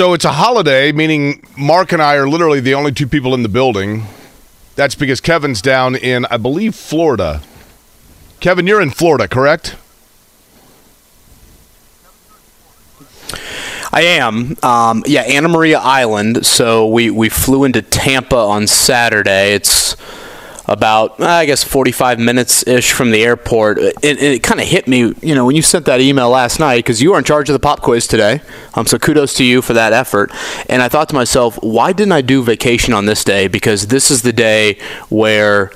So it's a holiday, meaning Mark and I are literally the only two people in the building. That's because Kevin's down in, I believe, Florida. Kevin, you're in Florida, correct? I am. Um, yeah, Anna Maria Island. So we, we flew into Tampa on Saturday. It's about, I guess, 45 minutes ish from the airport. It, it, it kind of hit me, you know, when you sent that email last night, because you were in charge of the pop quiz today. Um, so kudos to you for that effort. And I thought to myself, why didn't I do vacation on this day? Because this is the day where.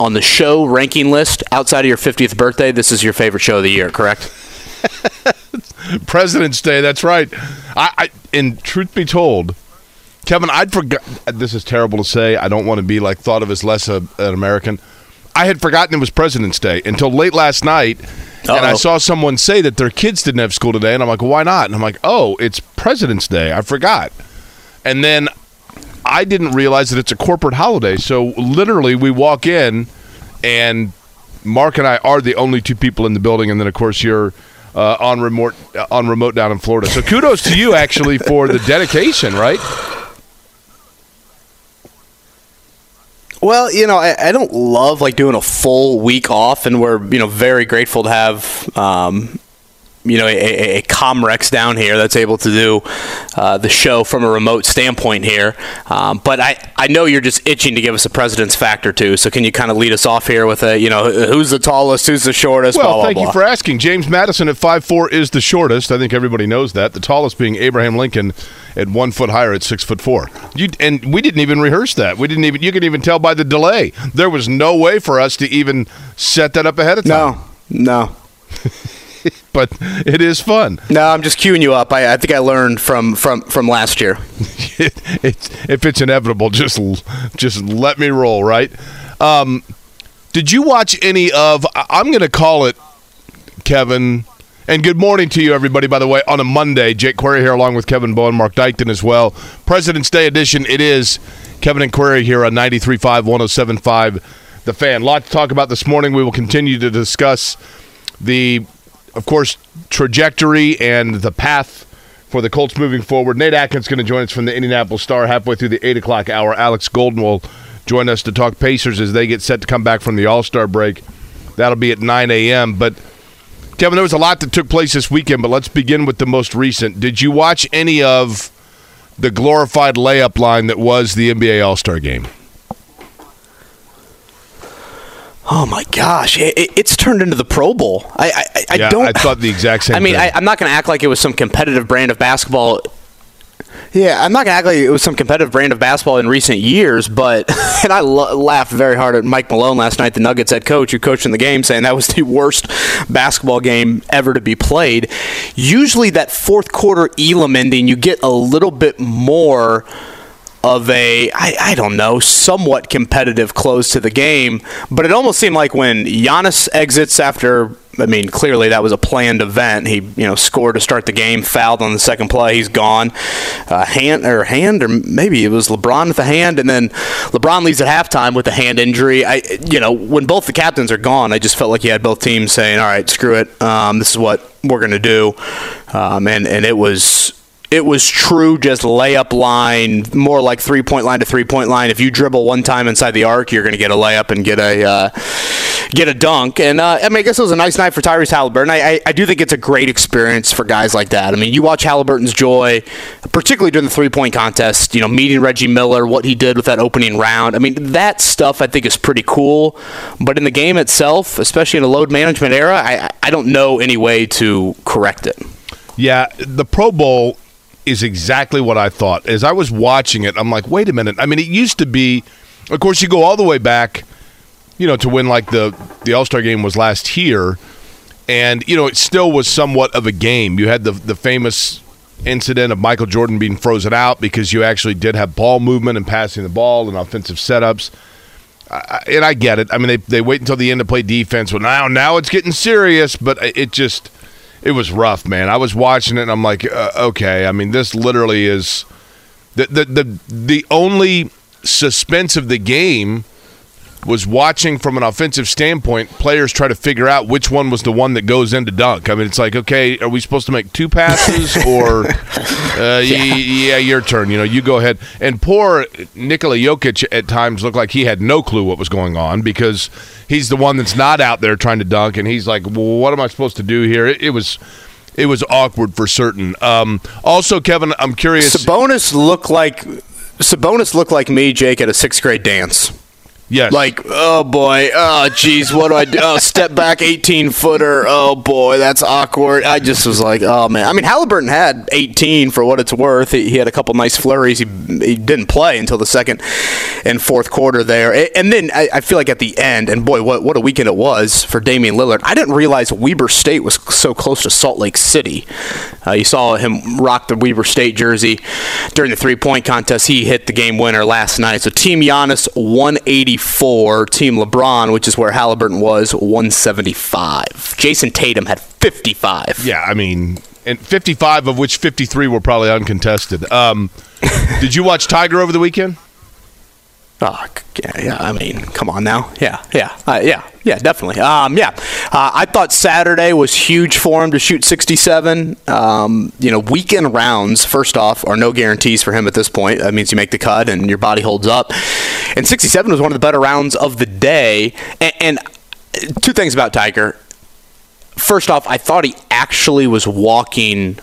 On the show ranking list, outside of your 50th birthday, this is your favorite show of the year, correct? President's Day, that's right. I, I and truth be told, Kevin, I'd forgot. This is terrible to say. I don't want to be like thought of as less a, an American. I had forgotten it was President's Day until late last night, and I saw someone say that their kids didn't have school today, and I'm like, well, why not? And I'm like, oh, it's President's Day. I forgot. And then I didn't realize that it's a corporate holiday. So literally, we walk in, and Mark and I are the only two people in the building, and then of course you're uh, on remote uh, on remote down in Florida. So kudos to you actually for the dedication, right? Well, you know, I, I don't love like doing a full week off, and we're you know very grateful to have um, you know a, a, a Comrex down here that's able to do uh, the show from a remote standpoint here. Um, but I, I know you're just itching to give us a president's factor too. So can you kind of lead us off here with a you know who's the tallest, who's the shortest? Well, blah, blah, thank blah. you for asking. James Madison at five four is the shortest. I think everybody knows that. The tallest being Abraham Lincoln at one foot higher at six foot four. You and we didn't even rehearse that. We didn't even. You can even tell by the delay. There was no way for us to even set that up ahead of time. No, no. But it is fun. No, I'm just queuing you up. I, I think I learned from, from, from last year. it, it's, if it's inevitable, just just let me roll, right? Um, did you watch any of? I'm going to call it, Kevin. And good morning to you, everybody. By the way, on a Monday, Jake Query here, along with Kevin Bowen, Mark Dykton as well. President's Day edition. It is Kevin and Query here on 93.5, 107.5, The Fan. A lot to talk about this morning. We will continue to discuss the, of course, trajectory and the path for the Colts moving forward. Nate Atkins going to join us from the Indianapolis Star halfway through the 8 o'clock hour. Alex Golden will join us to talk Pacers as they get set to come back from the All Star break. That'll be at 9 a.m. But, Kevin, there was a lot that took place this weekend, but let's begin with the most recent. Did you watch any of the glorified layup line that was the NBA All Star game? Oh my gosh, it, it- it's turned into the Pro Bowl. I I, I yeah, don't. I thought the exact same I mean, thing. I, I'm not going to act like it was some competitive brand of basketball. Yeah, I'm not going to act like it was some competitive brand of basketball in recent years, but and I lo- laughed very hard at Mike Malone last night, the Nuggets head coach who coached in the game, saying that was the worst basketball game ever to be played. Usually, that fourth quarter Elam ending, you get a little bit more of a I, I don't know somewhat competitive close to the game but it almost seemed like when Giannis exits after I mean clearly that was a planned event. He you know scored to start the game fouled on the second play he's gone. Uh, hand or hand or maybe it was LeBron with the hand and then LeBron leaves at halftime with a hand injury. I you know when both the captains are gone I just felt like you had both teams saying all right screw it. Um, this is what we're gonna do. Um, and and it was it was true just layup line, more like three point line to three point line. If you dribble one time inside the arc, you're going to get a layup and get a uh, get a dunk. And uh, I mean, I guess it was a nice night for Tyrese Halliburton. I, I, I do think it's a great experience for guys like that. I mean, you watch Halliburton's joy, particularly during the three point contest. You know, meeting Reggie Miller, what he did with that opening round. I mean, that stuff I think is pretty cool. But in the game itself, especially in a load management era, I I don't know any way to correct it. Yeah, the Pro Bowl is exactly what I thought. As I was watching it, I'm like, wait a minute. I mean, it used to be, of course, you go all the way back, you know, to when like the the All Star game was last year, and you know, it still was somewhat of a game. You had the the famous incident of Michael Jordan being frozen out because you actually did have ball movement and passing the ball and offensive setups. I, and I get it. I mean, they, they wait until the end to play defense. Well, now now it's getting serious, but it just it was rough, man. I was watching it and I'm like, uh, okay. I mean, this literally is the the the the only suspense of the game was watching from an offensive standpoint players try to figure out which one was the one that goes into dunk. I mean, it's like, okay, are we supposed to make two passes or uh, yeah. Yeah, your turn. You know, you go ahead. And poor Nikola Jokic at times looked like he had no clue what was going on because he's the one that's not out there trying to dunk, and he's like, well, what am I supposed to do here? It, it was. It was awkward for certain. Um, also, Kevin, I'm curious. Sabonis looked like Sabonis looked like me, Jake, at a sixth grade dance. Yes. Like, oh boy, oh jeez, what do I do? Oh, step back 18 footer. Oh boy, that's awkward. I just was like, oh man. I mean, Halliburton had 18 for what it's worth. He, he had a couple nice flurries. He, he didn't play until the second and fourth quarter there. And then I, I, feel like at the end, and boy, what, what a weekend it was for Damian Lillard. I didn't realize Weber State was so close to Salt Lake City. Uh, you saw him rock the Weber State jersey during the three point contest. He hit the game winner last night. So, Team Giannis 184. For Team LeBron, which is where Halliburton was, 175. Jayson Tatum had 55. Yeah, I mean, and 55 of which 53 were probably uncontested. Um, did you watch Tiger over the weekend? Oh, yeah, yeah. I mean, come on now. Yeah, yeah, uh, yeah, yeah. Definitely. Um, yeah. Uh, I thought Saturday was huge for him to shoot 67. Um, you know, weekend rounds. First off, are no guarantees for him at this point. That means you make the cut and your body holds up. And 67 was one of the better rounds of the day. and, and two things about Tiger. First off, I thought he actually was walking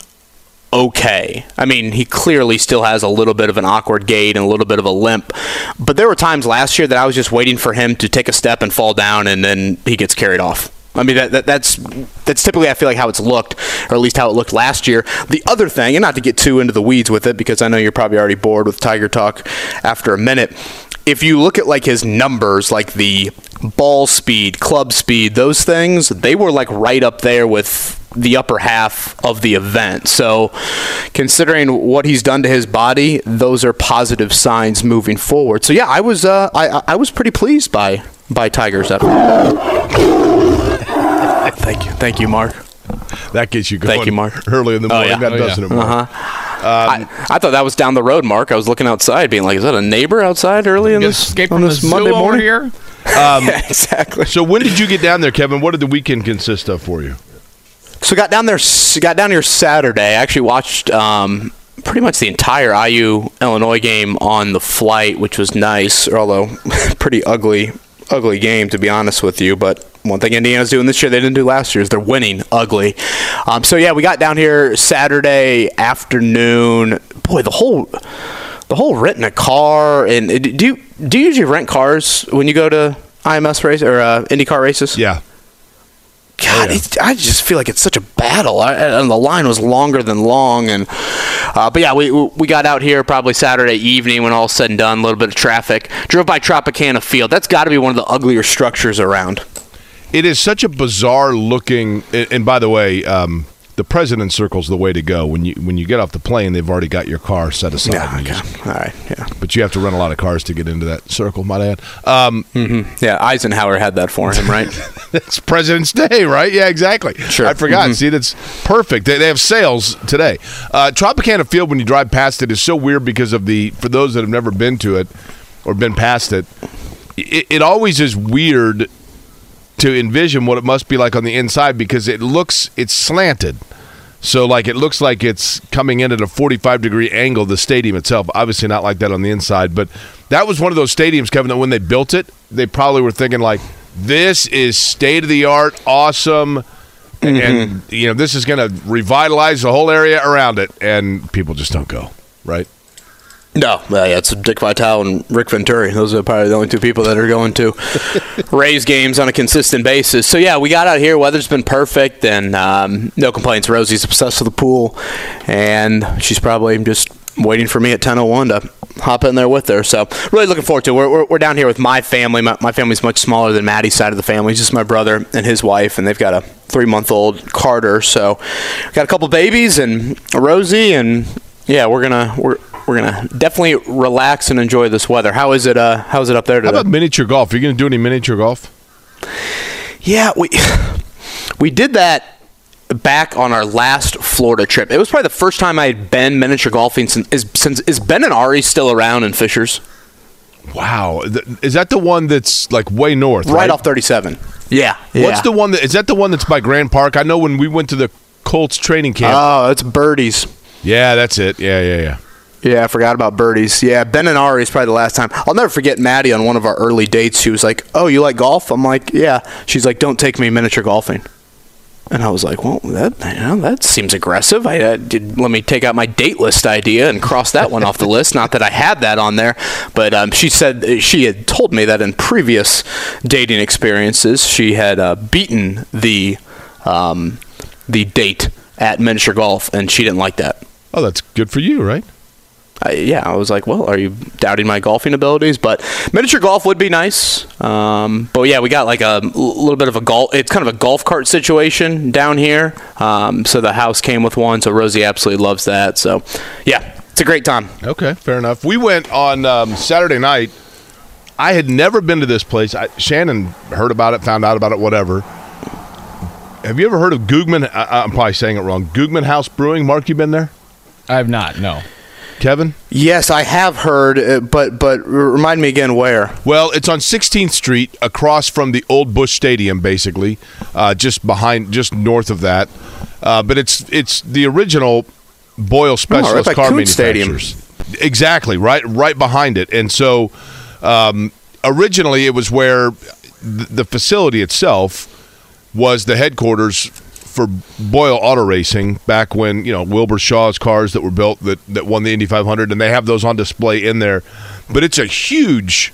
okay. I mean, he clearly still has a little bit of an awkward gait and a little bit of a limp. But there were times last year that I was just waiting for him to take a step and fall down, and then he gets carried off. I mean, that, that, that's that's typically I feel like how it's looked, or at least how it looked last year. The other thing, and not to get too into the weeds with it, because I know you're probably already bored with Tiger talk after a minute. If you look at like his numbers, like the ball speed, club speed, those things, they were like right up there with the upper half of the event. So, considering what he's done to his body, those are positive signs moving forward. So, yeah, I was uh, I I was pretty pleased by by Tigers effort. Thank you, thank you, Mark. That gets you going. Thank you, Mark. Early in the morning, oh, yeah. that oh, doesn't yeah. it? Uh-huh. Um, I, I, thought that was down the road, Mark. I was looking outside, being like, "Is that a neighbor outside early in this, escape on this Monday morning here?" Um, yeah, exactly. So, when did you get down there, Kevin? What did the weekend consist of for you? So, got down there. Got down here Saturday. I actually watched um, pretty much the entire IU Illinois game on the flight, which was nice, although pretty ugly, ugly game to be honest with you. But one thing Indiana's doing this year they didn't do last year is they're winning ugly. Um, so yeah, we got down here Saturday afternoon. Boy, the whole the whole renting a car and do you do you usually rent cars when you go to IMS race or uh, IndyCar races? Yeah. God, yeah. I just feel like it's such a battle, I, and the line was longer than long. And uh, but yeah, we we got out here probably Saturday evening when all said and done. A little bit of traffic. Drove by Tropicana Field. That's got to be one of the uglier structures around. It is such a bizarre looking. And by the way, um, the president circle's the way to go. When you when you get off the plane, they've already got your car set aside. Yeah, okay. Just, all right, yeah. But you have to run a lot of cars to get into that circle, my dad. Um, mm-hmm. Yeah, Eisenhower had that for him, right? it's President's Day, right? Yeah, exactly. Sure. I forgot. Mm-hmm. See, that's perfect. They, they have sales today. Uh, Tropicana Field, when you drive past it, is so weird because of the. For those that have never been to it or been past it, it, it always is weird to envision what it must be like on the inside because it looks it's slanted. So like it looks like it's coming in at a 45 degree angle the stadium itself. Obviously not like that on the inside, but that was one of those stadiums Kevin that when they built it, they probably were thinking like this is state of the art, awesome mm-hmm. and you know this is going to revitalize the whole area around it and people just don't go, right? No, uh, yeah, it's Dick Vitale and Rick Venturi. Those are probably the only two people that are going to Rays games on a consistent basis. So yeah, we got out here. Weather's been perfect, and um, no complaints. Rosie's obsessed with the pool, and she's probably just waiting for me at 10:01 to hop in there with her. So really looking forward to it. We're, we're, we're down here with my family. My, my family's much smaller than Maddie's side of the family. It's just my brother and his wife, and they've got a three month old Carter. So got a couple babies and Rosie, and yeah, we're gonna we're we're gonna definitely relax and enjoy this weather. How is it? Uh, how is it up there How about miniature golf? Are you going to do any miniature golf? Yeah, we we did that back on our last Florida trip. It was probably the first time I had been miniature golfing since is, since is Ben and Ari still around in Fishers? Wow, is that the one that's like way north? Right, Right, off 37. Yeah. What's the one that is that the one that's by Grand Park? I know when we went to the Colts training camp. Oh, it's Birdies. yeah, that's it. Yeah, yeah, yeah. Yeah, I forgot about birdies. Yeah, Ben and Ari is probably the last time. I'll never forget Maddie on one of our early dates. She was like, "Oh, you like golf?" I'm like, "Yeah." She's like, "Don't take me miniature golfing." And I was like, "Well, that you know, that seems aggressive." I uh, did let me take out my date list idea and cross that one off the list. Not that I had that on there, but um, she said she had told me that in previous dating experiences she had uh, beaten the um, the date at miniature golf, and she didn't like that. Oh, that's good for you, right? I, yeah, I was like, well, are you doubting my golfing abilities? But miniature golf would be nice. Um, but yeah, we got like a l- little bit of a golf. It's kind of a golf cart situation down here. Um, so the house came with one. So Rosie absolutely loves that. So yeah, it's a great time. Okay, fair enough. We went on um, Saturday night. I had never been to this place. I, Shannon heard about it, found out about it, whatever. Have you ever heard of Guggman? I, I'm probably saying it wrong. Guggman Haus Brewing. Mark, you been there? I have not. No. Kevin? Yes, I have heard, uh, but but remind me again where. Well, it's on 16th Street, across from the old Bush Stadium, basically, uh, just behind, just north of that. Uh, but it's it's the original Boyle Specialist by car Coons Stadium. manufacturers. Exactly, right, right behind it. And so, um, originally, it was where the, the facility itself was the headquarters for Boyle Auto Racing back when you know Wilbur Shaw's cars that were built that that won the Indy 500, and they have those on display in there. But it's a huge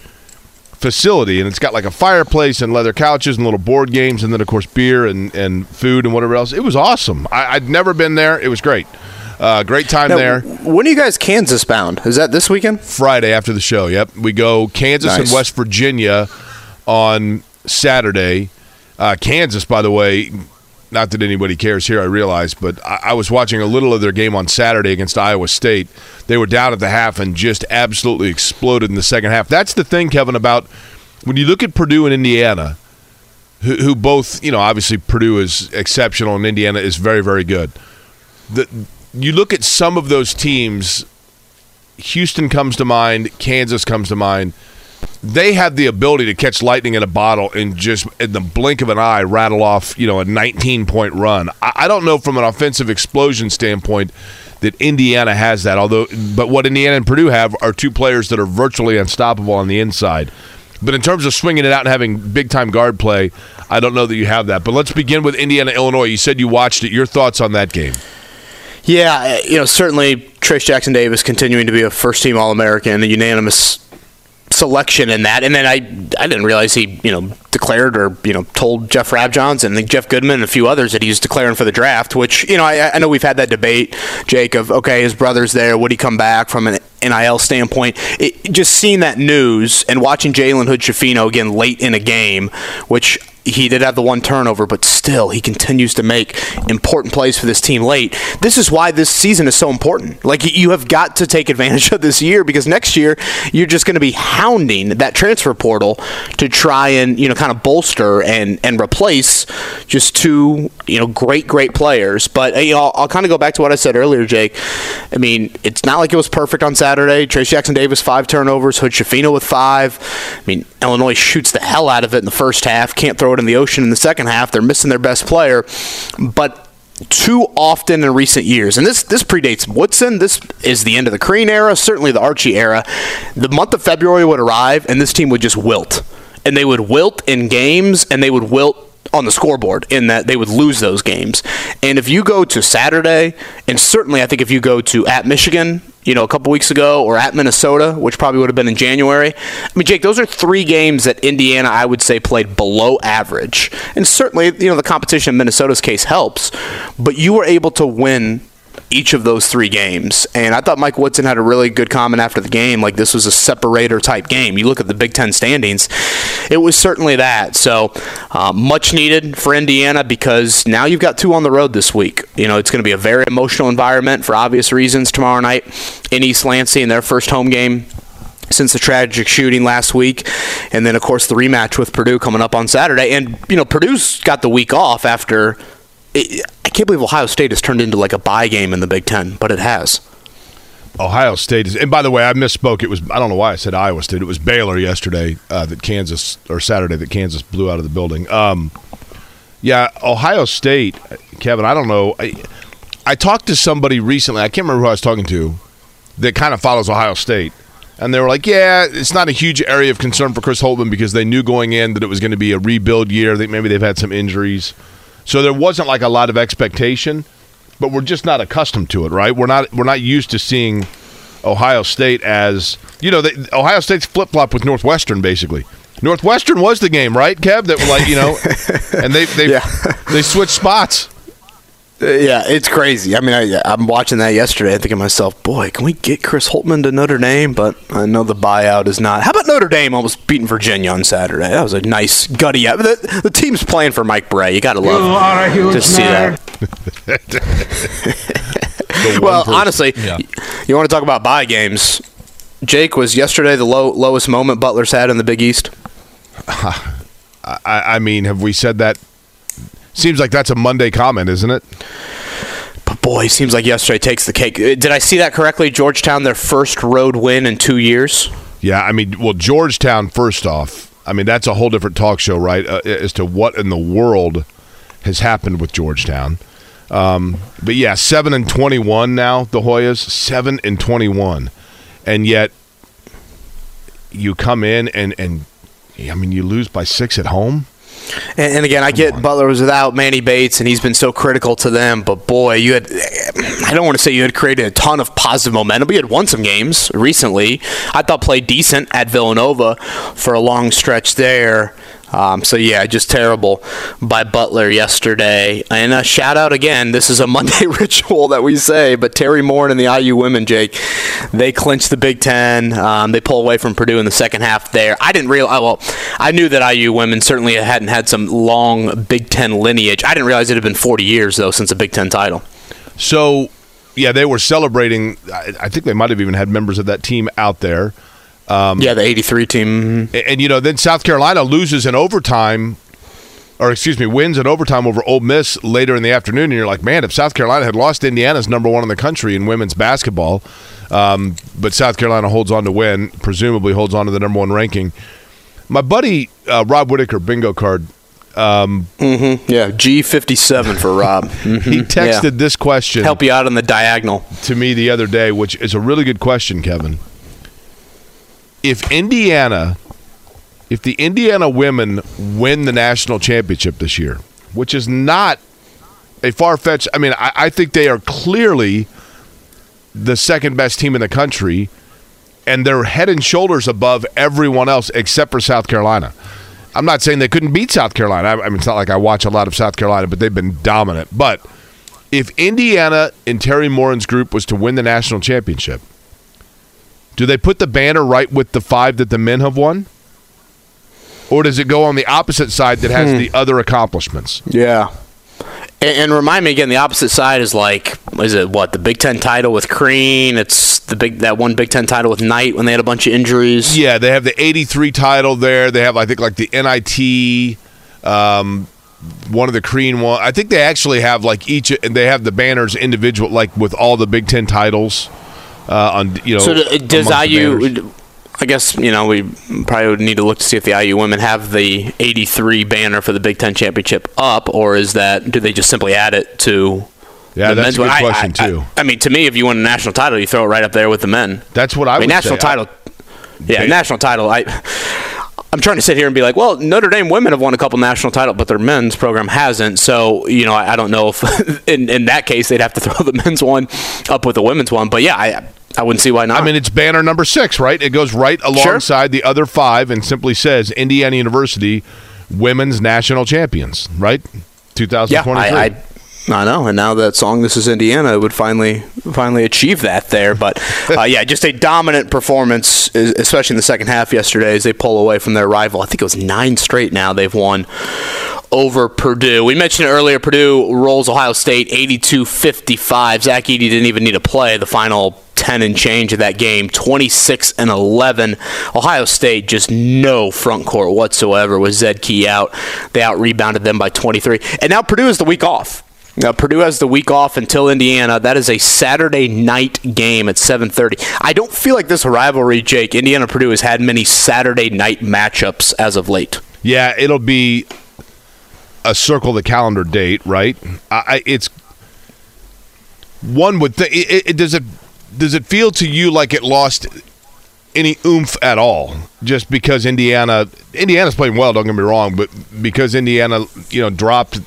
facility, and it's got like a fireplace and leather couches and little board games, and then of course beer and and food and whatever else. It was awesome. I, I'd never been there. It was great. Uh, great time Now, there. When are you guys Kansas bound? Is that this weekend? Friday after the show. Yep, we go Kansas and West Virginia on Saturday. Uh, Kansas, by the way, not that anybody cares here, I realize, but I, I was watching a little of their game on Saturday against Iowa State. They were down at the half and just absolutely exploded in the second half. That's the thing, Kevin, about when you look at Purdue and Indiana, who, who both, you know, obviously Purdue is exceptional and Indiana is very, very good. The, you look at some of those teams Houston comes to mind, Kansas comes to mind. They have the ability to catch lightning in a bottle and just in the blink of an eye rattle off, you know, a 19 point run. I, I don't know from an offensive explosion standpoint that Indiana has that. Although, but what Indiana and Purdue have are two players that are virtually unstoppable on the inside. But in terms of swinging it out and having big time guard play, I don't know that you have that. But let's begin with Indiana Illinois. You said you watched it. Your thoughts on that game? Yeah, you know, certainly Trayce Jackson Davis continuing to be a first team All American, a unanimous selection in that. And then I I didn't realize he, you know, declared or, you know, told Jeff Rabjohns and Jeff Goodman and a few others that he's declaring for the draft, which, you know, I, I know we've had that debate, Jake, of okay, his brother's there, would he come back from an NIL standpoint? It, just seeing that news and watching Jalen Hood Schifino again late in a game, which he did have the one turnover, but still, he continues to make important plays for this team late. This is why this season is so important. Like, you have got to take advantage of this year because next year, you're just going to be hounding that transfer portal to try and, you know, kind of bolster and, and replace just two, you know, great, great players. But, you know, I'll, I'll kind of go back to what I said earlier, Jake. I mean, it's not like it was perfect on Saturday. Trayce Jackson Davis, five turnovers. Hood Schifino with five. I mean, Illinois shoots the hell out of it in the first half. Can't throw it in the ocean in the second half. They're missing their best player. But too often in recent years, and this this predates Woodson. This is the end of the Crean era, certainly the Archie era. The month of February would arrive, and this team would just wilt, and they would wilt in games, and they would wilt on the scoreboard in that they would lose those games. And if you go to Saturday, and certainly I think if you go to at Michigan, you know, a couple weeks ago, or at Minnesota, which probably would have been in January. I mean, Jake, those are three games that Indiana, I would say, played below average. And certainly, you know, the competition in Minnesota's case helps, but you were able to win each of those three games. And I thought Mike Woodson had a really good comment after the game. Like this was a separator type game. You look at the Big Ten standings, it was certainly that. So uh, much needed for Indiana because now you've got two on the road this week. You know, it's going to be a very emotional environment for obvious reasons tomorrow night in East Lansing in their first home game since the tragic shooting last week, and then of course the rematch with Purdue coming up on Saturday. And you know Purdue's got the week off after. I can't believe Ohio State has turned into like a bye game in the Big Ten, but it has. Ohio State is, and by the way, I misspoke. It was I don't know why I said Iowa State. It was Baylor yesterday uh, that Kansas or Saturday that Kansas blew out of the building. Um, yeah, Ohio State, Kevin. I don't know. I, I talked to somebody recently. I can't remember who I was talking to that kind of follows Ohio State, and they were like, "Yeah, it's not a huge area of concern for Chris Holtmann because they knew going in that it was going to be a rebuild year. That maybe they've had some injuries, so there wasn't like a lot of expectation." but we're just not accustomed to it, right? We're not we're not used to seeing Ohio State as you know. They, Ohio State's flip flop with Northwestern basically. Northwestern was the game, right, Kev? That were like you know, and they they yeah. they switched spots. Yeah, it's crazy. I mean, I, I'm watching that yesterday. I think to myself, boy, can we get Chris Holtmann to Notre Dame? But I know the buyout is not. How about Notre Dame almost beating Virginia on Saturday? That was a nice gutty. The, the team's playing for Mike Brey. You got to love to see that. well, person. honestly, yeah. you want to talk about buy games? Jake was yesterday the low, lowest moment Butler's had in the Big East. I, I mean, have we said that Seems like that's a Monday comment, isn't it? But boy, seems like yesterday takes the cake. Uh, did I see that correctly? Georgetown, their first road win in two years. Yeah, I mean, well, Georgetown. First off, I mean that's a whole different talk show, right? Uh, as to what in the world has happened with Georgetown. Um, but yeah, seven and twenty-one now. The Hoyas seven and twenty-one, and yet you come in and and I mean you lose by six at home. And, and again, I get Butler was without Manny Bates, and he's been so critical to them. But boy, you had, I don't want to say you had created a ton of positive momentum, but you had won some games recently. I thought played decent at Villanova for a long stretch there. Um, so yeah, just terrible by Butler yesterday. And a shout out again. This is a Monday ritual that we say, but Teri Moren and the IU women, Jake, they clinched the Big Ten. Um, they pull away from Purdue in the second half. There, I didn't realize. Well, I knew that IU women certainly hadn't had some long Big Ten lineage. I didn't realize it had been 40 years though since a Big Ten title. So yeah, they were celebrating. I think they might have even had members of that team out there. Um, yeah, the 83 team. And, and, you know, then South Carolina loses in overtime, or excuse me, wins in overtime over Ole Miss later in the afternoon. And you're like, man, if South Carolina had lost Indiana's number one in the country in women's basketball, um, but South Carolina holds on to win, presumably holds on to the number one ranking. My buddy uh, Rob Whitaker, bingo card. Um, mm-hmm. Yeah, G fifty seven for Rob. Mm-hmm. he texted yeah. this question. Help you out on the diagonal to me the other day, which is a really good question, Kevin if Indiana, if the Indiana women win the national championship this year, which is not a far fetched, I mean, I, I think they are clearly the second best team in the country, and they're head and shoulders above everyone else except for South Carolina. I'm not saying they couldn't beat South Carolina. I, I mean, it's not like I watch a lot of South Carolina, but they've been dominant. But if Indiana and Teri Moren's group was to win the national championship, do they put the banner right with the five that the men have won? Or does it go on the opposite side that has hmm. the other accomplishments? Yeah. And, and, remind me again, the opposite side is like, is it what the Big Ten title with Crean? It's the big that one Big Ten title with Knight when they had a bunch of injuries. Yeah, they have the '83 title there. They have, I think, like the NIT, um, one of the Crean one. I think they actually have like each, and they have the banners individual, like with all the Big Ten titles uh, on you know. So does IU? I guess you know we probably would need to look to see if the IU women have the 83 banner for the Big Ten championship up, or is that do they just simply add it to? Yeah, the that's men's? a good I, question I, too. I, I, mean, to me, if you win a national title, you throw it right up there with the men. That's what I, I mean. national say. title. yeah, they, national title. I. I'm trying to sit here and be like, well, Notre Dame women have won a couple national titles, but their men's program hasn't. So, you know, I, I don't know if in, in that case they'd have to throw the men's one up with the women's one. But yeah, I I wouldn't see why not. I mean, it's banner number six, right? It goes right alongside sure. the other five and simply says Indiana University women's national champions, right? 2023. Yeah, I, I, I know, and now that song "This Is Indiana" would finally finally achieve that there. But uh, yeah, just a dominant performance, especially in the second half yesterday as they pull away from their rival. I think it was nine straight now they've won over Purdue. We mentioned earlier Purdue rolls Ohio State 82-55. Zach Edey didn't even need to play the final 10 and change of that game 26 and 11 ohio state just no front court whatsoever with zed key out they out rebounded them by 23 and now purdue is the week off now, Purdue has the week off until Indiana. That is a Saturday night game at 7:30. I don't feel like this rivalry, Jake, Indiana Purdue has had many Saturday night matchups as of late. Yeah, it'll be a circle the calendar date, right? I, it's one would think. It, it, does it does it feel to you like it lost any oomph at all? Just because Indiana Indiana's playing well, don't get me wrong, but because Indiana you know dropped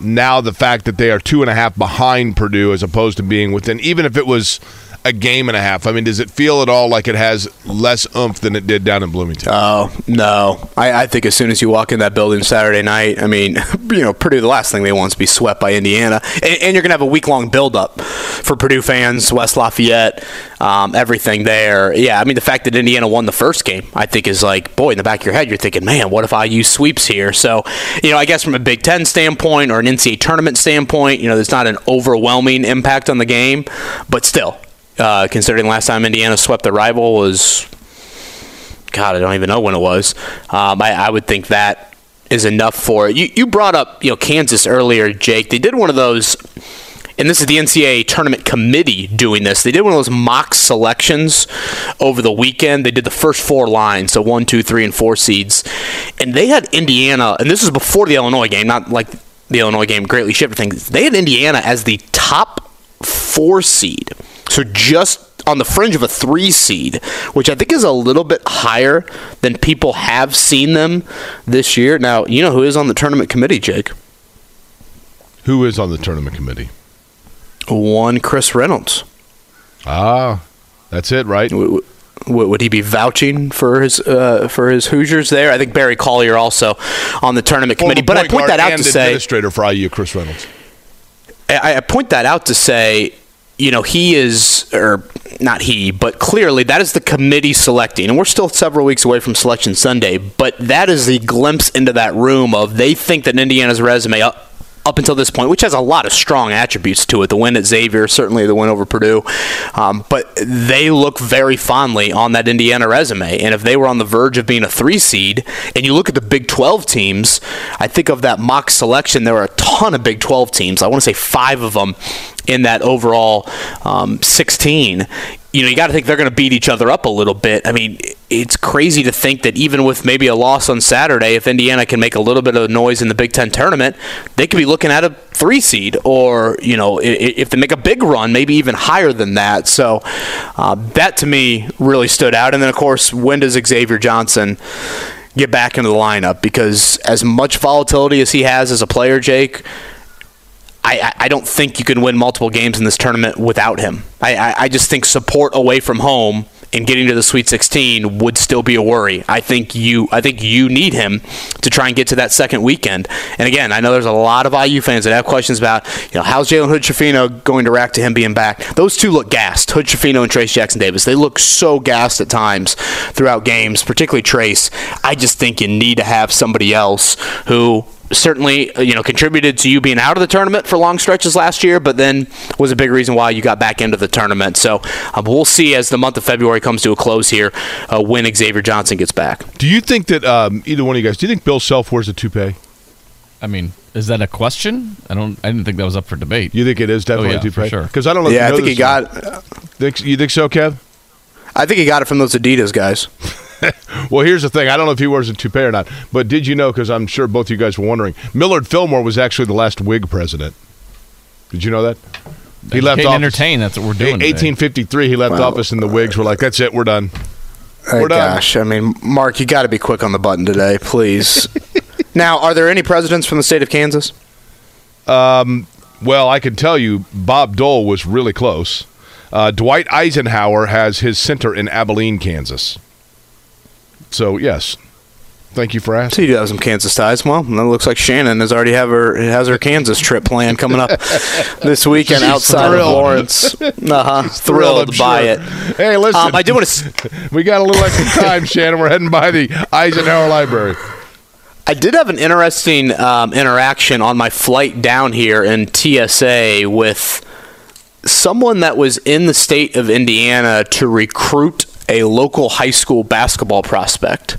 now the fact that they are two and a half behind Purdue as opposed to being within, even if it was a game and a half. I mean, does it feel at all like it has less oomph than it did down in Bloomington? Oh no, I, I think as soon as you walk in that building Saturday night, I mean, you know, Purdue the last thing they want is to be swept by Indiana, and, and you're gonna have a week long build up for Purdue fans, West Lafayette, um, everything there. Yeah, I mean, the fact that Indiana won the first game, I think is like, boy, in the back of your head, you're thinking, man, what if IU sweeps here? So, you know, I guess from a Big Ten standpoint or an NCAA tournament standpoint, you know, there's not an overwhelming impact on the game, but still, uh, considering last time Indiana swept the rival was, God, I don't even know when it was. Um, I, I, would think that is enough for it. You, you brought up, you know, Kansas earlier, Jake. They did one of those, and this is the NCAA tournament committee doing this. They did one of those mock selections over the weekend. They did the first four lines, so one, two, three, and four seeds, and they had Indiana, and this was before the Illinois game, not like the Illinois game greatly shifted things. They had Indiana as the top four seed. So just on the fringe of a three seed, which I think is a little bit higher than people have seen them this year. Now, you know who is on the tournament committee, Jake? Who is on the tournament committee? One Chris Reynolds. Ah, that's it, right? W- would he be vouching for his uh, for his Hoosiers there? I think Barry Collier also on the tournament committee. But I point that out to say administrator for IU, Chris Reynolds. I, I point that out to say you know, he is, or not he, but clearly that is the committee selecting. And we're still several weeks away from Selection Sunday, but that is the glimpse into that room of they think that Indiana's resume up, up until this point, which has a lot of strong attributes to it. The win at Xavier, certainly the win over Purdue, um, but they look very fondly on that Indiana resume. And if they were on the verge of being a three seed, and you look at the Big 12 teams, I think of that mock selection, there are ton of Big 12 teams. I want to say five of them in that overall um, 16 you know, you got to think they're going to beat each other up a little bit. I mean, it's crazy to think that even with maybe a loss on Saturday, if Indiana can make a little bit of noise in the Big Ten tournament, they could be looking at a three seed, or you know, if they make a big run, maybe even higher than that. So uh, that to me really stood out. And then, of course, when does Xavier Johnson? Get back into the lineup because as much volatility as he has as a player, Jake, I, I don't think you can win multiple games in this tournament without him. I, I, I just think support away from home and getting to the Sweet 16 would still be a worry. I think you I think you need him to try and get to that second weekend. And again, I know there's a lot of IU fans that have questions about, you know, how's Jalen Hood Schifino going to react to him being back? Those two look gassed, Hood Schifino and Trayce Jackson Davis. They look so gassed at times throughout games, particularly Trayce. I just think you need to have somebody else who certainly uh, you know contributed to you being out of the tournament for long stretches last year, but then was a big reason why you got back into the tournament. So um, we'll see as the month of February comes to a close here uh, when Xavier Johnson gets back. Do you think that um, either one of you guys? Do you think Bill Self wears a toupee? I mean, is that a question? I don't. I didn't think that was up for debate. You think it is definitely oh, yeah, a toupee? sure. Because I don't know. Yeah, you know I think he got. Uh, think, you think so, Kev? I think he got it from those Adidas guys. well, here's the thing. I don't know if he wears a toupee or not, but did you know? Because I'm sure both you guys were wondering. Millard Fillmore was actually the last Whig president. Did you know that? He left office. Entertain. That's what we're doing. 1853. He left well, office, and the Whigs were like, "That's it. We're done." We're oh, done. Gosh, I mean, Mark, you got to be quick on the button today, please. now, are there any presidents from the state of Kansas? Um. Well, I can tell you, Bob Dole was really close. Uh, Dwight Eisenhower has his center in Abilene, Kansas. So yes, Thank you for So asking. you do have some Kansas ties. Well, it looks like Shannon has already have her has her Kansas trip planned coming up this weekend She's outside thrilled. of Lawrence. Uh-huh. Thrilled, I'm by sure. it. Hey, listen. Um, I do want to. we got a little extra time, Shannon. We're heading by the Eisenhower Library. I did have an interesting um, interaction on my flight down here in TSA with someone that was in the state of Indiana to recruit a local high school basketball prospect.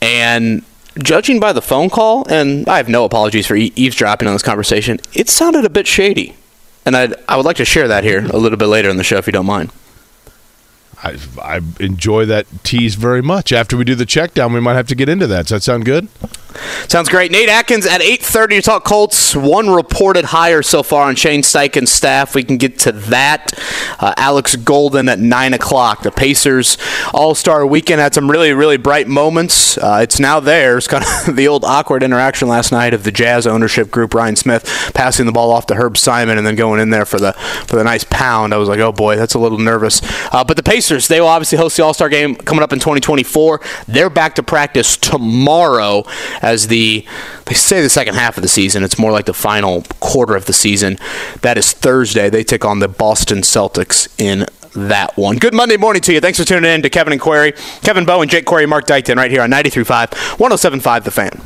And judging by the phone call, and I have no apologies for eavesdropping on this conversation, it sounded a bit shady. And I'd, I would like to share that here a little bit later in the show if you don't mind. I, I enjoy that tease very much. After we do the check down, we might have to get into that. Does that sound good? Sounds great. Nate Atkins at 8.30 to talk Colts. One reported hire so far on Shane Steichen's staff. We can get to that. Uh, Alex Golden at 9 o'clock. The Pacers All-Star Weekend had some really, really bright moments. Uh, it's now there. It's kind of the old awkward interaction last night of the Jazz ownership group, Ryan Smith, passing the ball off to Herb Simon and then going in there for the for the nice pound. I was like, oh boy, that's a little nervous. Uh, but the Pacers, they will obviously host the All-Star game coming up in 2024. They're back to practice tomorrow as the they say the second half of the season. It's more like the final quarter of the season. That is Thursday. They take on the Boston Celtics in that one. Good Monday morning to you. Thanks for tuning in to Kevin and Query. Kevin Bowen, Jake Query, Mark Dykton right here on 93.5, 107.5 The Fan.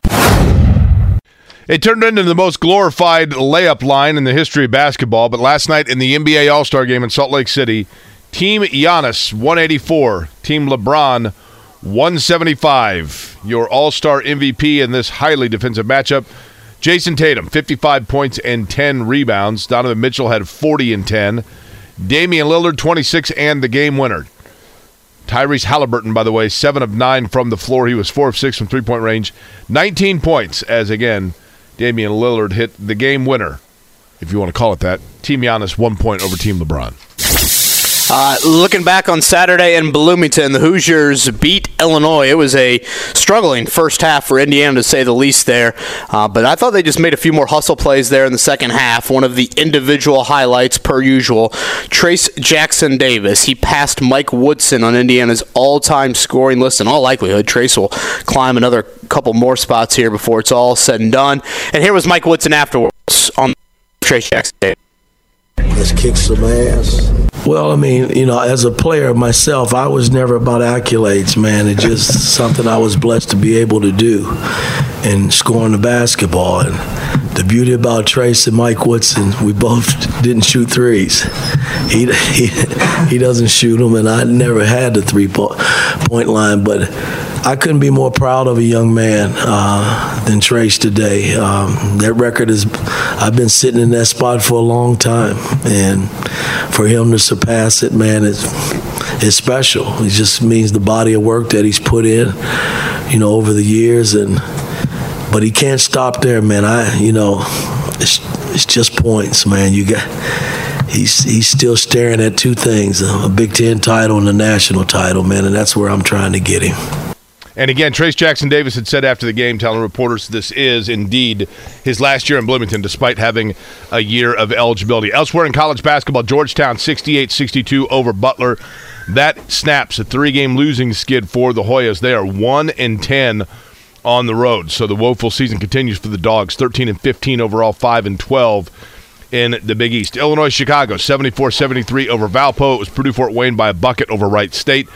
It turned into the most glorified layup line in the history of basketball, but last night in the NBA All Star game in Salt Lake City, Team Giannis 184, Team LeBron 175. Your All Star MVP in this highly defensive matchup. Jayson Tatum, 55 points and 10 rebounds. Donovan Mitchell had 40 and 10. Damian Lillard, 26 and the game winner. Tyrese Halliburton, by the way, 7 of 9 from the floor. He was 4 of 6 from three point range. 19 points as, again, Damian Lillard hit the game winner, if you want to call it that. Team Giannis, one point over Team LeBron. Uh, looking back on Saturday in Bloomington, the Hoosiers beat Illinois. It was a struggling first half for Indiana, to say the least, there. Uh, but I thought they just made a few more hustle plays there in the second half. One of the individual highlights, per usual, Trayce Jackson Davis. He passed Mike Woodson on Indiana's all time scoring list. In all likelihood, Trayce will climb another couple more spots here before it's all said and done. And here was Mike Woodson afterwards on Trayce Jackson Davis. Let's kick some ass. Well, I mean, you know, as a player myself, I was never about accolades, man. It's just something I was blessed to be able to do and scoring the basketball. And the beauty about Trayce and Mike Woodson, we both didn't shoot threes. He, he, he doesn't shoot them, and I never had the three point line, but I couldn't be more proud of a young man uh, than Trayce today. Um, that record is, I've been sitting in that spot for a long time, and for him to surpass it, man, it's, it's special. It just means the body of work that he's put in, you know, over the years, and but he can't stop there, man. I, you know, it's it's just points, man. You got. He's, he's still staring at two things a Big Ten title and a national title, man, and that's where I'm trying to get him. And again, Trayce Jackson Davis had said after the game, telling reporters this is indeed his last year in Bloomington, despite having a year of eligibility. Elsewhere in college basketball, Georgetown 68 62 over Butler. That snaps a three game losing skid for the Hoyas. They are 1 and 10 on the road. So the woeful season continues for the Dogs 13 and 15 overall, 5 and 12 in the Big East. Illinois Chicago 74 73 over Valpo. It was Purdue Fort Wayne by a bucket over Wright State.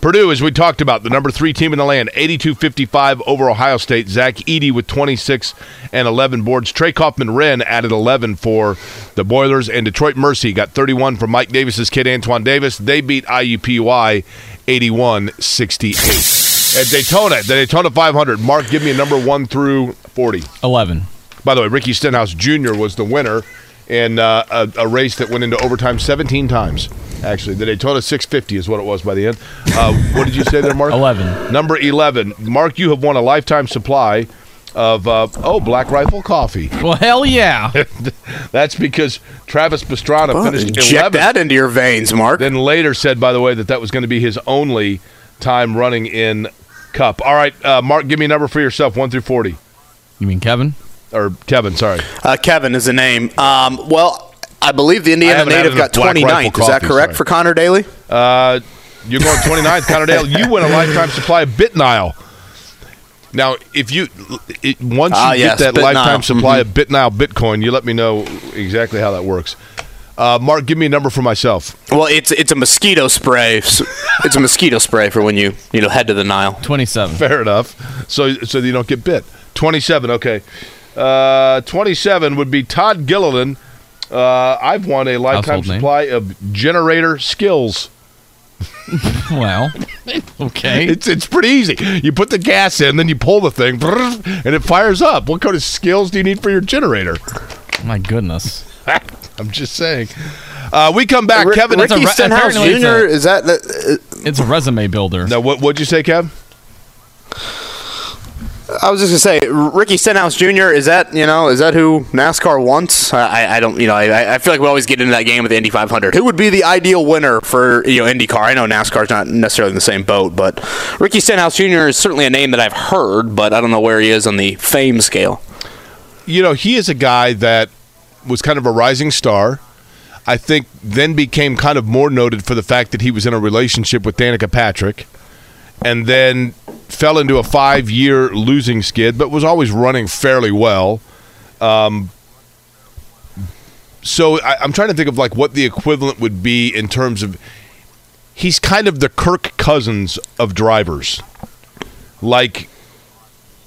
Purdue, as we talked about, the number three team in the land, 82-55 over Ohio State. Zach Edey with 26 and 11 boards. Trey Kaufman-Renn added 11 for the Boilers. And Detroit Mercy got 31 from Mike Davis's kid, Antoine Davis. They beat IUPUI 81-68. At Daytona, the Daytona 500, Mark, give me a number one through 40. 11. By the way, Ricky Stenhouse Jr. was the winner in uh, a, a race that went into overtime 17 times. Actually, the Daytona 650 is what it was by the end. Uh, what did you say there, Mark? 11. Number 11. Mark, you have won a lifetime supply of, uh, oh, Black Rifle Coffee. Well, hell yeah. That's because Travis Pastrana finished Inject 11th. that into your veins, Mark. Then later said, by the way, that that was going to be his only time running in Cup. All right, uh, Mark, give me a number for yourself, 1 through 40. You mean Kevin? Or Kevin, sorry. Uh, Kevin is the name. Um, well, I believe the Indiana native got enough Black 29th. Rifle Is that correct sorry. for Connor Daly? Uh, you're going 29th, Connor Daly. You win a lifetime supply of Bitnile. Now, if you it, once Ah, you yes, get that BitNile. lifetime supply Mhm. of BitNile Bitcoin, you let me know exactly how that works. Uh, Mark, give me a number for myself. Well, it's it's a mosquito spray. It's a mosquito spray for when you you know head to the Nile. Twenty-seven. Fair enough. So so you don't get bit. Twenty-seven. Okay. Uh, Twenty-seven would be Todd Gilliland. Uh, I've won a lifetime Household name. supply of generator skills. Well, okay. It's it's pretty easy. You put the gas in, then you pull the thing, and it fires up. What kind of skills do you need for your generator? My goodness. I'm just saying. Uh, we come back, Rick- Kevin. Ricky re- Stenhouse it's Jr. a- is that, that uh, It's a resume builder. No, what what'd you say, Kev? I was just gonna say, Ricky Stenhouse Jr. Is that you know is that who NASCAR wants? I, I- don't you know I, I feel like we always get into that game with the Indy 500. Who would be the ideal winner for you know IndyCar? I know NASCAR's not necessarily in the same boat, but Ricky Stenhouse Jr. is certainly a name that I've heard, but I don't know where he is on the fame scale. You know, he is a guy that was kind of a rising star. I think then became kind of more noted for the fact that he was in a relationship with Danica Patrick, and then fell into a five-year losing skid, but was always running fairly well. Um, so I, I'm trying to think of like what the equivalent would be in terms of. He's kind of the Kirk Cousins of drivers, like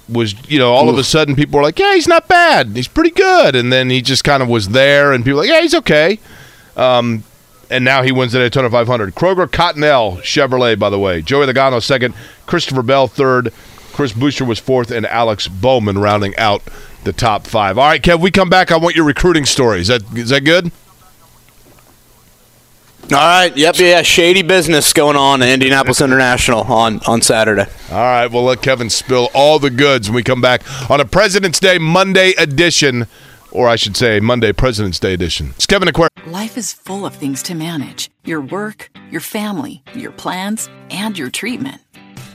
was you know all of a sudden people were like yeah he's not bad he's pretty good and then he just kind of was there and people were like yeah he's okay um, and now he wins the Daytona 500 Kroger Cottonelle Chevrolet by the way. Joey Logano second. Christopher Bell third. Chris Buescher was fourth. And Alex Bowman rounding out the top five. All right Kev we come back. I want your recruiting story is that is that good? All right, yep, yeah, shady business going on in Indianapolis International on on Saturday. all right we'll let Kevin spill all the goods when we come back on a President's Day Monday edition or I should say Monday President's Day edition it's Kevin Aquarius Life is full of things to manage your work, your family, your plans, and your treatment.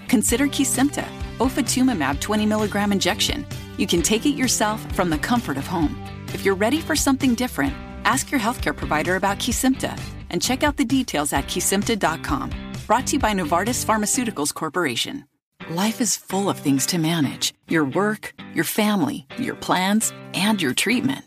Consider Kesimpta, ofatumumab 20 milligram injection. You can take it yourself from the comfort of home. If you're ready for something different, ask your healthcare provider about Kesimpta and check out the details at kesimpta.com. Brought to you by Novartis Pharmaceuticals Corporation. Life is full of things to manage your work, your family, your plans, and your treatment.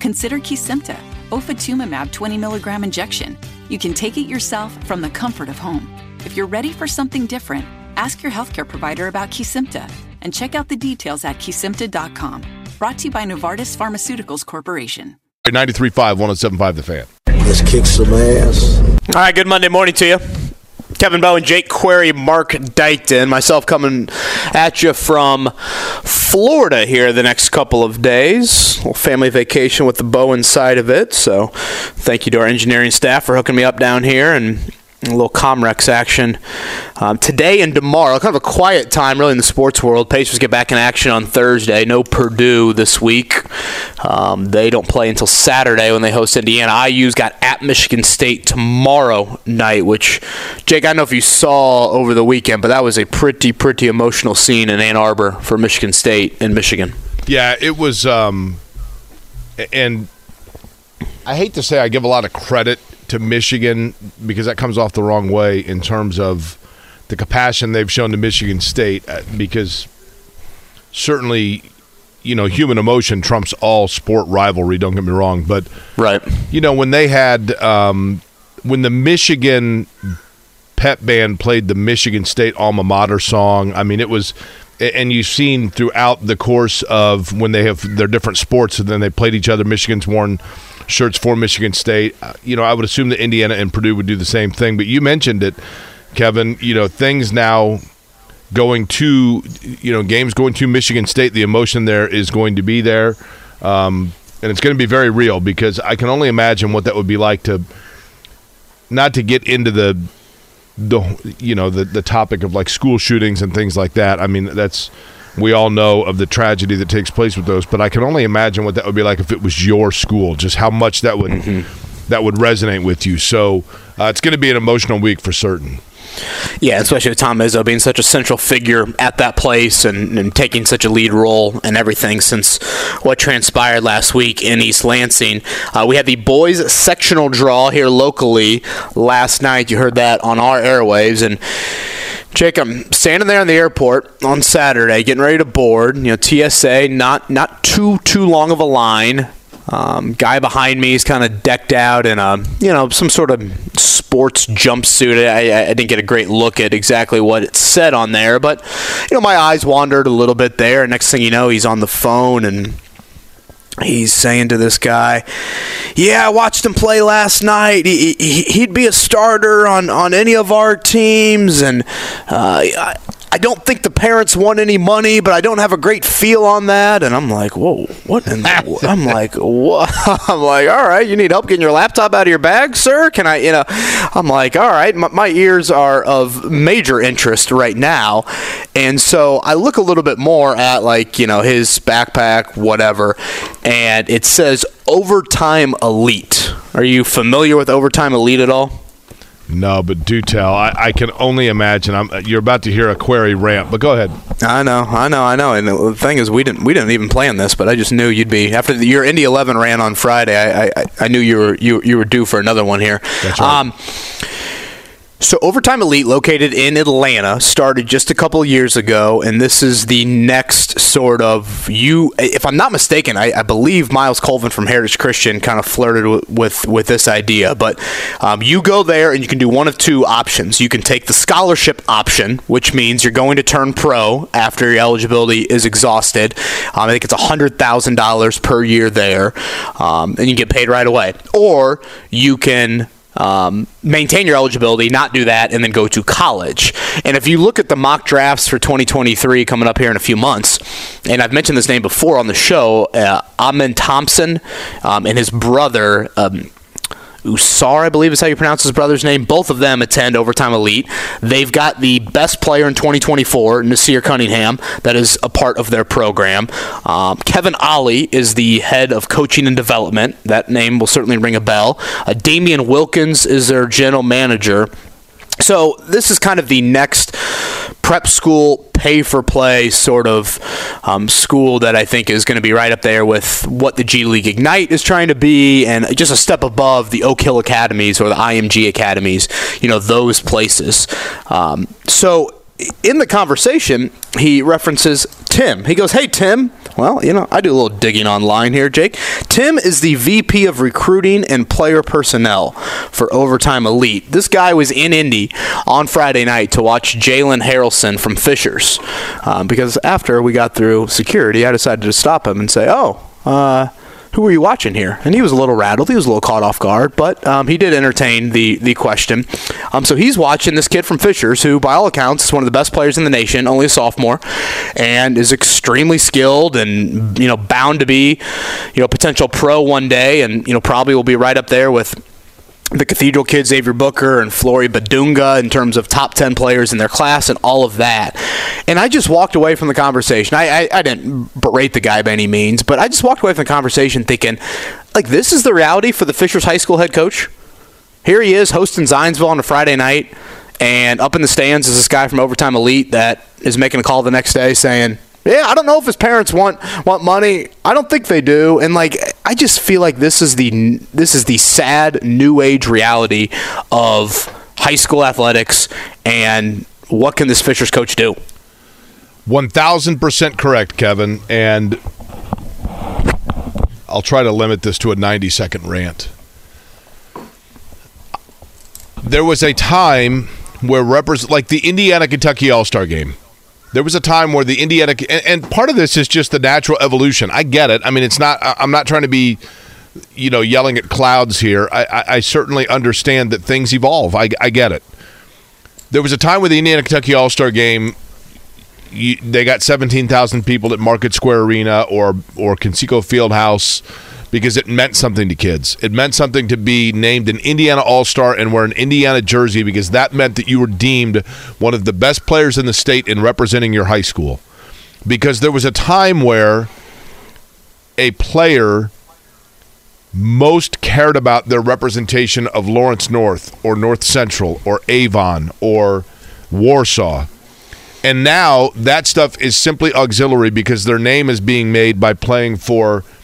Consider Kesimpta, ofatumumab 20 milligram injection. You can take it yourself from the comfort of home. If you're ready for something different, ask your healthcare provider about Kesimpta and check out the details at kesimpta.com. Brought to you by Novartis Pharmaceuticals Corporation. 93.5 107.5 The Fan Let's kick some ass. All right, good Monday morning to you. Kevin Bowen, Jake Query, Mark Dykton, myself coming at you from Florida here the next couple of days. Family vacation with the Bowen side of it. So thank you to our engineering staff for hooking me up down here and a little Comrex action um, today and tomorrow. Kind of a quiet time, really, in the sports world. Pacers get back in action on Thursday. No Purdue this week. Um, they don't play until Saturday when they host Indiana. IU's got at Michigan State tomorrow night, which, Jake, I don't know if you saw over the weekend, but that was a pretty, pretty emotional scene in Ann Arbor for Michigan State and Michigan. Yeah, it was. Um, and I hate to say I give a lot of credit to Michigan because that comes off the wrong way in terms of the compassion they've shown to Michigan State uh, because certainly, you know, human emotion trumps all sport rivalry. Don't get me wrong, but Right. you know when they had um, when the Michigan pep band played the Michigan State alma mater song. I mean, it was, and you've seen throughout the course of when they have their different sports, and then they played each other. Michigan's worn shirts for Michigan State. Uh, you know, I would assume that Indiana and Purdue would do the same thing. But you mentioned it, Kevin. You know, things now going to, you know, games going to Michigan State. The emotion there is going to be there. Um, and it's going to be very real because I can only imagine what that would be like to not to get into the the you know the the topic of like school shootings and things like that. I mean, that's we all know of the tragedy that takes place with those, but I can only imagine what that would be like if it was your school. Just how much that would that would resonate with you. So uh, it's going to be an emotional week for certain. Yeah, especially with Tom Izzo being such a central figure at that place and, and taking such a lead role and everything since what transpired last week in East Lansing. Uh, we had the boys sectional draw here locally last night. You heard that on our airwaves. And Jake, I'm standing there in the airport on Saturday, getting ready to board. You know, TSA, not not too too long of a line. Um, guy behind me is kind of decked out in a you know some sort of sports jumpsuit. I, I didn't get a great look at exactly what it said on there, but you know my eyes wandered a little bit there. And Next thing you know, he's on the phone and he's saying to this guy, "Yeah, I watched him play last night. He, he, would be a starter on, on any of our teams, and uh, I don't think the parents want any money, but I don't have a great feel on that. And I'm like, whoa, what? In the, I'm like, what? I'm like, all right, you need help getting your laptop out of your bag, sir? Can I, you know? I'm like, all right, my, my ears are of major interest right now, and so I look a little bit more at like, you know, his backpack, whatever, and it says overtime elite. Are you familiar with overtime elite at all? No, but do tell. I, I can only imagine. I'm, you're about to hear a query rant, but go ahead. I know, I know, I know. And the thing is, we didn't we didn't even plan this, but I just knew you'd be after the, your Indy 11 ran on Friday. I, I I knew you were you you were due for another one here. That's right. Um, so, Overtime Elite, located in Atlanta, started just a couple years ago, and this is the next sort of you. If I'm not mistaken, I, I believe Myles Colvin from Heritage Christian kind of flirted with with, with this idea. But um, you go there, and you can do one of two options. You can take the scholarship option, which means you're going to turn pro after your eligibility is exhausted. Um, I think it's hundred thousand dollars per year there, um, and you get paid right away. Or you can um, maintain your eligibility, not do that, and then go to college. And if you look at the mock drafts for 2023 coming up here in a few months, and I've mentioned this name before on the show, uh, Amen Thompson um, and his brother. Um, Ausar, I believe is how you pronounce his brother's name. Both of them attend Overtime Elite. They've got the best player in 2024, Naasir Cunningham, that is a part of their program. Um, Kevin Ollie is the head of coaching and development. That name will certainly ring a bell. Uh, Damien Wilkins is their general manager. So this is kind of the next prep school, pay for play sort of um, school that I think is going to be right up there with what the G League Ignite is trying to be, and just a step above the Oak Hill Academies or the IMG Academies. You know those places. Um, so in the conversation, he references Tim. He goes, Hey, Tim. Well, you know, I do a little digging online here, Jake. Tim is the VP of recruiting and player personnel for Overtime Elite. This guy was in Indy on Friday night to watch Jalen Haralson from Fishers. Um, because after we got through security, I decided to stop him and say, Oh, uh, who were you watching here? And he was a little rattled. He was a little caught off guard, but um, he did entertain the the question. Um, so he's watching this kid from Fishers, who, by all accounts, is one of the best players in the nation, only a sophomore, and is extremely skilled and you know bound to be you know potential pro one day, and you know probably will be right up there with the Cathedral kid Xavier Booker and Flory Bidunga, in terms of top 10 players in their class and all of that. And I just walked away from the conversation. I, I, I, didn't berate the guy by any means, but I just walked away from the conversation thinking, like, this is the reality for the Fishers High School head coach. Here he is hosting Zionsville on a Friday night, and up in the stands is this guy from Overtime Elite that is making a call the next day saying, yeah, I don't know if his parents want want money. I don't think they do. And like I just feel like this is the this is the sad new age reality of high school athletics and what can this Fishers coach do? 1000% correct, Kevin, and I'll try to limit this to a 90 second rant. There was a time where represent like the Indiana Kentucky All-Star game there was a time where the Indiana and, and, part of this is just the natural evolution. I get it. I mean, it's not. I'm not trying to be, you know, yelling at clouds here. I, I, I certainly understand that things evolve. I, I get it. There was a time with the Indiana Kentucky All Star Game. You, they got 17,000 people at Market Square Arena or or Conseco Fieldhouse because it meant something to kids. It meant something to be named an Indiana All Star and wear an Indiana jersey because that meant that you were deemed one of the best players in the state in representing your high school. Because there was a time where a player most cared about their representation of Lawrence North or North Central or Avon or Warsaw. And now that stuff is simply auxiliary because their name is being made by playing for –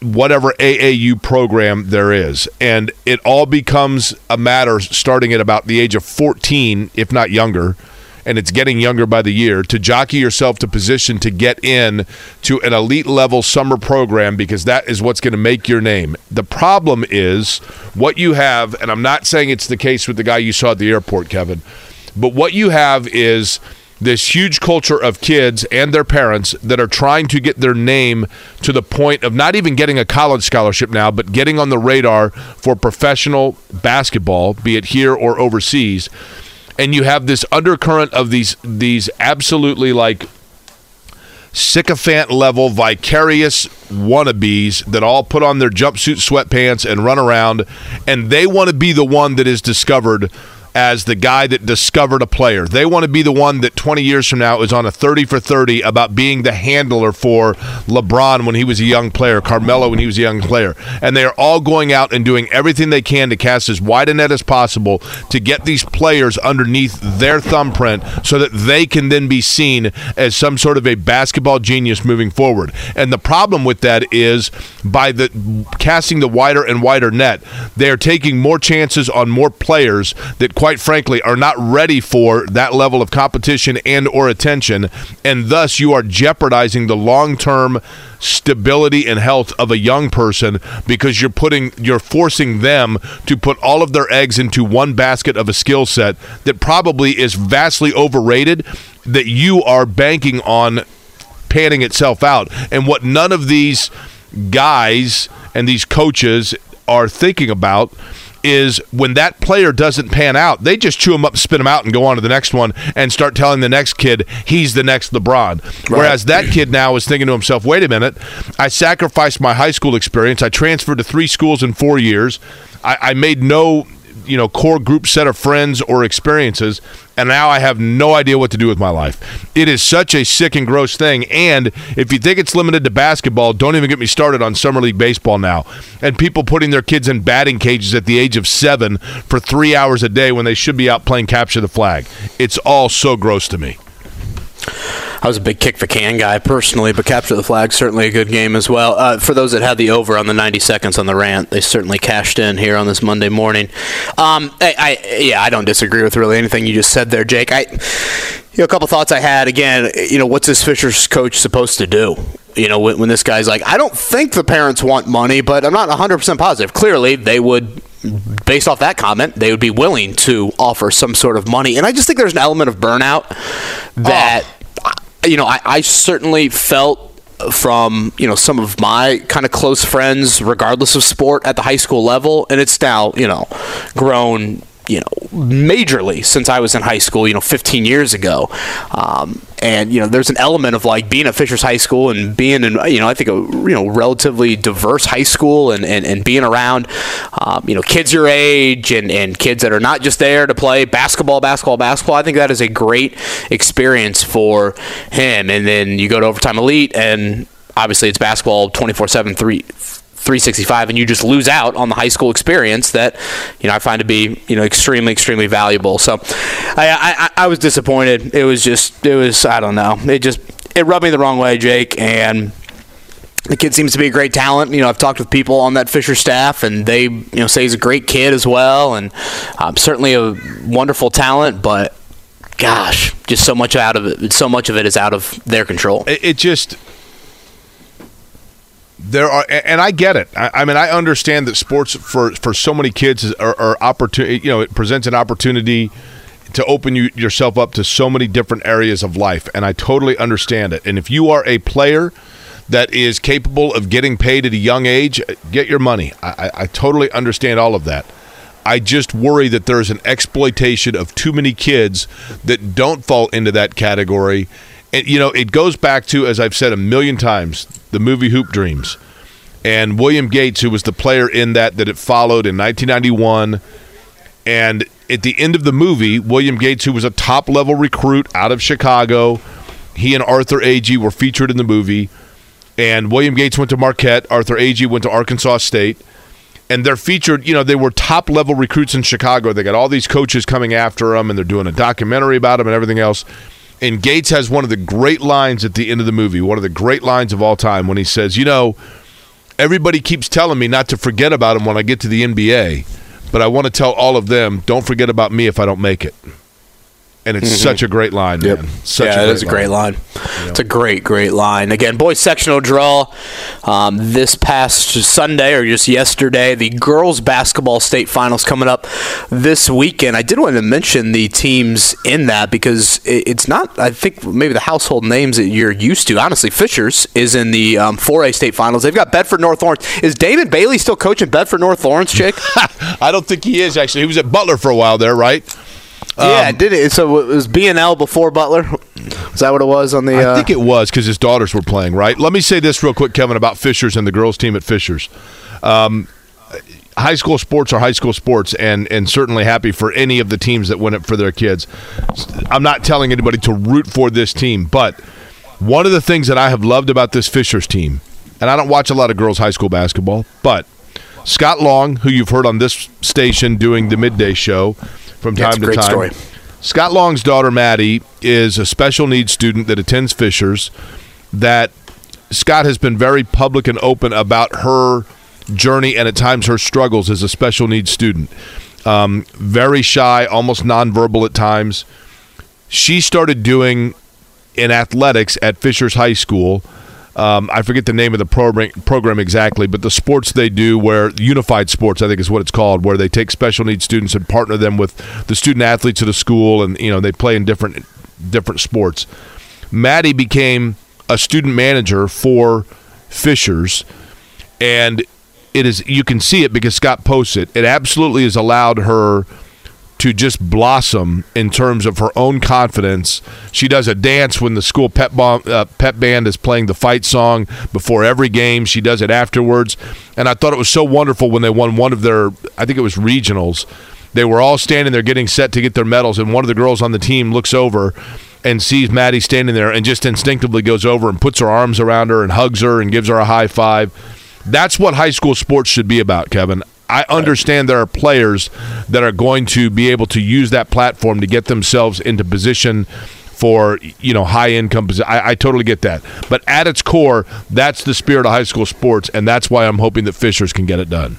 whatever AAU program there is. And it all becomes a matter starting at about the age of 14, if not younger, and it's getting younger by the year to jockey yourself to position to get in to an elite level summer program because that is what's going to make your name. The problem is what you have, and I'm not saying it's the case with the guy you saw at the airport, Kevin, but what you have is this huge culture of kids and their parents that are trying to get their name to the point of not even getting a college scholarship now, but getting on the radar for professional basketball, be it here or overseas. And you have this undercurrent of these these absolutely like sycophant level vicarious wannabes that all put on their jumpsuit sweatpants and run around and they want to be the one that is discovered as the guy that discovered a player. They want to be the one that 20 years from now is on a 30 for 30 about being the handler for LeBron when he was a young player, Carmelo when he was a young player. And they are all going out and doing everything they can to cast as wide a net as possible to get these players underneath their thumbprint so that they can then be seen as some sort of a basketball genius moving forward. And the problem with that is by the casting the wider and wider net, they are taking more chances on more players that quite frankly are not ready for that level of competition and or attention and thus you are jeopardizing the long-term stability and health of a young person because you're putting you're forcing them to put all of their eggs into one basket of a skill set that probably is vastly overrated that you are banking on panning itself out. And what none of these guys and these coaches are thinking about is when that player doesn't pan out, they just chew him up, spit him out, and go on to the next one and start telling the next kid he's the next LeBron. Right. Whereas that kid now is thinking to himself, wait a minute, I sacrificed my high school experience. I transferred to three schools in four years. I, I made no you know core group set of friends or experiences and now I have no idea what to do with my life. It is such a sick and gross thing and if you think it's limited to basketball, don't even get me started on summer league baseball now. And people putting their kids in batting cages at the age of 7 for 3 hours a day when they should be out playing capture the flag. It's all so gross to me. I was a big kick the can guy personally, but capture the flag certainly a good game as well. Uh, for those that had the over on the 90 seconds on the rant, they certainly cashed in here on this Monday morning. Um, I, I, yeah, I don't disagree with really anything you just said there, Jake. I, you know, a couple thoughts I had. Again, you know, what's this Fisher's coach supposed to do? You know, when, when this guy's like, I don't think the parents want money, but I'm not 100% positive. Clearly, they would based off that comment, they would be willing to offer some sort of money. And I just think there's an element of burnout that oh you know, I, I certainly felt from you know some of my kind of close friends regardless of sport at the high school level and it's now you know grown you know, majorly since I was in high school, you know, 15 years ago. Um, and you know, there's an element of like being at Fishers High School and being in, you know, I think a you know relatively diverse high school and, and, and being around, um, you know, kids your age and, and kids that are not just there to play basketball, basketball, basketball. I think that is a great experience for him. And then you go to Overtime Elite and obviously it's basketball 24 7 3 365 and you just lose out on the high school experience that you know I find to be you know extremely extremely valuable. So I, I, I was disappointed. It was just it was I don't know. It just it rubbed me the wrong way, Jake, and the kid seems to be a great talent. You know, I've talked with people on that Fisher staff, and they, you know, say he's a great kid as well, and um, certainly a wonderful talent. But gosh, just so much out of it. So much of it is out of their control. It, it just there are, and I get it. I, I, mean, I understand that sports for for so many kids are, are opportunity. You know, it presents an opportunity to open you yourself up to so many different areas of life, and I totally understand it. And if you are a player that is capable of getting paid at a young age, get your money. I, I totally understand all of that. I just worry that there's an exploitation of too many kids that don't fall into that category and you know, it goes back to as I've said a million times, the movie Hoop Dreams, and William Gates, who was the player in that that it followed in 1991, and at the end of the movie, William Gates, who was a top level recruit out of Chicago, he and Arthur Agee were featured in the movie, and William Gates went to Marquette, Arthur Agee went to Arkansas State and they're featured. You know, they were top level recruits in Chicago. They got all these coaches coming after them, and they're doing a documentary about them and everything else. And Gates has one of the great lines at the end of the movie, one of the great lines of all time, when he says, You know, everybody keeps telling me not to forget about him when I get to the NBA, but I want to tell all of them, don't forget about me if I don't make it. And it's such a great line, man. Such yeah, a it great a great line. It's a great, great line. Again, boys sectional draw um, this past Sunday or just yesterday. The girls basketball state finals coming up this weekend. I did want to mention the teams in that because it, it's not. I think maybe the household names that you're used to. Honestly, Fishers is in the um, 4A state finals. They've got Bedford North Lawrence. Is David Bailey still coaching Bedford North Lawrence, Jake? I don't think he is actually. He was at Butler for a while there, right? Yeah, did it? So it was B and L before Butler. Is that what it was on the? I uh, think it was because his daughters were playing, right? Let me say this real quick, Kevin, about Fishers and the girls' team at Fishers. Um, high school sports are high school sports, and and certainly happy for any of the teams that win it for their kids. I'm not telling anybody to root for this team, but one of the things that I have loved about this Fishers team, and I don't watch a lot of girls' high school basketball, but Scott Long, who you've heard on this station doing the midday show from Yeah, time a to great time. story. Scott Long's daughter Maddie is a special needs student that attends Fishers. That Scott has been very public and open about her journey and at times her struggles as a special needs student. Um, very shy, almost nonverbal at times. She started doing in athletics at Fishers High School. Um, I forget the name of the program, program exactly, but the sports they do, where unified sports, I think is what it's called, where they take special needs students and partner them with the student athletes of the school, and you know they play in different different sports. Maddie became a student manager for Fishers, and it is you can see it because Scott posts it. It absolutely has allowed her to just blossom in terms of her own confidence. She does a dance when the school pep, uh, pep band is playing the fight song before every game. She does it afterwards. And I thought it was so wonderful when they won one of their, I think it was regionals. They were all standing there getting set to get their medals, and one of the girls on the team looks over and sees Maddie standing there and just instinctively goes over and puts her arms around her and hugs her and gives her a high five. That's what high school sports should be about, Kevin. I understand there are players that are going to be able to use that platform to get themselves into position for you know high income. I, I totally get that, but at its core, that's the spirit of high school sports, and that's why I'm hoping that Fishers can get it done.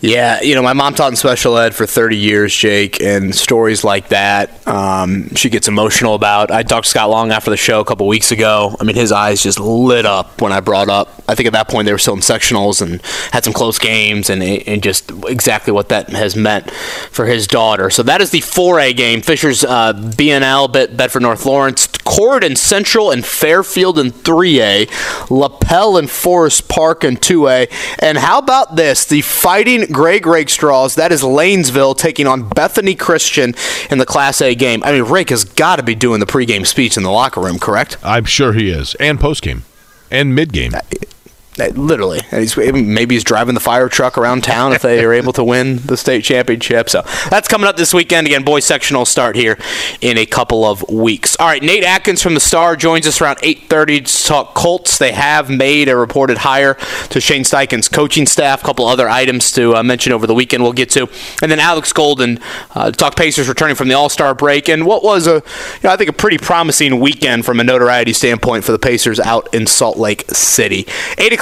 Yeah, you know, my mom taught in special ed for 30 years, Jake, and stories like that, um, she gets emotional about. I talked to Scott Long after the show a couple weeks ago. I mean, his eyes just lit up when I brought up. I think at that point they were still in sectionals and had some close games, and, and just exactly what that has meant for his daughter. So that is the 4A game. Fisher's uh, BNL, Bet- Bedford North Lawrence, Corydon Central and Fairfield in 3A, Lapel and Forest Park in 2A. And how about this? The Fighting Grey Rake Straws, that is Lanesville taking on Bethany Christian in the Class A game. I mean, Rake has got to be doing the pregame speech in the locker room, correct? I'm sure he is, and postgame, and midgame. Uh, Literally, and he's, maybe he's driving the fire truck around town if they are able to win the state championship. So that's coming up this weekend. Again, boys sectional start here in a couple of weeks. All right, Nate Atkins from the Star joins us around 8:30 to talk Colts. They have made a reported hire to Shane Steichen's coaching staff. A couple other items to uh, mention over the weekend. We'll get to, and then Alex Golden uh, talk Pacers returning from the All Star break and what was a, you know, I think a pretty promising weekend from a notoriety standpoint for the Pacers out in Salt Lake City. Eight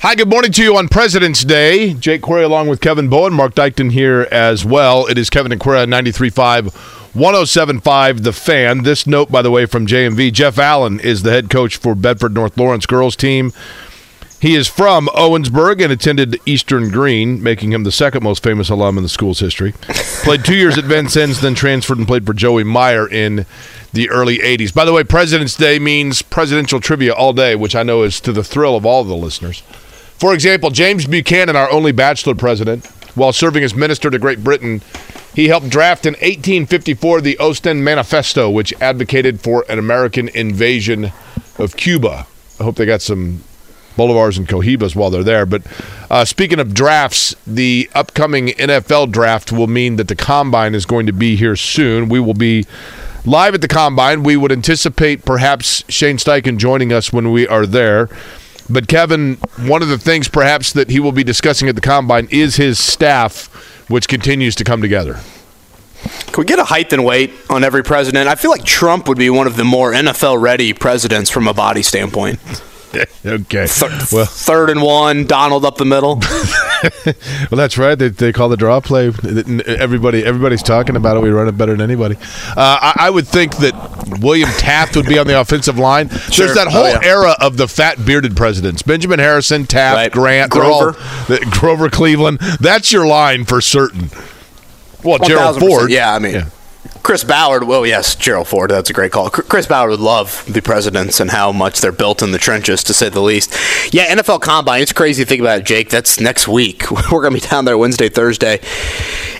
Hi, good morning to you on President's Day. Jake Query along with Kevin Bowen, Mark Dykton here as well. It is Kevin and Query on 93.5, 107.5, The Fan. This note, by the way, from JMV. Jeff Allen is the head coach for Bedford North Lawrence girls team. He is from Owensburg and attended Eastern Greene, making him the second most famous alum in the school's history. played two years at Vincennes, then transferred and played for Joey Meyer in the early 80s. By the way, President's Day means presidential trivia all day, which I know is to the thrill of all the listeners. For example, James Buchanan, our only bachelor president, while serving as minister to Great Britain, he helped draft in 1854 the Ostend Manifesto, which advocated for an American invasion of Cuba. I hope they got some bolivars and cohibas while they're there. But uh, speaking of drafts, the upcoming NFL draft will mean that the combine is going to be here soon. We will be live at the combine. We would anticipate perhaps Shane Steichen joining us when we are there. But Kevin, one of the things perhaps that he will be discussing at the combine is his staff, which continues to come together. Can we get a height and weight on every president? I feel like Trump would be one of the more NFL ready presidents from a body standpoint. okay. Well, third and one, Donald up the middle. well, that's right. They, they call the draw play. Everybody, everybody's talking about it. We run it better than anybody. Uh, I, I, would think that William Taft would be on the offensive line. Sure. There's that whole oh, yeah. era of the fat bearded presidents: Benjamin Harrison, Taft, right. Grant, Grover, all, Grover Cleveland. That's your line for certain. Well, 1, Gerald Ford. Yeah, I mean. Yeah. Chris Ballard, well, yes, Gerald Ford, that's a great call. Chris Ballard would love the presidents and how much they're built in the trenches, to say the least. Yeah, NFL Combine, it's crazy to think about it, Jake. That's next week. We're going to be down there Wednesday, Thursday,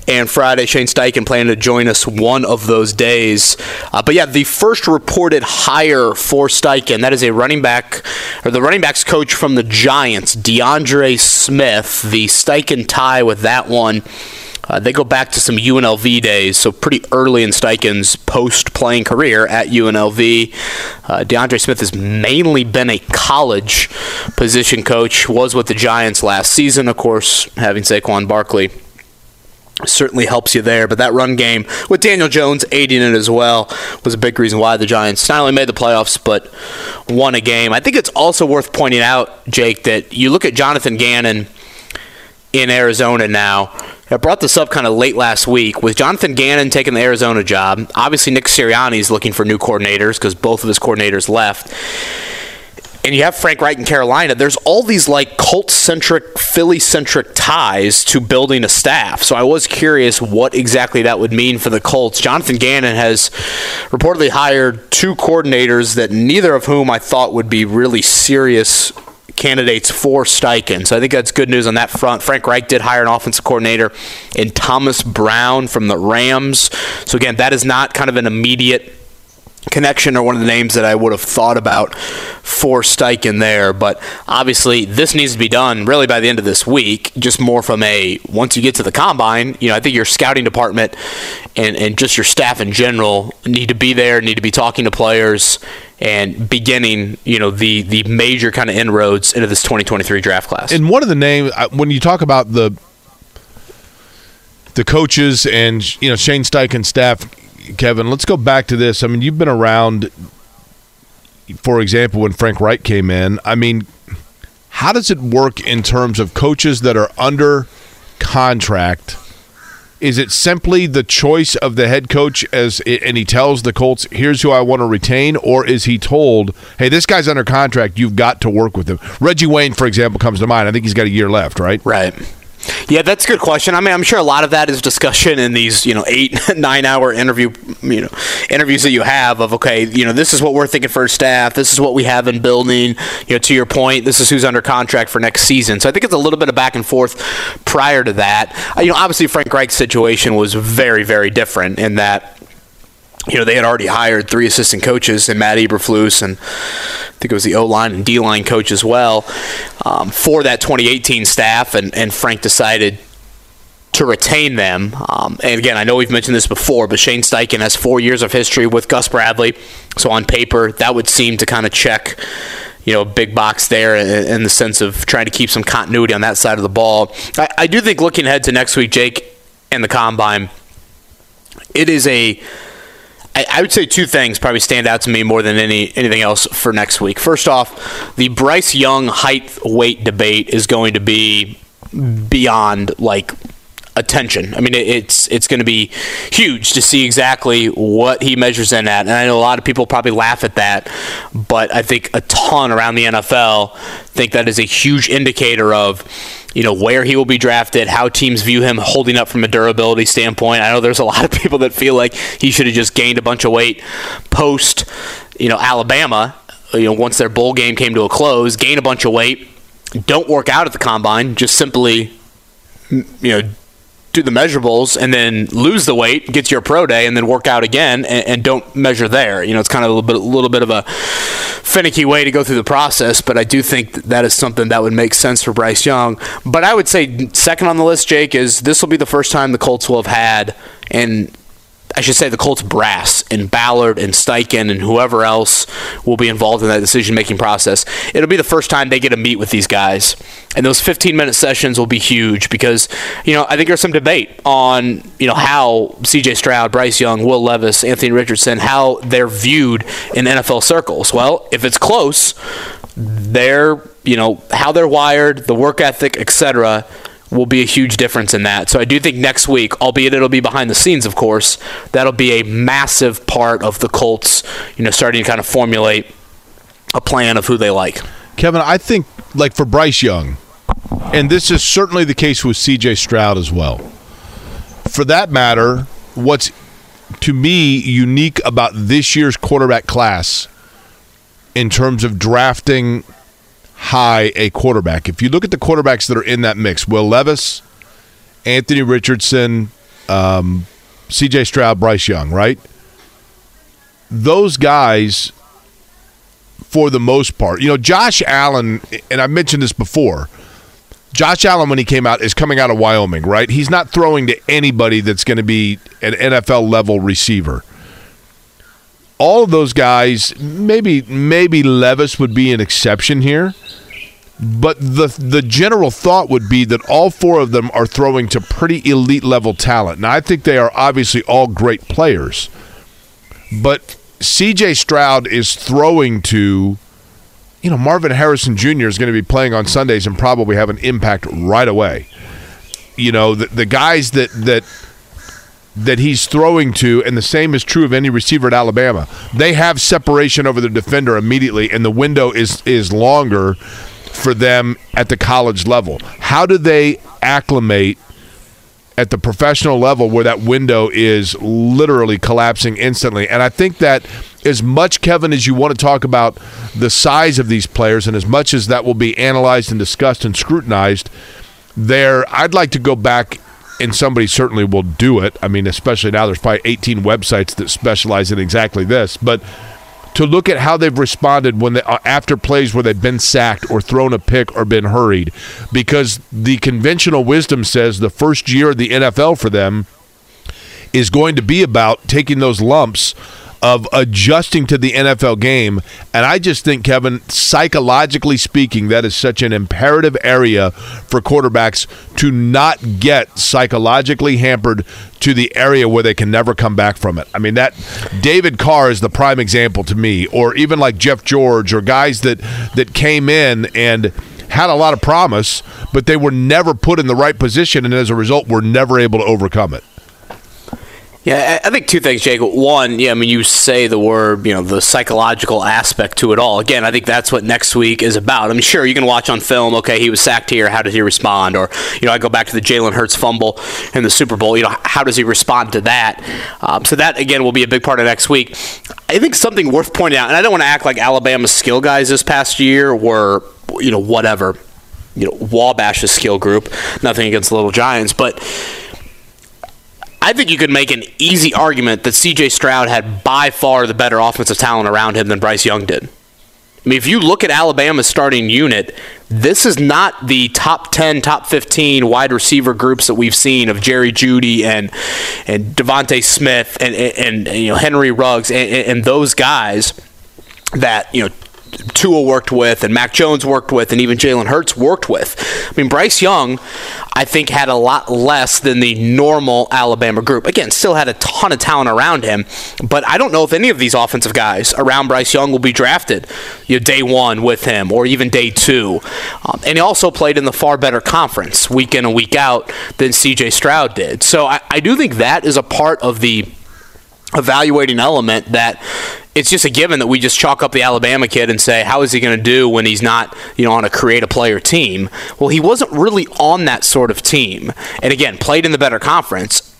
and Friday. Shane Steichen planning to join us one of those days. Uh, but yeah, the first reported hire for Steichen, that is a running back, or the running backs coach from the Giants, DeAndre Smith. The Steichen tie with that one. Uh, they go back to some UNLV days, so pretty early in Steichen's post-playing career at UNLV. Uh, DeAndre Smith has mainly been a college position coach. Was with the Giants last season, of course, having Saquon Barkley certainly helps you there. But that run game with Daniel Jones aiding it as well was a big reason why the Giants not only made the playoffs but won a game. I think it's also worth pointing out, Jake, that you look at Jonathan Gannon in Arizona now. I brought this up kind of late last week with Jonathan Gannon taking the Arizona job. Obviously, Nick Sirianni is looking for new coordinators because both of his coordinators left. And you have Frank Reich in Carolina. There's all these like cult centric, Philly centric ties to building a staff. So I was curious what exactly that would mean for the Colts. Jonathan Gannon has reportedly hired two coordinators that neither of whom I thought would be really serious candidates for Steichen. So I think that's good news on that front. Frank Reich did hire an offensive coordinator in Thomas Brown from the Rams. So again, that is not kind of an immediate connection or one of the names that I would have thought about for Steichen there. But obviously, this needs to be done really by the end of this week. Just more from a once you get to the combine, you know, I think your scouting department and, and just your staff in general need to be there, need to be talking to players and beginning, you know, the the major kind of inroads into this 2023 draft class. And one of the names when you talk about the the coaches and you know Shane Steichen staff, Kevin, let's go back to this. I mean, you've been around, for example, when Frank Reich came in. I mean, how does it work in terms of coaches that are under contract? Is it simply the choice of the head coach as and he tells the Colts, "Here's who I want to retain," or is he told, "Hey, this guy's under contract. You've got to work with him." Reggie Wayne, for example, comes to mind. I think he's got a year left, right? Right. Yeah, that's a good question. I mean, I'm sure a lot of that is discussion in these, you know, eight, nine hour interview, you know, interviews that you have of, okay, you know, this is what we're thinking for staff. This is what we have in building. You know, to your point, this is who's under contract for next season. So I think it's a little bit of back and forth prior to that. You know, obviously Frank Reich's situation was very, very different in that you know, they had already hired three assistant coaches and Matt Eberflus and I think it was the O line and D line coach as well um, for that 2018 staff, and, and Frank decided to retain them. Um, and again, I know we've mentioned this before, but Shane Steichen has four years of history with Gus Bradley, so on paper that would seem to kind of check. You know, a big box there in, in, the sense of trying to keep some continuity on that side of the ball. I, I do think looking ahead to next week, Jake, and the combine, it is a I, would say two things probably stand out to me more than any anything else for next week. First off, the Bryce Young height weight debate is going to be beyond like attention. I mean, it's it's going to be huge to see exactly what he measures in at. And I know a lot of people probably laugh at that, but I think a ton around the NFL think that is a huge indicator of you know where he will be drafted, how teams view him holding up from a durability standpoint. I know there's a lot of people that feel like he should have just gained a bunch of weight post, you know, Alabama. You know, once their bowl game came to a close, gain a bunch of weight, don't work out at the combine, just simply, you know, do the measurables and then lose the weight, get to your pro day, and then work out again and, and, don't measure there. You know, it's kind of a little bit, a little bit of a finicky way to go through the process, but I do think that, that is something that would make sense for Bryce Young. But I would say second on the list, Jake, is this will be the first time the Colts will have had and I should say the Colts brass and Ballard and Steichen and whoever else will be involved in that decision making process. It'll be the first time they get to meet with these guys. And those 15 minute sessions will be huge because, you know, I think there's some debate on, you know, how CJ Stroud, Bryce Young, Will Levis, Anthony Richardson, how they're viewed in NFL circles. Well, if it's close, they're, you know, how they're wired, the work ethic, etc will be a huge difference in that. So I do think next week, albeit it'll be behind the scenes, of course, that'll be a massive part of the Colts, you know, starting to kind of formulate a plan of who they like. Kevin, I think like for Bryce Young, and this is certainly the case with CJ Stroud as well. For that matter, what's to me unique about this year's quarterback class in terms of drafting high a quarterback. If you look at the quarterbacks that are in that mix, Will Levis, Anthony Richardson, um, C.J. Stroud, Bryce Young, right? Those guys, for the most part, you know, Josh Allen, and I mentioned this before. Josh Allen, when he came out, is coming out of Wyoming, right? He's not throwing to anybody that's going to be an NFL level receiver all of those guys, maybe maybe Levis would be an exception here, but the the general thought would be that all four of them are throwing to pretty elite level talent. Now I think they are obviously all great players, but C.J. Stroud is throwing to. You know, Marvin Harrison Jr. is going to be playing on Sundays and probably have an impact right away. You know, the, the guys that that that he's throwing to, and the same is true of any receiver at Alabama. They have separation over the defender immediately, and the window is is longer for them at the college level. How do they acclimate at the professional level where that window is literally collapsing instantly? And I think that as much, Kevin, as you want to talk about the size of these players, and as much as that will be analyzed and discussed and scrutinized, there, I'd like to go back and somebody certainly will do it. I mean, especially now there's probably 18 websites that specialize in exactly this. But to look at how they've responded when they uh, after plays where they've been sacked or thrown a pick or been hurried, because the conventional wisdom says the first year of the NFL for them is going to be about taking those lumps of adjusting to the NFL game. And I just think, Kevin, psychologically speaking, that is such an imperative area for quarterbacks to not get psychologically hampered to the area where they can never come back from it. I mean, that David Carr is the prime example to me, or even like Jeff George, or guys that that came in and had a lot of promise, but they were never put in the right position, and as a result, were never able to overcome it. Yeah, I think two things, Jake. One, yeah, I mean, you say the word, you know, the psychological aspect to it all. Again, I think that's what next week is about. I mean, sure, you can watch on film, okay, he was sacked here. How did he respond? Or, you know, I go back to the Jalen Hurts fumble in the Super Bowl. You know, how does he respond to that? Um, so that, again, will be a big part of next week. I think something worth pointing out, and I don't want to act like Alabama's skill guys this past year were, you know, whatever, you know, Wabash's skill group. Nothing against the Little Giants, but I think you could make an easy argument that CJ Stroud had by far the better offensive talent around him than Bryce Young did. I mean, if you look at Alabama's starting unit, this is not the top 10, top 15 wide receiver groups that we've seen of Jerry Jeudy and and DeVonta Smith and, and, and, you know Henry Ruggs and, and those guys that you know Tua worked with and Mac Jones worked with and even Jalen Hurts worked with. I mean, Bryce Young, I think, had a lot less than the normal Alabama group. Again, still had a ton of talent around him, but I don't know if any of these offensive guys around Bryce Young will be drafted you know, day one with him or even day two. Um, and he also played in the far better conference week in and week out than CJ Stroud did. So I, I do think that is a part of the evaluating element that it's just a given that we just chalk up the Alabama kid and say, how is he going to do when he's not, you know, on a create a player team? Well, he wasn't really on that sort of team. And again, played in the better conference.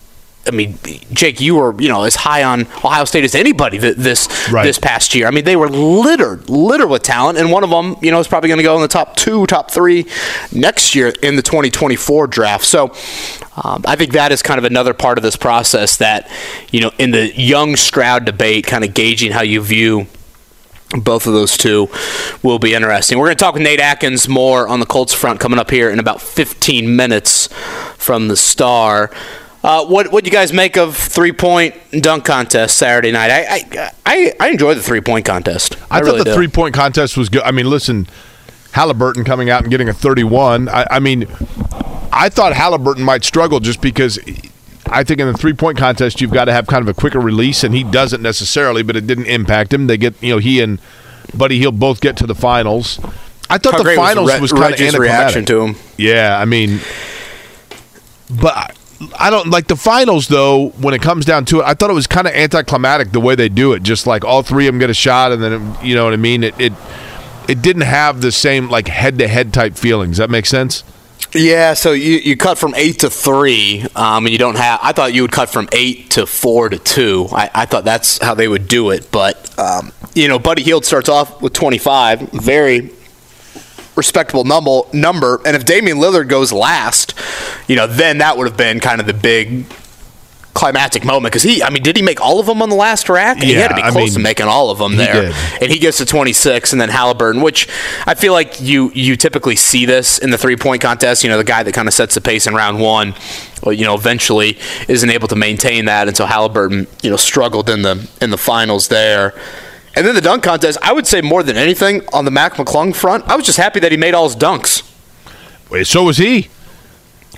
I mean, Jake, you were you know as high on Ohio State as anybody this right. this past year. I mean, they were littered, littered with talent, and one of them, you know, is probably going to go in the top two, top three next year in the 2024 draft. So, um, I think that is kind of another part of this process that, you know, in the young Stroud debate, kind of gauging how you view both of those two will be interesting. We're going to talk with Nate Atkins more on the Colts front coming up here in about 15 minutes from the Star. Uh, what what do you guys make of three point dunk contest Saturday night? I I I, I enjoy the three point contest. I, I, thought really the do. three point contest was good. I mean, listen, Halliburton coming out and getting a 31. I, I mean, I thought Halliburton might struggle just because I think in the three point contest you've got to have kind of a quicker release, and he doesn't necessarily, but it didn't impact him. They get, you know, he and Buddy Hield both get to the finals. I thought How the finals Re- was, kind of Reggie's reaction to him. Yeah, I mean, but I, don't like the finals though. When it comes down to it, I thought it was kind of anticlimactic the way they do it. Just like all three of them get a shot, and then it, you know what I mean. It it it didn't have the same like head to head type feelings. That makes sense. Yeah, so you, you cut from eight to three, um, and you don't have. I thought you would cut from eight to four to two. I, I thought that's how they would do it, but um, you know, Buddy Hield starts off with twenty five, very respectable number. Number, and if Damian Lillard goes last, you know, then that would have been kind of the big climactic moment because he. I mean, did he make all of them on the last rack? he had to be Yeah, I close mean, to making all of them there and he gets to 26 and then Halliburton which I feel like you you typically see this in the three point contest you know the guy that kind of sets the pace in round one well, you know eventually isn't able to maintain that until Halliburton you know struggled in the in the finals there and then the dunk contest I would say more than anything on the Mac McClung front I was just happy that he made all his dunks Wait, so was he.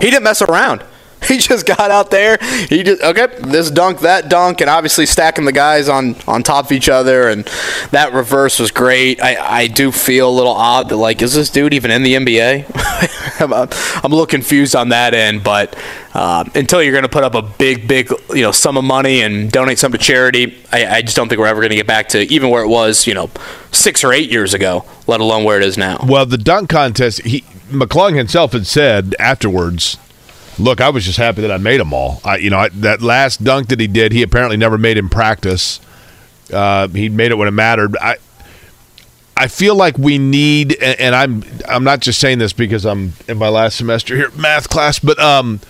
he didn't mess around. He just got out there. He just okay, this dunk, that dunk, and obviously stacking the guys on on top of each other, and that reverse was great. I, I do feel a little odd that like, is this dude even in the NBA? I'm, I'm a little confused on that end, but um, until you're going to put up a big, big you know sum of money and donate some to charity, I, I just don't think we're ever going to get back to even where it was you know six or eight years ago, let alone where it is now. Well, the dunk contest, he McClung himself had said afterwards, "Look, I was just happy that I made them all. I, you know, I, that last dunk that he did, he apparently never made in practice. Uh, he made it when it mattered. I, I feel like we need, and, and I'm, I'm not just saying this because I'm in my last semester here, math class, but um,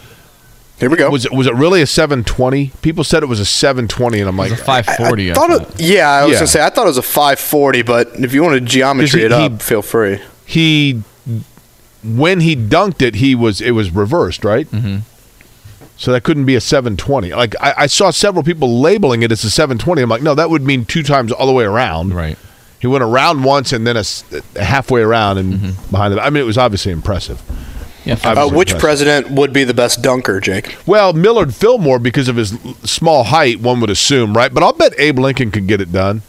Here we go. was it was it really a 720? People said it was a 720, and I'm like, It's a 540. I, thought thought. it, yeah, I was Yeah. gonna say I thought it was a 540, but if you want to geometry He- it up, he- feel free. he when he dunked it, he was it was reversed, right? Mm-hmm. So that couldn't be a 720. Like I, I saw several people labeling it as a 720. I'm like, no, that would mean two times all the way around. Right. He went around once and then a halfway around and Mm-hmm. behind the. I mean, it was obviously impressive. Yeah. I- Uh, which impressed. president would be the best dunker, Jake? Well, Millard Fillmore because of his small height, one would assume, right? But I'll bet Abe Lincoln could get it done.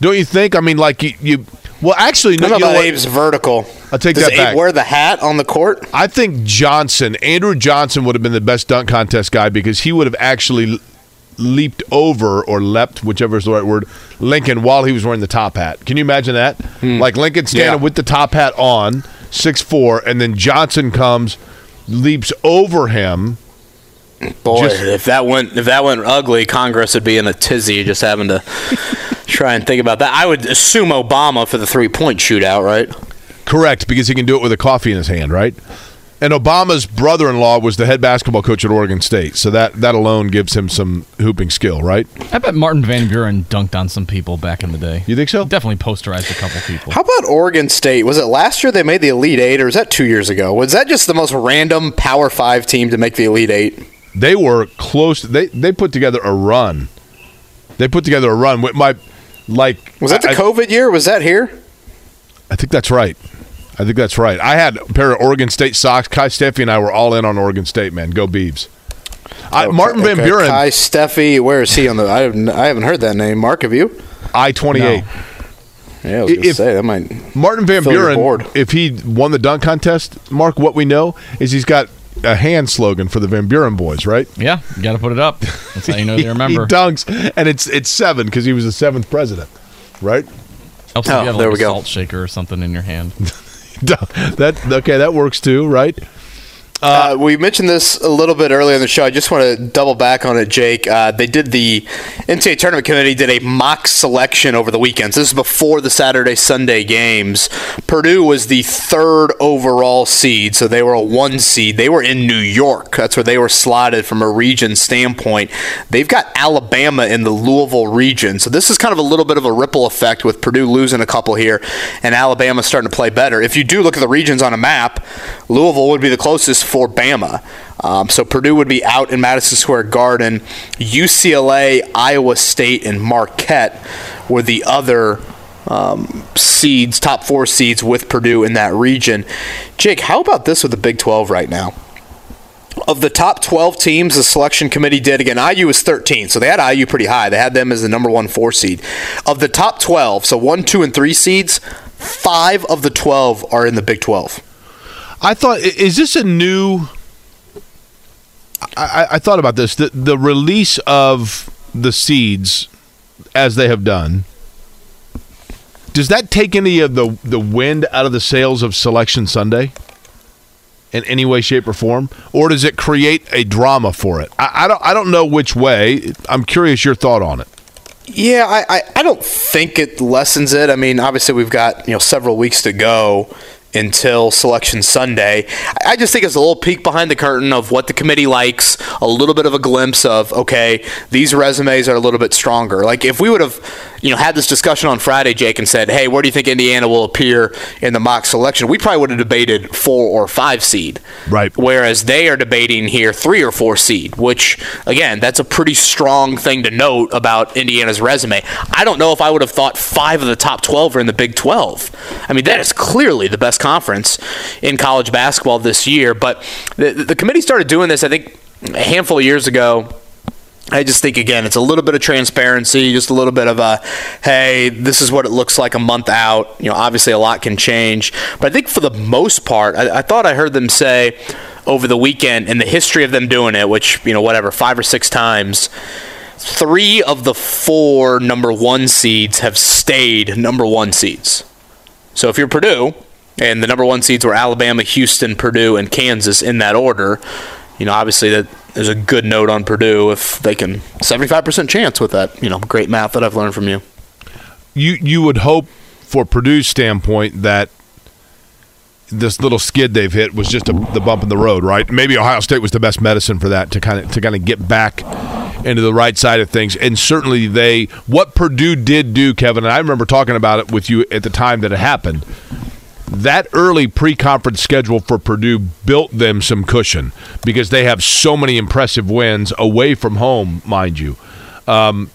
Don't you think? I mean, like you. you well, actually, no. You know know about what? Abe's vertical. I'll take Does that Abe back. wear the hat on the court? I think Johnson, Andrew Johnson, would have been the best dunk contest guy because he would have actually leaped over or leapt, whichever is the right word, Lincoln while he was wearing the top hat. Can you imagine that? Hmm. Like Lincoln standing Yeah. with the top hat on, six four, and then Johnson comes, leaps over him. Boy, Just- if that went if that went ugly, Congress would be in a tizzy just having to try and think about that. I would assume Obama for the three point shootout, right? Correct, because he can do it with a coffee in his hand, right? And Obama's brother-in-law was the head basketball coach at Oregon State, so that that alone gives him some hooping skill, right? I bet Martin Van Buren dunked on some people back in the day. You think so? Definitely posterized a couple people. How about Oregon State? Was it last year they made the Elite Eight, or was that two years ago? Was that just the most random Power Five team to make the Elite Eight? They were close. They they put together a run. They put together a run. With my like Was that the I, COVID year? Was that here? I think that's right. I think that's right. I had a pair of Oregon State socks. Kai Steffi and I were all in on Oregon State. Man, go Beavs. I, Martin Van Okay, Buren, Kai Steffi. Where is he on the? I haven't, I haven't heard that name. Mark, have you? I twenty eight. Yeah, I was gonna If- say that might. Martin Van Buren, if he won the dunk contest, Mark, what we know is he's got a hand slogan for the Van Buren boys, right? Yeah, you got to put it up. That's how you know they remember. he dunks, and it's it's seven because he was the seventh president, right? Helps if Oh, you have there like we a go. salt shaker or something in your hand. that okay, that works too, right? Uh, we mentioned this a little bit earlier in the show. I just want to double back on it, Jake. Uh, they did the NCAA tournament committee did a mock selection over the weekends. This is before the Saturday Sunday games. Purdue was the third overall seed, so they were a one seed. They were in New York. That's where they were slotted from a region standpoint. They've got Alabama in the Louisville region, so this is kind of a little bit of a ripple effect with Purdue losing a couple here and Alabama starting to play better. If you do look at the regions on a map, Louisville would be the closest for Bama. Um, so Purdue would be out in Madison Square Garden. UCLA, Iowa State, and Marquette were the other um, seeds, top four seeds with Purdue in that region. Jake, how about this with the Big 12 right now? Of the top 12 teams the selection committee did, again, IU was 13, so they had IU pretty high. They had them as the number one four seed. Of the top 12, so one, two, and three seeds, five of the 12 are in the Big 12. I thought, is this a new? I, I thought about this. The the release of the seeds, as they have done, does that take any of the the wind out of the sails of Selection Sunday? In any way, shape, or form, or does it create a drama for it? I, I don't. I don't know which way. I'm curious your thought on it. Yeah, I, I, I don't think it lessens it. I mean, obviously we've got you know several weeks to go until Selection Sunday. I just think it's a little peek behind the curtain of what the committee likes, a little bit of a glimpse of, okay, these resumes are a little bit stronger. Like if we would have, you know, had this discussion on Friday, Jake, and said, hey, where do you think Indiana will appear in the mock selection? We probably would have debated four or five seed. Right. Whereas they are debating here three or four seed, which, again, that's a pretty strong thing to note about Indiana's resume. I don't know if I would have thought five of the top 12 are in the Big 12. I mean, that is clearly the best conference in college basketball this year. But the, the committee started doing this, I think, a handful of years ago. I just think again, it's a little bit of transparency, just a little bit of a, hey, this is what it looks like a month out. You know, obviously a lot can change, but I think for the most part, I, I thought I heard them say over the weekend in the history of them doing it, which you know, whatever, five or six times, three of the four number one seeds have stayed number one seeds. So if you're Purdue, and the number one seeds were Alabama, Houston, Purdue, and Kansas in that order. You know, obviously that there's a good note on Purdue if they can 75% chance with that. You know, great math that I've learned from you. You you would hope for Purdue's standpoint that this little skid they've hit was just a, the bump in the road, right? Maybe Ohio State was the best medicine for that to kind of to kind of get back into the right side of things. And certainly they what Purdue did do, Kevin. And I remember talking about it with you at the time that it happened that early pre-conference schedule for Purdue built them some cushion because they have so many impressive wins away from home, mind you. Um,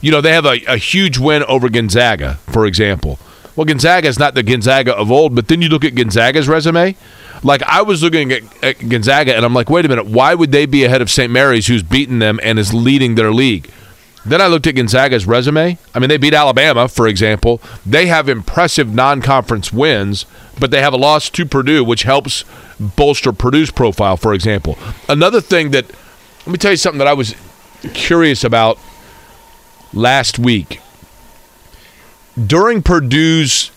you know, they have a, a, huge win over Gonzaga, for example. Well, Gonzaga is not the Gonzaga of old, but then you look at Gonzaga's resume. Like I was looking at, at Gonzaga, and I'm like, wait a minute, why would they be ahead of St. Mary's, who's beaten them and is leading their league? Then I looked at Gonzaga's resume. I mean, they beat Alabama, for example. They have impressive non conference wins, but they have a loss to Purdue, which helps bolster Purdue's profile, for example. Another thing that, let me tell you something that I was curious about last week. During Purdue's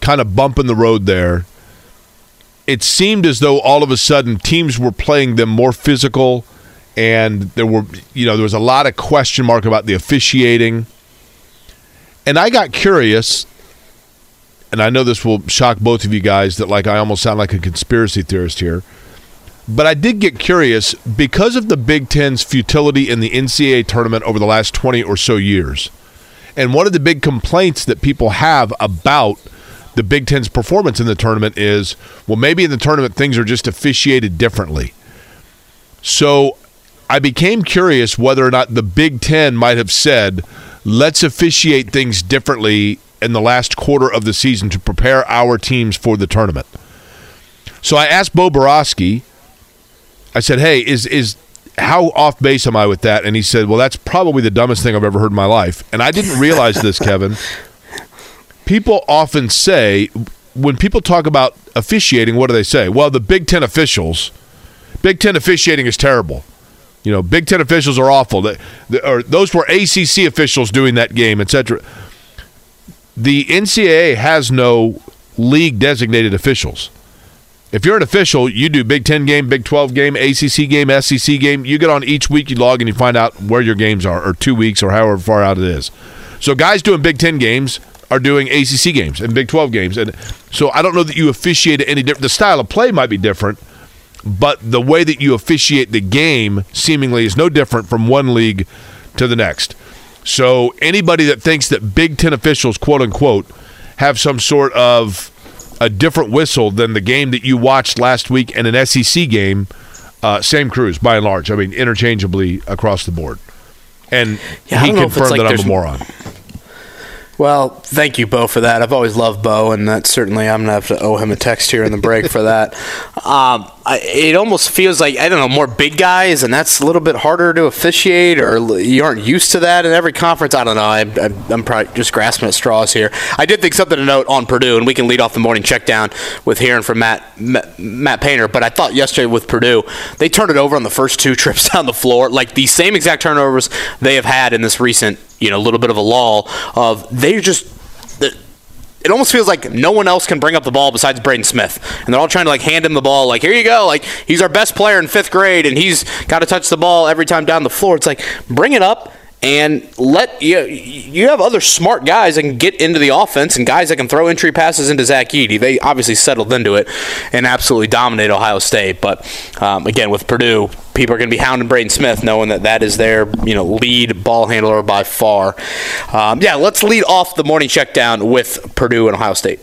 kind of bump in the road there, it seemed as though all of a sudden teams were playing them more physical and there were you know there was a lot of question mark about the officiating. And i got curious and i know this will shock both of you guys that like i almost sound like a conspiracy theorist here but i did get curious because of the big ten's futility in the ncaa tournament over the last 20 or so years. And one of the big complaints that people have about the big ten's performance in the tournament is well maybe in the tournament things are just officiated differently. So I became curious whether or not the Big Ten might have said, let's officiate things differently in the last quarter of the season to prepare our teams for the tournament. So I asked Bo Boroski, I said, hey, is, is how off base am I with that? And he said, well, that's probably the dumbest thing I've ever heard in my life. And I didn't realize this, Kevin. People often say, when people talk about officiating, what do they say? Well, the Big Ten officials, Big Ten officiating is terrible. You know, Big Ten officials are awful. The, the, or those were ACC officials doing that game, etc. The NCAA has no league designated officials. If you're an official, you do Big Ten game, Big 12 game, ACC game, SEC game. You get on each week, you log, and you find out where your games are, or two weeks, or however far out it is. So guys doing Big Ten games are doing ACC games and Big 12 games, and so I don't know that you officiate any different. The style of play might be different, but the way that you officiate the game seemingly is no different from one league to the next. So anybody that thinks that Big Ten officials, quote unquote, have some sort of a different whistle than the game that you watched last week and an SEC game. Uh, same crews by and large. I mean, interchangeably across the board. And Yeah, he don't know if it's confirmed like that I'm a moron. Well, thank you, Bo, for that. I've always loved Bo, and that certainly I'm gonna have to owe him a text here in the break for that. Um, I, it almost feels like I don't know more big guys, and that's a little bit harder to officiate, or you aren't used to that in every conference. I don't know. I, I'm probably just grasping at straws here. I did think something to note on Purdue, and we can lead off the morning check down with hearing from Matt Matt, Matt Painter. But I thought yesterday with Purdue, they turned it over on the first two trips down the floor, like the same exact turnovers they have had in this recent, you know, little bit of a lull. Of they just it almost feels like no one else can bring up the ball besides Braden Smith, and they're all trying to like hand him the ball. Like here you go, like he's our best player in fifth grade, and he's got to touch the ball every time down the floor. It's like bring it up and let you you have other smart guys that can get into the offense and guys that can throw entry passes into Zach Edey. They obviously settled into it and absolutely dominate Ohio State. But um, again, with Purdue, people are going to be hounding Braden Smith, knowing that that is their you know lead ball handler by far. Um, yeah, let's lead off the morning check down with Purdue and Ohio State.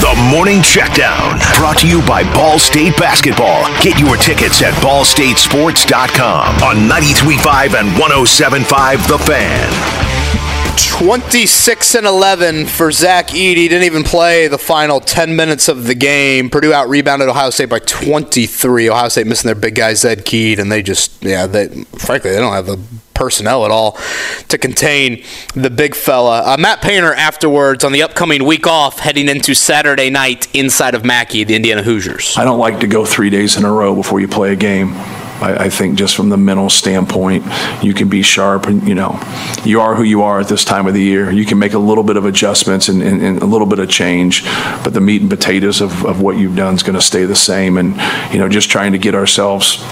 The Morning Checkdown, brought to you by Ball State Basketball. Get your tickets at ballstatesports.com on 93.5 and 107.5 The Fan. 26 and 11 for Zach Edey. Didn't even play the final 10 minutes of the game. Purdue out rebounded Ohio State by 23. Ohio State missing their big guy Zed Key, and they just, yeah, they frankly they don't have the personnel at all to contain the big fella. Uh, Matt Painter afterwards on the upcoming week off, heading into Saturday night inside of Mackey, the Indiana Hoosiers. I don't like to go three days in a row before you play a game. I, I think just from the mental standpoint, you can be sharp and, you know, you are who you are at this time of the year. You can make a little bit of adjustments and, and, and a little bit of change, but the meat and potatoes of, of what you've done is going to stay the same. And, you know, just trying to get ourselves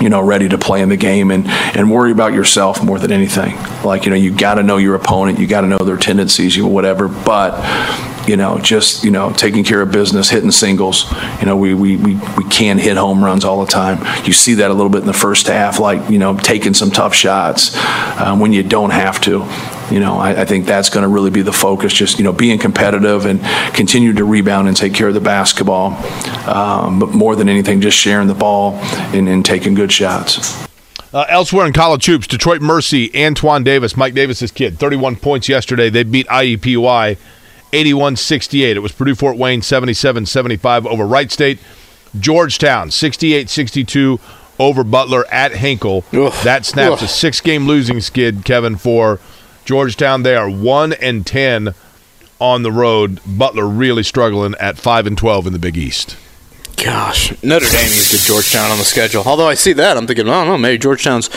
you know, ready to play in the game and, and worry about yourself more than anything. Like, you know, you got to know your opponent, you got to know their tendencies, you whatever. But, you know, just, you know, taking care of business, hitting singles. You know, we, we, we, we can hit home runs all the time. You see that a little bit in the first half, like, you know, taking some tough shots um, when you don't have to. You know, I, I think that's going to really be the focus, just, you know, being competitive and continue to rebound and take care of the basketball. Um, but more than anything, just sharing the ball and, and taking good shots. Uh, elsewhere in college hoops, Detroit Mercy, Antoine Davis, Mike Davis's kid, 31 points yesterday. They beat IEPY 81 68. It was Purdue Fort Wayne 77 75 over Wright State. Georgetown 68 62 over Butler at Hinkle. That snaps a six game losing skid, Kevin, for Georgetown. They are 1 and 10 on the road. Butler really struggling at 5 and 12 in the Big East. Gosh, Notre Dame needs to Georgetown on the schedule. Although I see that, I'm thinking, I don't know, maybe Georgetown's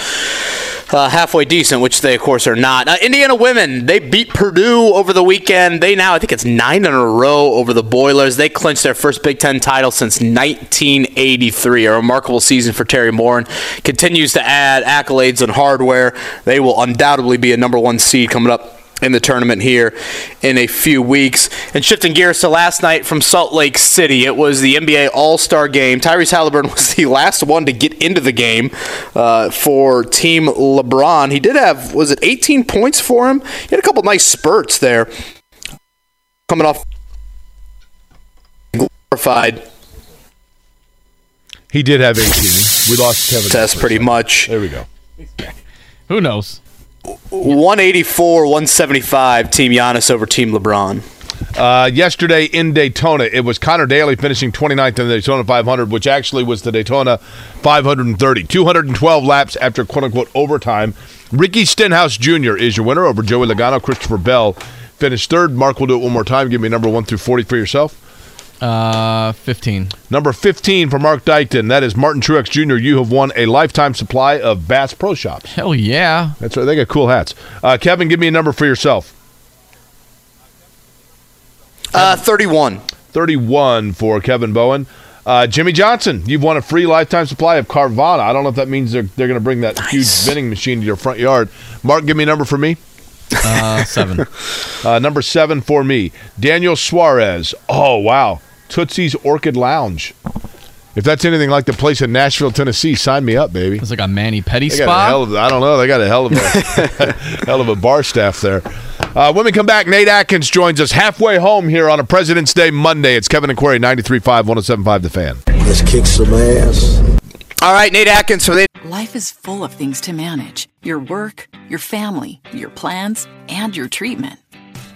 uh, halfway decent, which they, of course, are not. Uh, Indiana women, they beat Purdue over the weekend. They now, I think it's nine in a row over the Boilers. They clinched their first Big Ten title since 1983. A remarkable season for Teri Moren. Continues to add accolades and hardware. They will undoubtedly be a number one seed coming up in the tournament here in a few weeks. And shifting gears to last night from Salt Lake City, it was the NBA All Star game. Tyrese Halliburton was the last one to get into the game uh, for Team LeBron. He did have, was it 18 points for him? He had a couple nice spurts there. Coming off glorified He did have 18. We lost Kevin. test pretty much. There we go. Who knows? 184, 175, Team Giannis over Team LeBron. Uh, yesterday in Daytona, it was Conor Daly finishing 29th in the Daytona 500, which actually was the Daytona 530. 212 laps after quote unquote overtime. Ricky Stenhouse Jr. is your winner over Joey Logano. Christopher Bell finished third. Mark will do it one more time. Give me number one through 40 for yourself. Uh, 15. Number 15 for Mark Dykton. That is Martin Truex Jr. You have won a lifetime supply of Bass Pro Shops. Hell yeah. That's right. They got cool hats. Uh, Kevin, give me a number for yourself. Uh, 31. 31 for Kevin Bowen. Uh, Jimmie Johnson, you've won a free lifetime supply of Carvana. I don't know if that means they're, they're going to bring that huge vending machine to your front yard. Mark, give me a number for me. Uh, seven. Uh, number seven for me. Daniel Suarez. Oh, wow. Tootsie's Orchid Lounge. If that's anything like the place in Nashville, Tennessee, sign me up, baby. It's like a Manny Petty They spot. hell of, I don't know. They got a hell of a hell of a bar staff there. Uh, when we come back, Nate Atkins joins us halfway home here on a President's Day Monday. It's Kevin and Query, 93.5, 107.5 The Fan. Let's kick some ass. All right, Nate Atkins. So they- Life is full of things to manage your work, your family, your plans, and your treatment.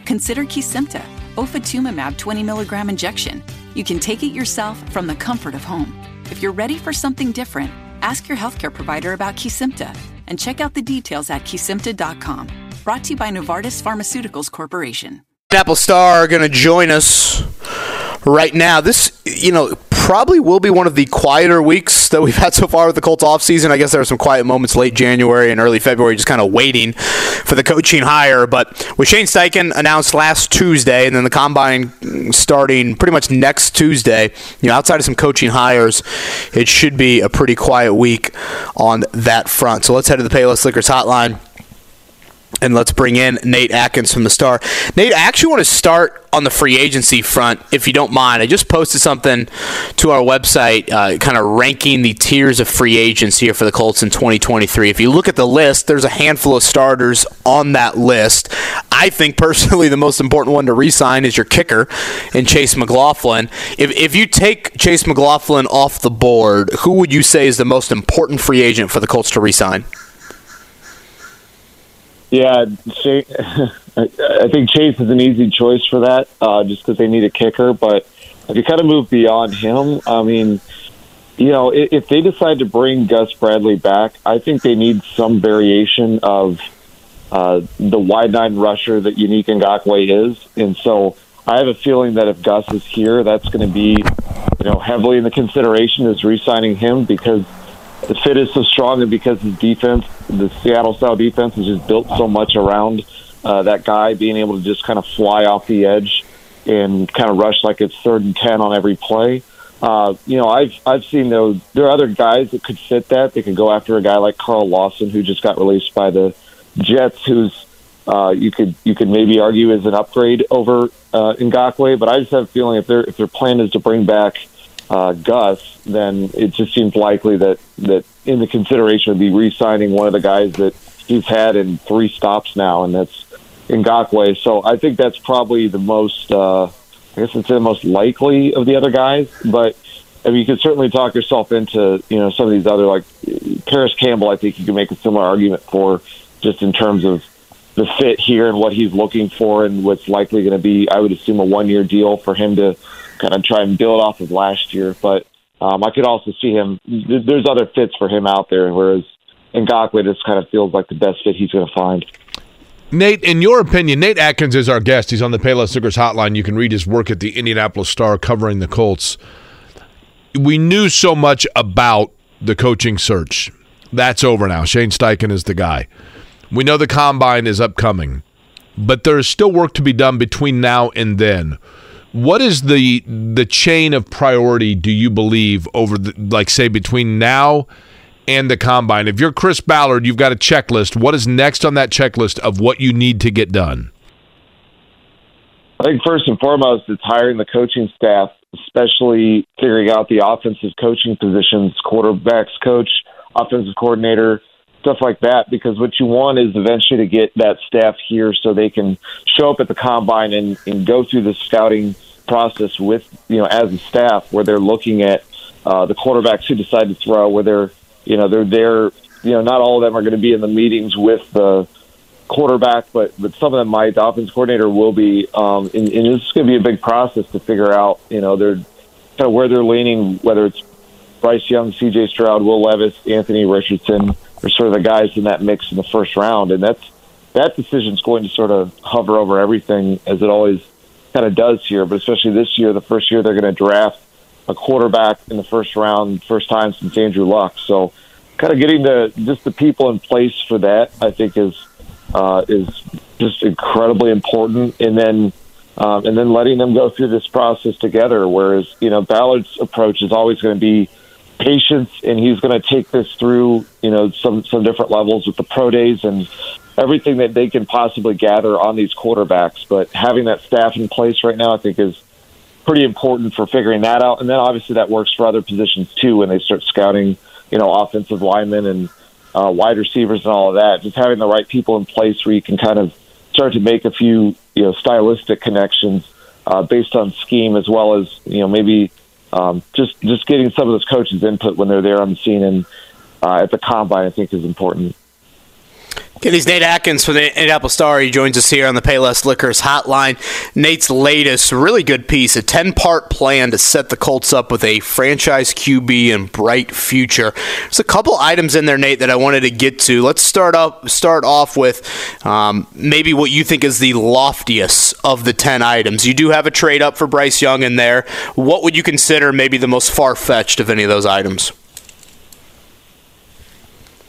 Consider Kesimpta, ofatumumab 20 milligram injection. You can take it yourself from the comfort of home. If you're ready for something different, ask your healthcare provider about Kesimpta and check out the details at kesimpta.com. Brought to you by Novartis Pharmaceuticals Corporation. Apple Star are going to join us right now. This, you know, probably will be one of the quieter weeks that we've had so far with the Colts offseason. I guess there were some quiet moments late January and early February, just kind of waiting for the coaching hire. But with Shane Steichen announced last Tuesday, and then the combine starting pretty much next Tuesday, you know, outside of some coaching hires, it should be a pretty quiet week on that front. So let's head to the Payless Liquors hotline. And let's bring in Nate Atkins from the Star. Nate, I actually want to start on the free agency front, if you don't mind. I just posted something to our website, uh, kind of ranking the tiers of free agents here for the Colts in 2023. If you look at the list, there's a handful of starters on that list. I think personally the most important one to re-sign is your kicker in Chase McLaughlin. If, if you take Chase McLaughlin off the board, who would you say is the most important free agent for the Colts to re-sign? Yeah, I think Chase is an easy choice for that, uh, just because they need a kicker. But if you kind of move beyond him, I mean, you know, if, if they decide to bring Gus Bradley back, I think they need some variation of uh, the wide nine rusher that Yannick Ngakoue is, and so I have a feeling that if Gus is here, that's going to be, you know, heavily in the consideration is re-signing him because the fit is so strong and because his defense, the Seattle style defense, is just built so much around uh, that guy being able to just kind of fly off the edge and kind of rush like it's third and ten on every play. Uh, you know, I've I've seen those. There are other guys that could fit that. They could go after a guy like Carl Lawson, who just got released by the Jets, who's uh, you could you could maybe argue is an upgrade over uh, Ngakoue. But I just have a feeling if their if their plan is to bring back uh, Gus, then it just seems likely that that in the consideration would be re-signing one of the guys that he's had in three stops now, and that's Ngakoue. So I think that's probably the most, uh, I guess it's the most likely of the other guys. But I mean, you could certainly talk yourself into you know some of these other like Parris Campbell. I think you can make a similar argument for just in terms of the fit here and what he's looking for and what's likely going to be. I would assume a one-year deal for him to kind of try and build off of last year. But um, I could also see him. There's other fits for him out there, whereas Ngakoue just kind of feels like the best fit he's going to find. Nate, in your opinion, Nate Atkins is our guest. He's on the Payless Liquors hotline. You can read his work at the Indianapolis Star covering the Colts. We knew so much about the coaching search. That's over now. Shane Steichen is the guy. We know the combine is upcoming, but there is still work to be done between now and then. What is the the chain of priority do you believe over the like say between now and the combine? If you're Chris Ballard, you've got a checklist. What is next on that checklist of what you need to get done? I think first and foremost, it's hiring the coaching staff, especially figuring out the offensive coaching positions, quarterbacks coach, offensive coordinator, stuff like that. Because what you want is eventually to get that staff here so they can show up at the combine and, and go through the scouting process with you know as a staff, where they're looking at uh, the quarterbacks who decide to throw, where they're you know they're there. You know, not all of them are going to be in the meetings with the quarterback, but but some of them might. The offense coordinator will be, um, and, and it's going to be a big process to figure out. You know, they're kind of where they're leaning, whether it's Bryce Young, C.J. Stroud, Will Levis, Anthony Richardson, are sort of the guys in that mix in the first round, and that's that decision is going to sort of hover over everything as it always kind of does here. But especially this year, the first year they're going to draft a quarterback in the first round, first time since Andrew Luck. So, kind of getting the just the people in place for that, I think is uh, is just incredibly important. And then um, and then letting them go through this process together. Whereas you know Ballard's approach is always going to be patience, and he's going to take this through you know some some different levels with the pro days and everything that they can possibly gather on these quarterbacks. But having that staff in place right now, I think is pretty important for figuring that out. And then obviously that works for other positions too when they start scouting, you know, offensive linemen and uh, wide receivers and all of that. Just having the right people in place where you can kind of start to make a few you know stylistic connections uh, based on scheme as well as you know maybe um, just just getting some of those coaches' input when they're there on the scene and uh, at the combine. I think is important. Kenny's Nate Atkins from the Indianapolis Star. He joins us here on the Payless Liquors hotline. Nate's latest, really good piece, a 10 part plan to set the Colts up with a franchise QB and bright future. There's a couple items in there, Nate, that I wanted to get to. Let's start up start off with um, maybe what you think is the loftiest of the 10 items. You do have a trade up for Bryce Young in there. What would you consider maybe the most far fetched of any of those items?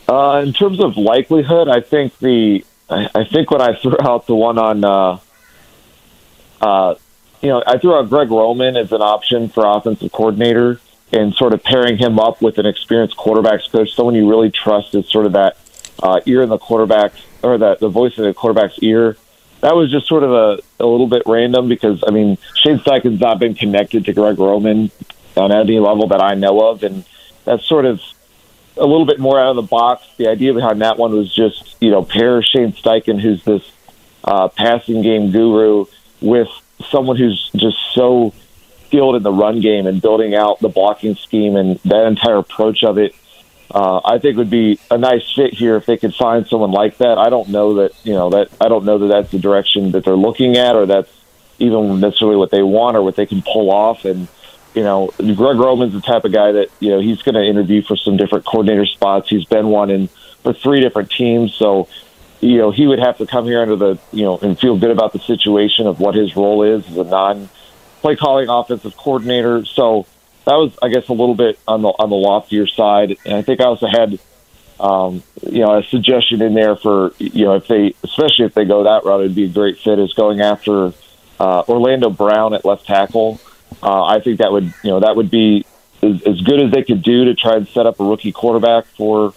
Uh, in terms of likelihood, I think the I, I think when I threw out the one on, uh, uh, you know, I threw out Greg Roman as an option for offensive coordinator and sort of pairing him up with an experienced quarterbacks coach, someone you really trust is sort of that uh, ear in the quarterback or that the voice in the quarterback's ear. That was just sort of a, a little bit random because I mean Shane Steichen's not been connected to Greg Roman on any level that I know of, and that's sort of a little bit more out of the box. The idea behind that one was just, you know, pair Shane Steichen, who's this uh, passing game guru, with someone who's just so skilled in the run game and building out the blocking scheme and that entire approach of it. Uh, I think would be a nice fit here if they could find someone like that. I don't know that you know that I don't know that that's the direction that they're looking at, or that's even necessarily what they want or what they can pull off. And you know, Greg Roman's the type of guy that you know he's going to interview for some different coordinator spots. He's been one in for three different teams, so you know he would have to come here under the you know and feel good about the situation of what his role is as a non play calling offensive coordinator. So that was, I guess, a little bit on the on the loftier side. And I think I also had um, you know a suggestion in there for you know if they especially if they go that route, it'd be a great fit is going after uh, Orlando Brown at left tackle. Uh, I think that would you know that would be as, as good as they could do to try and set up a rookie quarterback for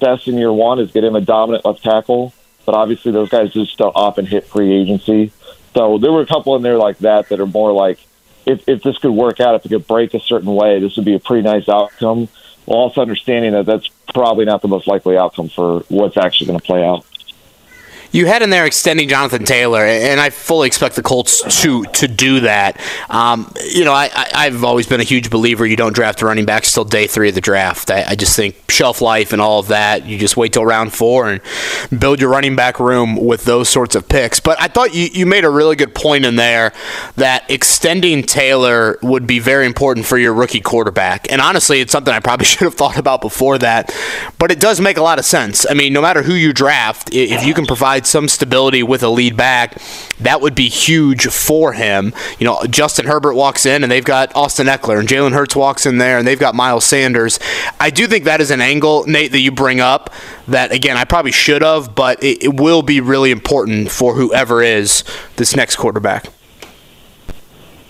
best in year one is get him a dominant left tackle. But obviously, those guys just don't often hit free agency. So there were a couple in there like that that are more like if if this could work out, if it could break a certain way, this would be a pretty nice outcome. While also understanding that that's probably not the most likely outcome for what's actually going to play out. You had in there extending Jonathan Taylor, and I fully expect the Colts to to do that. Um, you know, I, I, have always been a huge believer you don't draft a running back till day three of the draft. I, I, just think shelf life and all of that. You just wait till round four and build your running back room with those sorts of picks. But I thought you, you made a really good point in there that extending Taylor would be very important for your rookie quarterback. And honestly, it's something I probably should have thought about before that. But it does make a lot of sense. I mean, no matter who you draft, if you can provide provide some stability with a lead back, that would be huge for him. You know, Justin Herbert walks in and they've got Austin Ekeler, and Jalen Hurts walks in there and they've got Miles Sanders. I do think that is an angle, Nate, that you bring up that, again, I probably should have, but it, it will be really important for whoever is this next quarterback.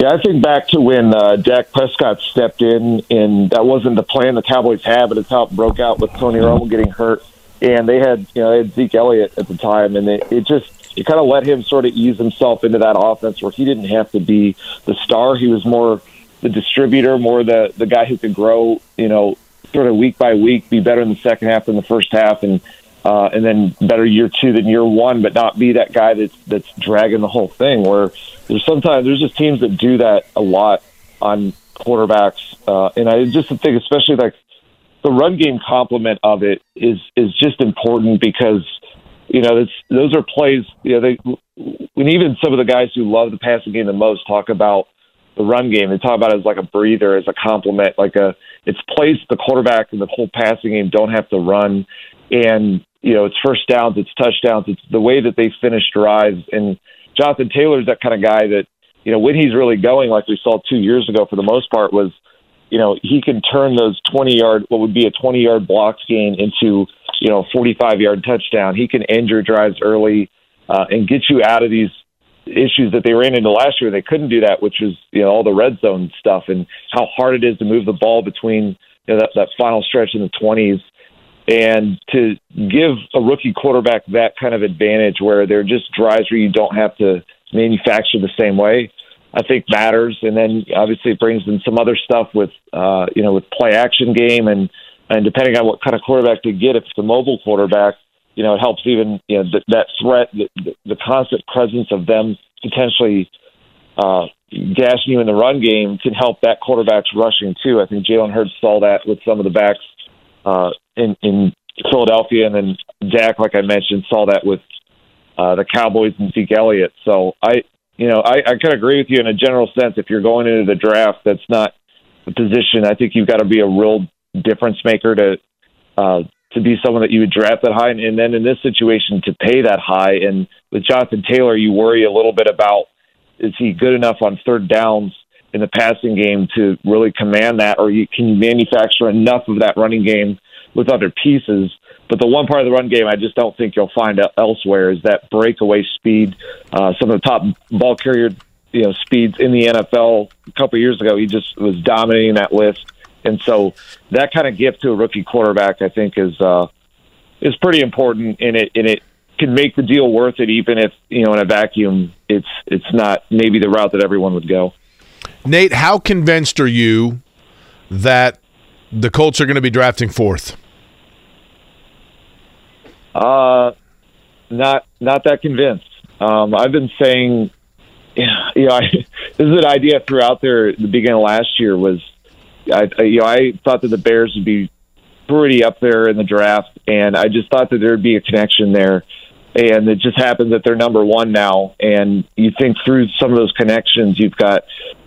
Yeah, I think back to when uh, Dak Prescott stepped in, and that wasn't the plan the Cowboys had, but it's how it broke out with Tony Romo getting hurt and they had you know they had Zeke Elliott at the time, and it, it just it kind of let him sort of ease himself into that offense where he didn't have to be the star. He was more the distributor, more the the guy who could grow, you know, sort of week by week, be better in the second half than the first half, and uh, and then better year two than year one, but not be that guy that's that's dragging the whole thing. Where there's sometimes there's just teams that do that a lot on quarterbacks, uh, and I just think especially like the run game complement of it is is just important because you know it's, those are plays. You know, they when even some of the guys who love the passing game the most talk about the run game. They talk about it as like a breather, as a complement, like a it's plays the quarterback and the whole passing game don't have to run, and you know it's first downs, it's touchdowns, it's the way that they finish drives. And Jonathan Taylor is that kind of guy that you know when he's really going, like we saw two years ago, for the most part, was you know, he can turn those 20 yard, what would be a 20 yard blocks gain into, you know, 45 yard touchdown. He can end your drives early uh, and get you out of these issues that they ran into last year. They couldn't do that, which was, you know, all the red zone stuff and how hard it is to move the ball between, you know, that, that final stretch in the 20s. And to give a rookie quarterback that kind of advantage where they're just drives where you don't have to manufacture the same way, I think matters. And then obviously it brings in some other stuff with uh, you know with play action game and and depending on what kind of quarterback they get, if it's a mobile quarterback, you know, it helps even you know th- that threat, the, the constant presence of them potentially uh, gashing you in the run game can help that quarterback's rushing too. I think Jalen Hurts saw that with some of the backs uh, in in Philadelphia, and then Dak, like I mentioned, saw that with uh, the Cowboys and Zeke Elliott. So I, you know, I, I kind of agree with you in a general sense. If you're going into the draft, that's not the position. I think you've got to be a real difference maker to uh, to be someone that you would draft that high, and, and then in this situation to pay that high. And with Jonathan Taylor, you worry a little bit about is he good enough on third downs in the passing game to really command that, or you, can you manufacture enough of that running game with other pieces? But the one part of the run game I just don't think you'll find elsewhere is that breakaway speed. Uh, some of the top ball carrier you know speeds in the NFL a couple years ago, he just was dominating that list. And so that kind of gift to a rookie quarterback, I think, is uh, is pretty important, and it and it can make the deal worth it, even if you know in a vacuum, it's it's not maybe the route that everyone would go. Nate, how convinced are you that the Colts are going to be drafting fourth? Uh, not not that convinced. Um, I've been saying, yeah, you know, I, this is an idea throughout out there the beginning of last year. Was I, you know, I thought that the Bears would be pretty up there in the draft, and I just thought that there'd be a connection there. And it just happens that they're number one now. And you think through some of those connections, you've got,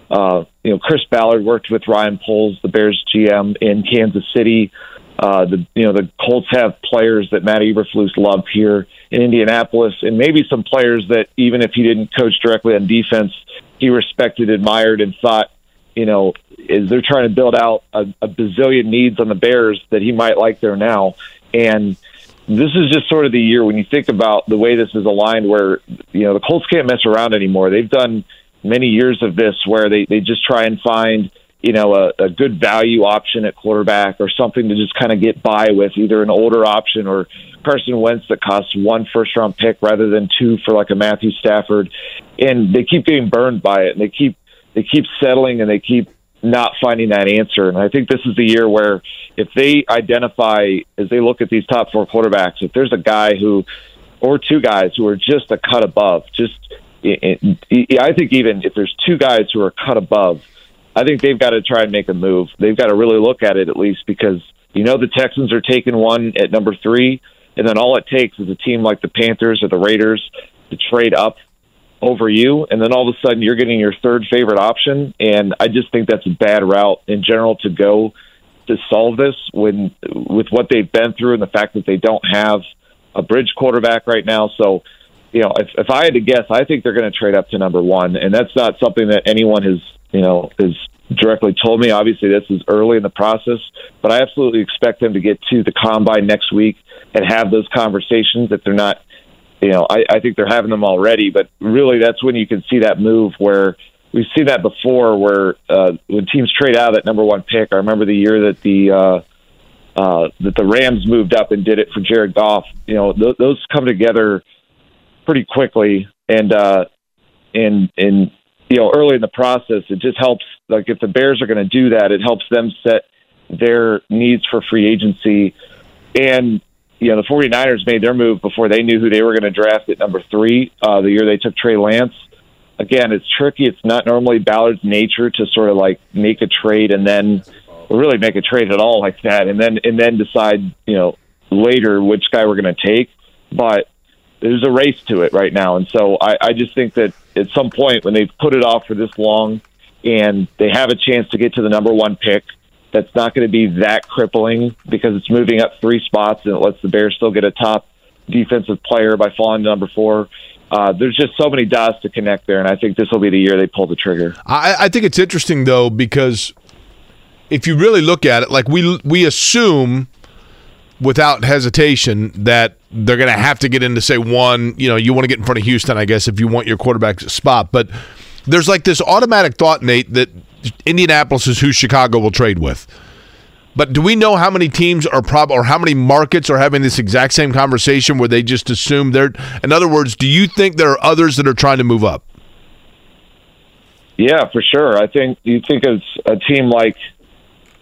uh, you know, Chris Ballard worked with Ryan Poles, the Bears GM in Kansas City. Uh, the you know the Colts have players that Matt Eberflus loved here in Indianapolis, and maybe some players that even if he didn't coach directly on defense, he respected, admired, and thought you know, is they're trying to build out a, a bazillion needs on the Bears that he might like there now. And this is just sort of the year when you think about the way this is aligned where, you know, the Colts can't mess around anymore. They've done many years of this where they, they just try and find, you know, a, a good value option at quarterback or something to just kind of get by with, either an older option or Carson Wentz that costs one first round pick rather than two for like a Matthew Stafford. And they keep getting burned by it. And they keep they keep settling and they keep not finding that answer. And I think this is the year where if they identify as they look at these top four quarterbacks, if there's a guy who or two guys who are just a cut above, just I think even if there's two guys who are cut above, I think they've got to try and make a move. They've got to really look at it at least because you know the Texans are taking one at number three, and then all it takes is a team like the Panthers or the Raiders to trade up over you, and then all of a sudden you're getting your third favorite option. And I just think that's a bad route in general to go to solve this when with what they've been through and the fact that they don't have a bridge quarterback right now. So, you know, if, if I had to guess, I think they're going to trade up to number one, and that's not something that anyone has, you know, has directly told me. Obviously, this is early in the process, but I absolutely expect them to get to the combine next week and have those conversations if they're not you know, I, I think they're having them already, but really that's when you can see that move where we've seen that before where uh, when teams trade out at number one pick. I remember the year that the uh, uh, that the Rams moved up and did it for Jared Goff. You know, th- those come together pretty quickly, and uh, and and you know, early in the process, it just helps. Like if the Bears are going to do that, it helps them set their needs for free agency. And you know, the 49ers made their move before they knew who they were going to draft at number three, uh, the year they took Trey Lance. Again, it's tricky. It's not normally Ballard's nature to sort of like make a trade and then really make a trade at all like that, and then and then decide, you know, later which guy we're going to take. But there's a race to it right now, and so I, I just think that at some point when they've put it off for this long, and they have a chance to get to the number one pick, that's not going to be that crippling because it's moving up three spots and it lets the Bears still get a top defensive player by falling to number four. Uh, there's just so many dots to connect there, and I think this will be the year they pull the trigger. I, I think it's interesting though because if you really look at it, like we we assume without hesitation that they're going to have to get into say one. You know, you want to get in front of Houston, I guess, if you want your quarterback spot, but there's like this automatic thought, Nate, that Indianapolis is who Chicago will trade with. But do we know how many teams are prob or how many markets are having this exact same conversation where they just assume they're in other words, do you think there are others that are trying to move up? Yeah, for sure. I think you think of a team like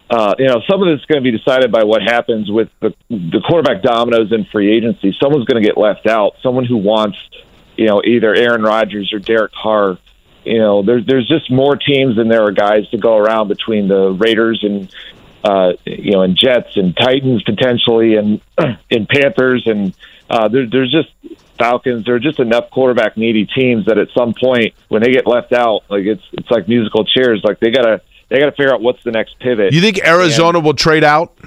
uh, you know, some of this is going to be decided by what happens with the, the quarterback dominoes in free agency. Someone's going to get left out. Someone who wants, you know, either Aaron Rodgers or Derek Carr. You know, there's there's just more teams than there are guys to go around between the Raiders and uh, you know, and Jets and Titans potentially, and and Panthers, and uh, there, there's just Falcons. There are just enough quarterback needy teams that at some point when they get left out, like it's it's like musical chairs. Like they gotta they got to figure out what's the next pivot. You think Arizona and, will trade out?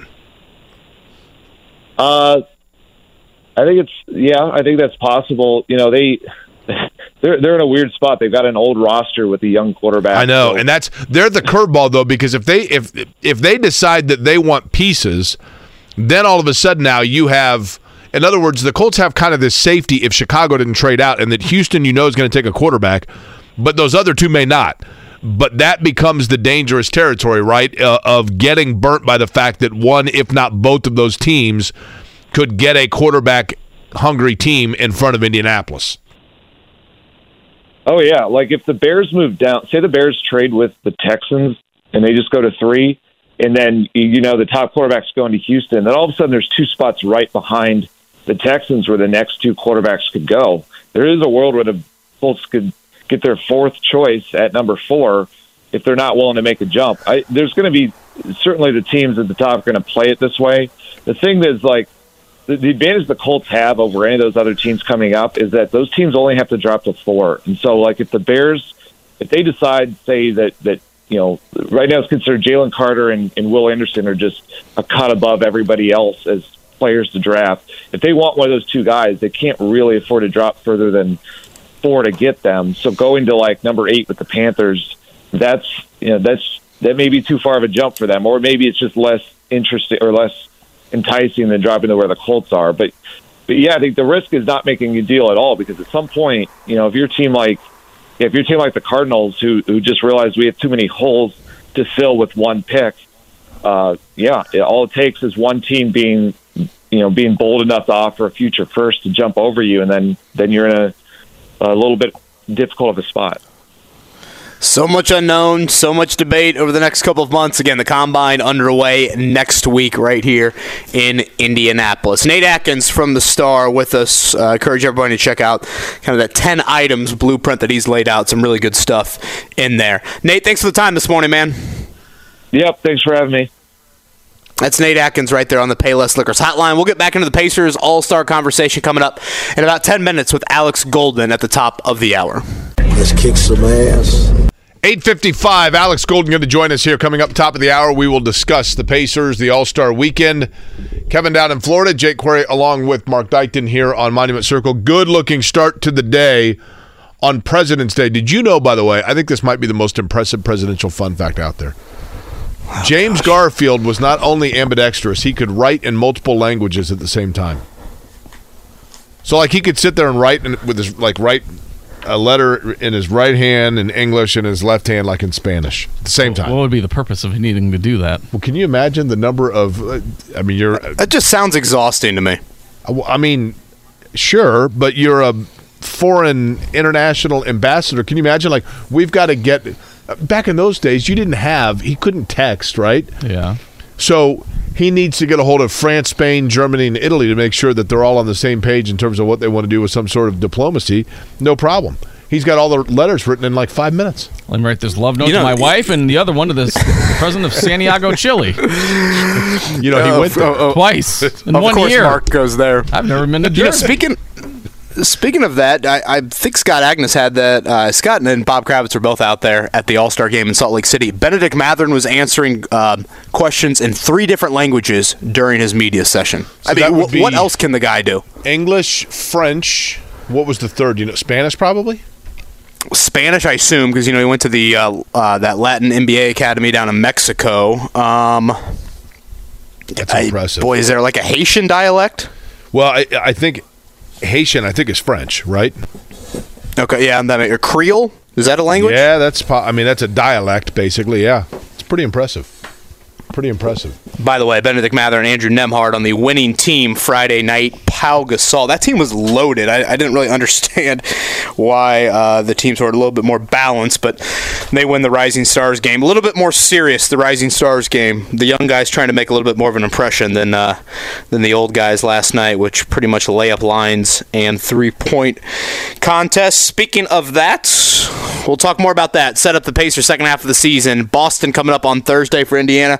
Uh, I think it's yeah. I think that's possible. You know, they they're they're in a weird spot. They've got an old roster with a young quarterback. I know, so. and that's they're the curveball though because if they if if they decide that they want pieces, then all of a sudden now you have. In other words, the Colts have kind of this safety if Chicago didn't trade out, and that Houston, you know, is going to take a quarterback, but those other two may not but that becomes the dangerous territory, right? Uh, of getting burnt by the fact that one, if not both of those teams, could get a quarterback hungry team in front of Indianapolis. Oh yeah, like if the Bears move down, say the Bears trade with the Texans and they just go to three, and then you know the top quarterback's going to Houston, then all of a sudden there's two spots right behind the Texans where the next two quarterbacks could go. There is a world where the Colts could get their fourth choice at number four if they're not willing to make a jump. I, there's going to be certainly the teams at the top are going to play it this way. The thing that's like the, the advantage the Colts have over any of those other teams coming up is that those teams only have to drop to four. And so, like, if the Bears, if they decide, say that that you know, right now it's considered Jalen Carter and, and Will Anderson are just a cut above everybody else as players to draft. If they want one of those two guys, they can't really afford to drop further than four to get them. So going to like number eight with the Panthers, that's you know that's that may be too far of a jump for them, or maybe it's just less interesting or less enticing than dropping to where the Colts are. But but yeah, I think the risk is not making a deal at all because at some point, you know, if your team like if your team like the Cardinals who who just realized we have too many holes to fill with one pick, uh, yeah, it, all it takes is one team being you know being bold enough to offer a future first to jump over you, and then then you're in a a little bit difficult of a spot. So much unknown, so much debate over the next couple of months. Again, the combine underway next week right here in Indianapolis. Nate Atkins from the Star with us. Uh, encourage everybody to check out kind of that 10 items blueprint that he's laid out. Some really good stuff in there. Nate, thanks for the time this morning, man. Yep, thanks for having me. That's Nate Atkins right there on the Payless Liquors hotline. We'll get back into the Pacers All Star conversation coming up in about 10 minutes with Alex Golden at the top of the hour. Let's kick some ass. 855, Alex Golden going to join us here coming up top of the hour. We will discuss the Pacers, the All Star weekend. Kevin down in Florida, Jake Query along with Mark Dykton here on Monument Circle. Good looking start to the day on President's Day. Did you know, by the way, I think this might be the most impressive presidential fun fact out there. Oh, James gosh. Garfield was not only ambidextrous, he could write in multiple languages at the same time. So like he could sit there and write with his like write a letter in his right hand in English and his left hand like in Spanish at the same time. What would be the purpose of needing to do that? Well, can you imagine the number of uh, I mean you're That just sounds exhausting to me. I mean sure, but you're a foreign international ambassador. Can you imagine like we've got to get back in those days, you didn't have, he couldn't text, right? Yeah. So he needs to get a hold of France, Spain, Germany, and Italy to make sure that they're all on the same page in terms of what they want to do with some sort of diplomacy. No problem. He's got all the letters written in like five minutes. Let me write this love note you know, to my wife and the other one to the president of Santiago, Chile. You know, he uh, went there uh, twice in of one course year. Mark goes there. I've never been to Germany. You know, speaking Speaking of that, I, I, think Scott Agness had that. Uh, Scott and Bob Kravitz were both out there at the All Star game in Salt Lake City. Bennedict Mathurin was answering um, questions in three different languages during his media session. So I mean, w- what else can the guy do? English, French. What was the third? You know, Spanish probably. Spanish, I assume, because you know he went to the uh, uh, that Latin NBA academy down in Mexico. Um, That's impressive. boy, is there like a Haitian dialect? Well, I, I think Haitian, I think, is French, right? Okay, yeah, and then a Creole is that a language? Yeah, that's. I mean, that's a dialect, basically. Yeah, it's pretty impressive. Pretty impressive. By the way, Bennedict Mathurin and Andrew Nembhard on the winning team Friday night Pau Gasol. That team was loaded. I, I didn't really understand why uh, the teams were a little bit more balanced, but they win the Rising Stars game. A little bit more serious, the Rising Stars game. The young guys trying to make a little bit more of an impression than uh, than the old guys last night, which pretty much layup lines and three point contests. Speaking of that, we'll talk more about that. Set up the pace for second half of the season. Boston coming up on Thursday for Indiana.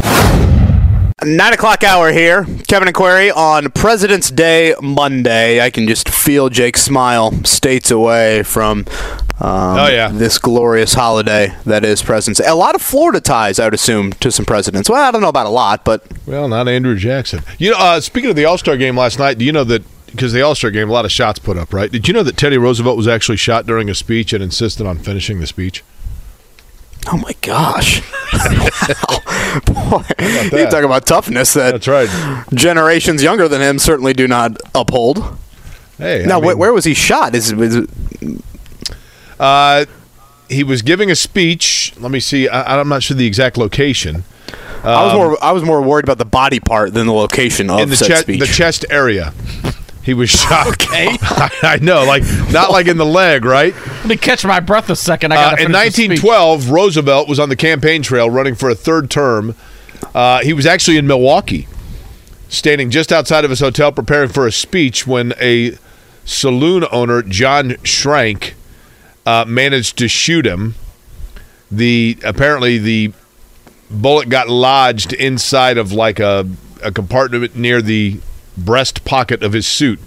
Nine o'clock hour here. Kevin and Query on President's Day Monday. I can just feel Jake's smile states away from um, Oh, yeah. this glorious holiday that is President's Day. A lot of Florida ties, I would assume, to some presidents. Well, I don't know about a lot, but Well, not Andrew Jackson. You know, uh, speaking of the All Star game last night, do you know that because the All Star game, a lot of shots put up, right? Did you know that Teddy Roosevelt was actually shot during a speech and insisted on finishing the speech? Oh my gosh. Boy, you talk about toughness that That's right. generations younger than him certainly do not uphold. Hey, now, I wh- where was he shot? Is, is uh, he was giving a speech. Let me see. I, I'm not sure the exact location. I was more I was more worried about the body part than the location of Um, in the speech. the chest area. He was shot. okay, I know, like not like in the leg, right? Let me catch my breath a second. I Uh, in 1912, Roosevelt was on the campaign trail running for a third term. Uh, he was actually in Milwaukee, standing just outside of his hotel preparing for a speech when a saloon owner, John Schrank, uh, managed to shoot him. The apparently the bullet got lodged inside of like a, a compartment near the breast pocket of his suit,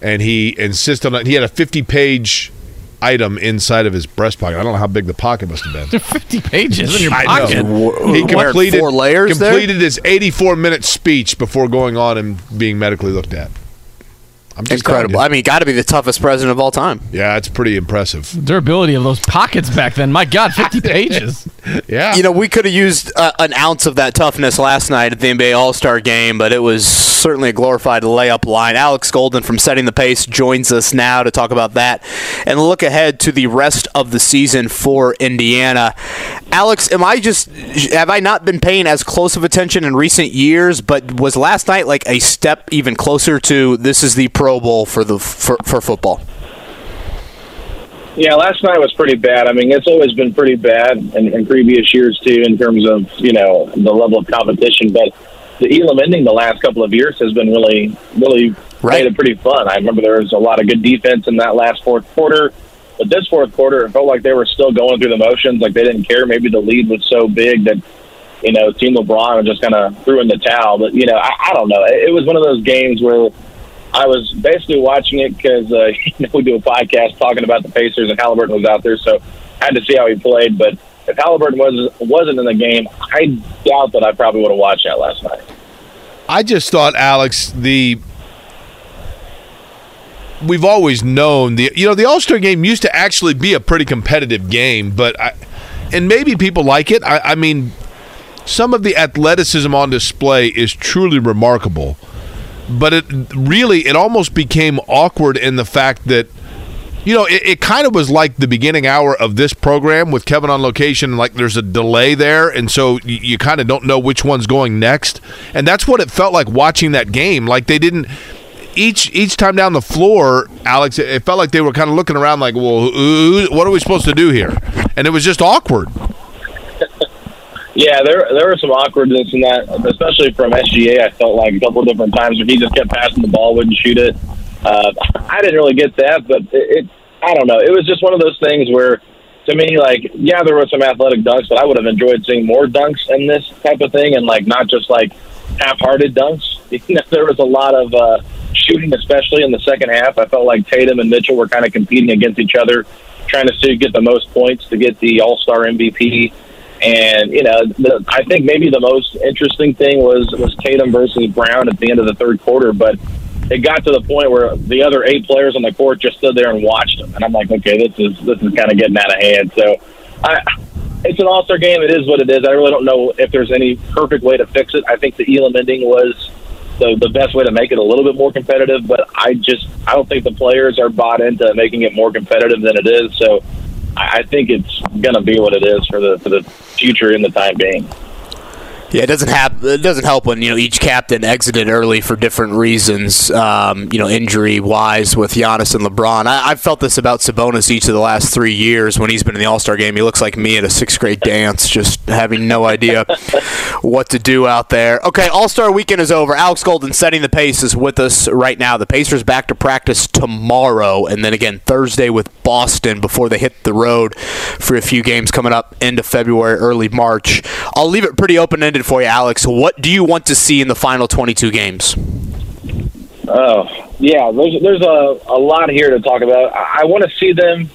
and he insisted on. He had a 50 page item inside of his breast pocket. I don't know how big the pocket must have been. 50 pages in your I pocket. know. He completed four layers there? completed his 84 minute speech before going on and being medically looked at. I'm just Incredible. I mean, got to be the toughest president of all time. Yeah, it's pretty impressive. Durability of those pockets back then. My God, 50 pages. Yeah. You know, we could have used uh, an ounce of that toughness last night at the NBA All Star game, but it was certainly a glorified layup line. Alex Golden from Setting the Pace joins us now to talk about that and look ahead to the rest of the season for Indiana. Alex, am I just have I not been paying as close of attention in recent years? But was last night like a step even closer to this is the Pro Bowl for the for, for football? Yeah, last night was pretty bad. I mean, it's always been pretty bad in, in previous years too, in terms of you know the level of competition. But the Elam ending the last couple of years has been really, really Right. made it pretty fun. I remember there was a lot of good defense in that last fourth quarter, but this fourth quarter it felt like they were still going through the motions, like they didn't care. Maybe the lead was so big that you know Team LeBron just kind of threw in the towel. But you know, I, I don't know. It, it was one of those games where. I was basically watching it because uh, you know, we do a podcast talking about the Pacers, and Halliburton was out there, so I had to see how he played. But if Halliburton was wasn't in the game, I doubt that I probably would have watched that last night. I just thought, Alex, the we've always known the you know the All Star game used to actually be a pretty competitive game, but I and maybe people like it. I, I mean, some of the athleticism on display is truly remarkable, but it really it almost became awkward in the fact that. You know, it, it kind of was like the beginning hour of this program with Kevin on location. Like there's a delay there, and so you, you kind of don't know which one's going next. And that's what it felt like watching that game. Like they didn't each each time down the floor, Alex. It, felt like they were kind of looking around, like, well, who, what are we supposed to do here? And it was just awkward. Yeah, there there was some awkwardness in that, especially from SGA. I felt like a couple of different times where he just kept passing the ball, wouldn't shoot it. Uh, I didn't really get that, but it, it I don't know. It was just one of those things where, to me, like yeah, there were some athletic dunks, but I would have enjoyed seeing more dunks in this type of thing, and like not just like half-hearted dunks. There was a lot of uh, shooting, especially in the second half. I felt like Tatum and Mitchell were kind of competing against each other, trying to see get the most points to get the All Star MVP. And you know, the, I think maybe the most interesting thing was was Tatum versus Brown at the end of the third quarter, but it got to the point where the other eight players on the court just stood there and watched them, and I'm like, okay, this is this is kind of getting out of hand. So, I, it's an All Star game. It is what it is. I really don't know if there's any perfect way to fix it. I think the Elam ending was the the best way to make it a little bit more competitive, but I just I don't think the players are bought into making it more competitive than it is. So, I, think it's going to be what it is for the for the future in the time being. Yeah, it doesn't have it doesn't help when you know each captain exited early for different reasons. Um, you know, injury wise with Giannis and LeBron. I, have felt this about Sabonis each of the last three years when he's been in the All Star game. He looks like me at a sixth grade dance, just having no idea what to do out there. Okay, All Star weekend is over. Alex Golden setting the pace is with us right now. The Pacers back to practice tomorrow, and then again Thursday with Boston before they hit the road for a few games coming up into February, early March. I'll leave it pretty open ended for you, Alex. What do you want to see in the final 22 games? Oh, yeah, there's, there's a, a lot here to talk about. I, I want to see them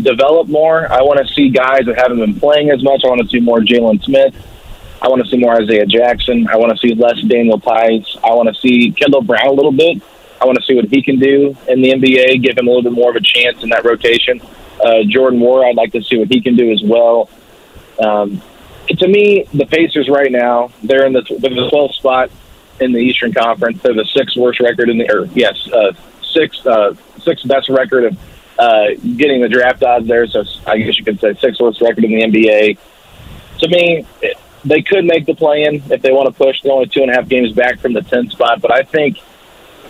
develop more. I want to see guys that haven't been playing as much. I want to see more Jalen Smith. I want to see more Isaiah Jackson. I want to see less Daniel Theis. I want to see Kendall Brown a little bit. I want to see what he can do in the NBA, give him a little bit more of a chance in that rotation. Uh, Jordan Nwora, I'd like to see what he can do as well. Um, to me, the Pacers right now they're in the they're the 12th spot in the Eastern Conference. They're the sixth worst record in the or yes, uh, sixth uh, sixth best record of uh, getting the draft odds there. So I guess you could say sixth worst record in the NBA. To me, they could make the play-in if they want to push. They're only two and a half games back from the 10th spot, but I think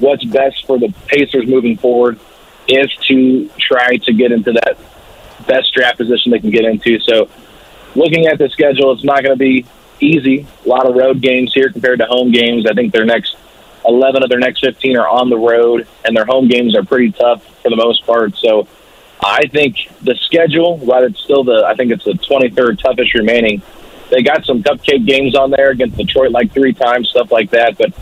what's best for the Pacers moving forward is to try to get into that best draft position they can get into. So looking at the schedule, it's not going to be easy. A lot of road games here compared to home games. I think their next 11 of their next 15 are on the road, and their home games are pretty tough for the most part. So I think the schedule, while it's still the, I think it's the 23rd toughest remaining, they got some cupcake games on there against Detroit like three times, stuff like that. But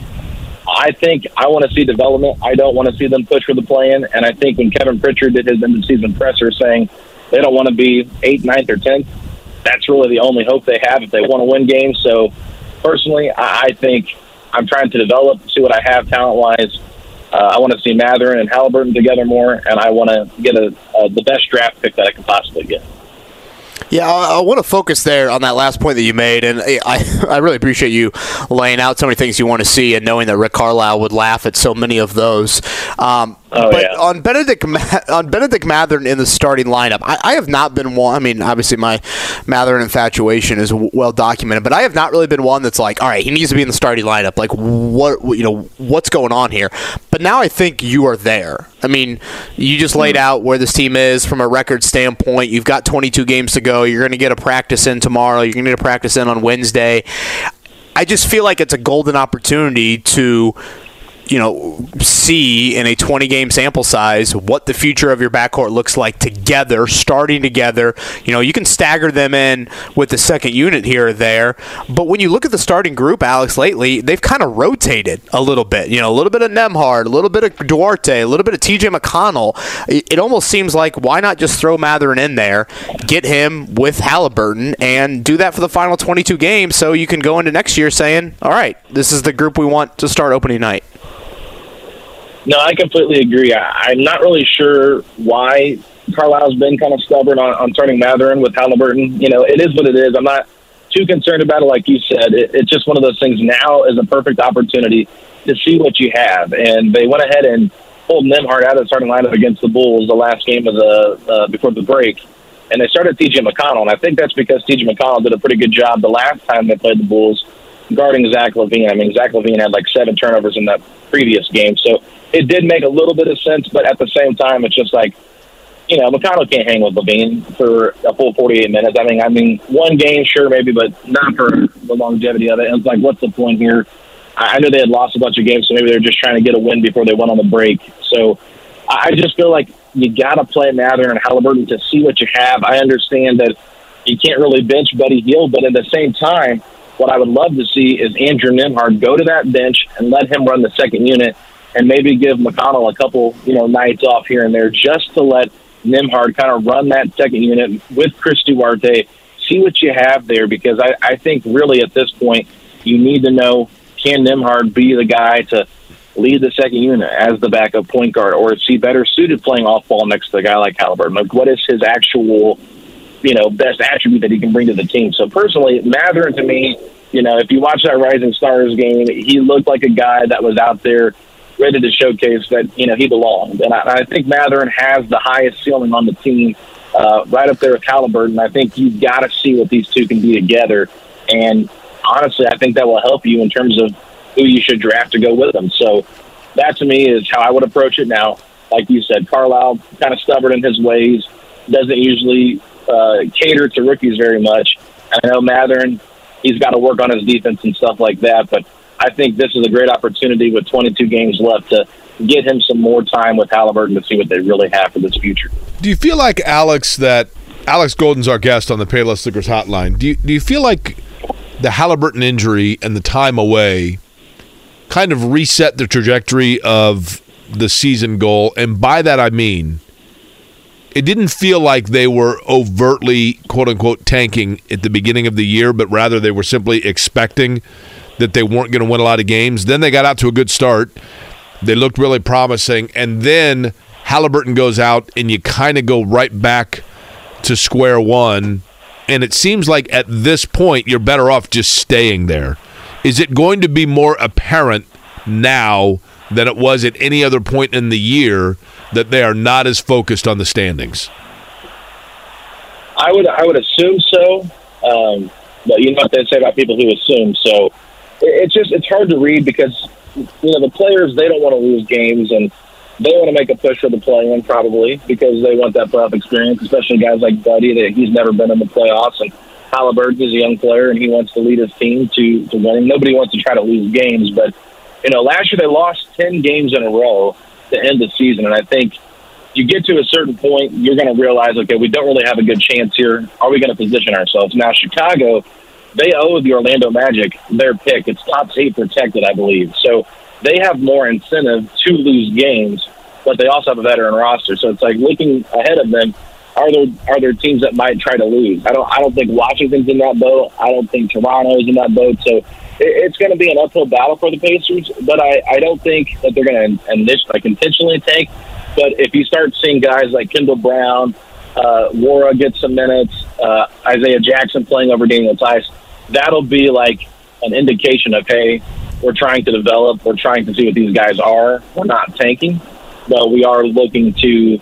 I think I want to see development. I don't want to see them push for the play-in. And I think when Kevin Pritchard did his end-of-season presser saying they don't want to be eighth, ninth, or tenth, that's really the only hope they have if they want to win games. So, personally, I, I think I'm trying to develop, see what I have talent wise. Uh, I want to see Mathurin and Halliburton together more, and I want to get a, a, the best draft pick that I can possibly get. Yeah, I, I, want to focus there on that last point that you made, and I, I really appreciate you laying out so many things you want to see and knowing that Rick Carlisle would laugh at so many of those. Um, oh, but yeah. on Benedict on Bennedict Mathurin in the starting lineup, I, I, have not been one. I mean, obviously my Mathurin infatuation is well documented, but I have not really been one that's like, all right, he needs to be in the starting lineup. Like, what you know, what's going on here? But now I think you are there. I mean, you just laid hmm. out where this team is from a record standpoint. You've got 22 games to go. You're going to get a practice in tomorrow. You're going to get a practice in on Wednesday. I just feel like it's a golden opportunity to you know, see in a 20 game sample size what the future of your backcourt looks like together, starting together. You know, you can stagger them in with the second unit here or there, but when you look at the starting group, Alex, lately, they've kind of rotated a little bit. You know, a little bit of Nembhard, a little bit of Duarte, a little bit of TJ McConnell. It, almost seems like why not just throw Mathurin in there, get him with Halliburton, and do that for the final 22 games so you can go into next year saying, all right, this is the group we want to start opening night. No, I completely agree. I, I'm not really sure why Carlisle's been kind of stubborn on, on turning Mathurin with Halliburton. You know, it is what it is. I'm not too concerned about it, like you said. It, it's just one of those things. Now is a perfect opportunity to see what you have, and they went ahead and pulled Nembhard out of the starting lineup against the Bulls the last game of the uh, before the break, and they started T.J. McConnell, and I think that's because T.J. McConnell did a pretty good job the last time they played the Bulls guarding Zach LaVine. I mean, Zach LaVine had like seven turnovers in that previous game, so it did make a little bit of sense, but at the same time, it's just like, you know, McConnell can't hang with LaVine for a full 48 minutes. I mean, I mean, one game, sure, maybe, but not for the longevity of it. And it's like, what's the point here? I know they had lost a bunch of games, so maybe they're just trying to get a win before they went on the break. So I just feel like you got to play Mathurin and Halliburton to see what you have. I understand that you can't really bench Buddy Hield, but at the same time, what I would love to see is Andrew Nembhard go to that bench and let him run the second unit and maybe give McConnell a couple, you know, nights off here and there just to let Nembhard kind of run that second unit with Chris Duarte, see what you have there because I, I think really at this point you need to know can Nembhard be the guy to lead the second unit as the backup point guard, or is he better suited playing off ball next to a guy like Halliburton? Like, what is his actual, you know, best attribute that he can bring to the team? So personally, Mathurin to me, you know, if you watch that Rising Stars game, he looked like a guy that was out there ready to showcase that you know he belonged, and I, I think Mathurin has the highest ceiling on the team, uh, right up there with Halliburton. I think you've got to see what these two can be together, and honestly, I think that will help you in terms of who you should draft to go with them. So that to me is how I would approach it now. Like you said, Carlisle kind of stubborn in his ways, doesn't usually uh, cater to rookies very much. I know Mathurin, he's got to work on his defense and stuff like that, but I think this is a great opportunity with 22 games left to get him some more time with Halliburton to see what they really have for this future. Do you feel like Alex that Alex Golden's our guest on the Payless Liquors hotline? Do you, do you feel like the Halliburton injury and the time away kind of reset the trajectory of the season goal. And by that, I mean, it didn't feel like they were overtly, quote unquote, tanking at the beginning of the year, but rather they were simply expecting that they weren't going to win a lot of games. Then they got out to a good start. They looked really promising. And then Halliburton goes out, and you kind of go right back to square one. And it seems like at this point, you're better off just staying there. Is it going to be more apparent now than it was at any other point in the year that they are not as focused on the standings? I would I would assume so, um, but you know what they say about people who assume. So it's just it's hard to read because you know the players they don't want to lose games and they want to make a push for the play-in probably because they want that playoff experience, especially guys like Buddy that he's never been in the playoffs and Halliburton is a young player and he wants to lead his team to, to winning. Nobody wants to try to lose games, but you know, last year they lost ten games in a row to end the season, and I think you get to a certain point, you're going to realize, okay, we don't really have a good chance here. Are we going to position ourselves now? Chicago, they owe the Orlando Magic their pick. It's top eight protected, I believe. So they have more incentive to lose games, but they also have a veteran roster. So it's like looking ahead of them are there are there teams that might try to lose? I don't I don't think Washington's in that boat. I don't think Toronto's in that boat. So it, it's going to be an uphill battle for the Pacers. But I, I don't think that they're going to like intentionally take. But if you start seeing guys like Kendall Brown, uh, Nwora get some minutes, uh, Isaiah Jackson playing over Daniel Theis, that'll be like an indication of hey, we're trying to develop, we're trying to see what these guys are. We're not tanking, but we are looking to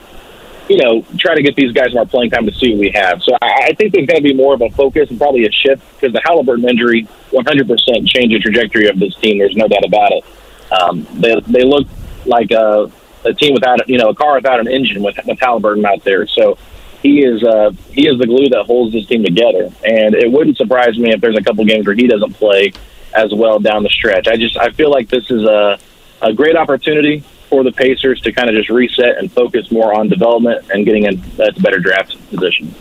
you know, try to get these guys more playing time to see what we have. So I, I think there's going to be more of a focus and probably a shift because the Halliburton injury 100% changed the trajectory of this team. There's no doubt about it. Um, they they look like a, a team without, you know, a car without an engine with, with Halliburton out there. So he is uh, he is the glue that holds this team together. And it wouldn't surprise me if there's a couple games where he doesn't play as well down the stretch. I just I feel like this is a a great opportunity for the Pacers to kind of just reset and focus more on development and getting in that better draft position.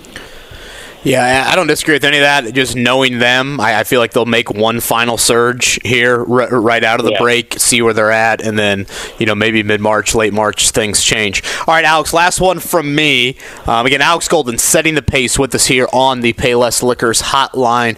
Yeah, I don't disagree with any of that. Just knowing them, I, I feel like they'll make one final surge here r- right out of the yeah. break, see where they're at, and then you know maybe mid March, late March, things change. All right, Alex, last one from me. Um, again, Alex Golden setting the pace with us here on the Payless Liquors hotline.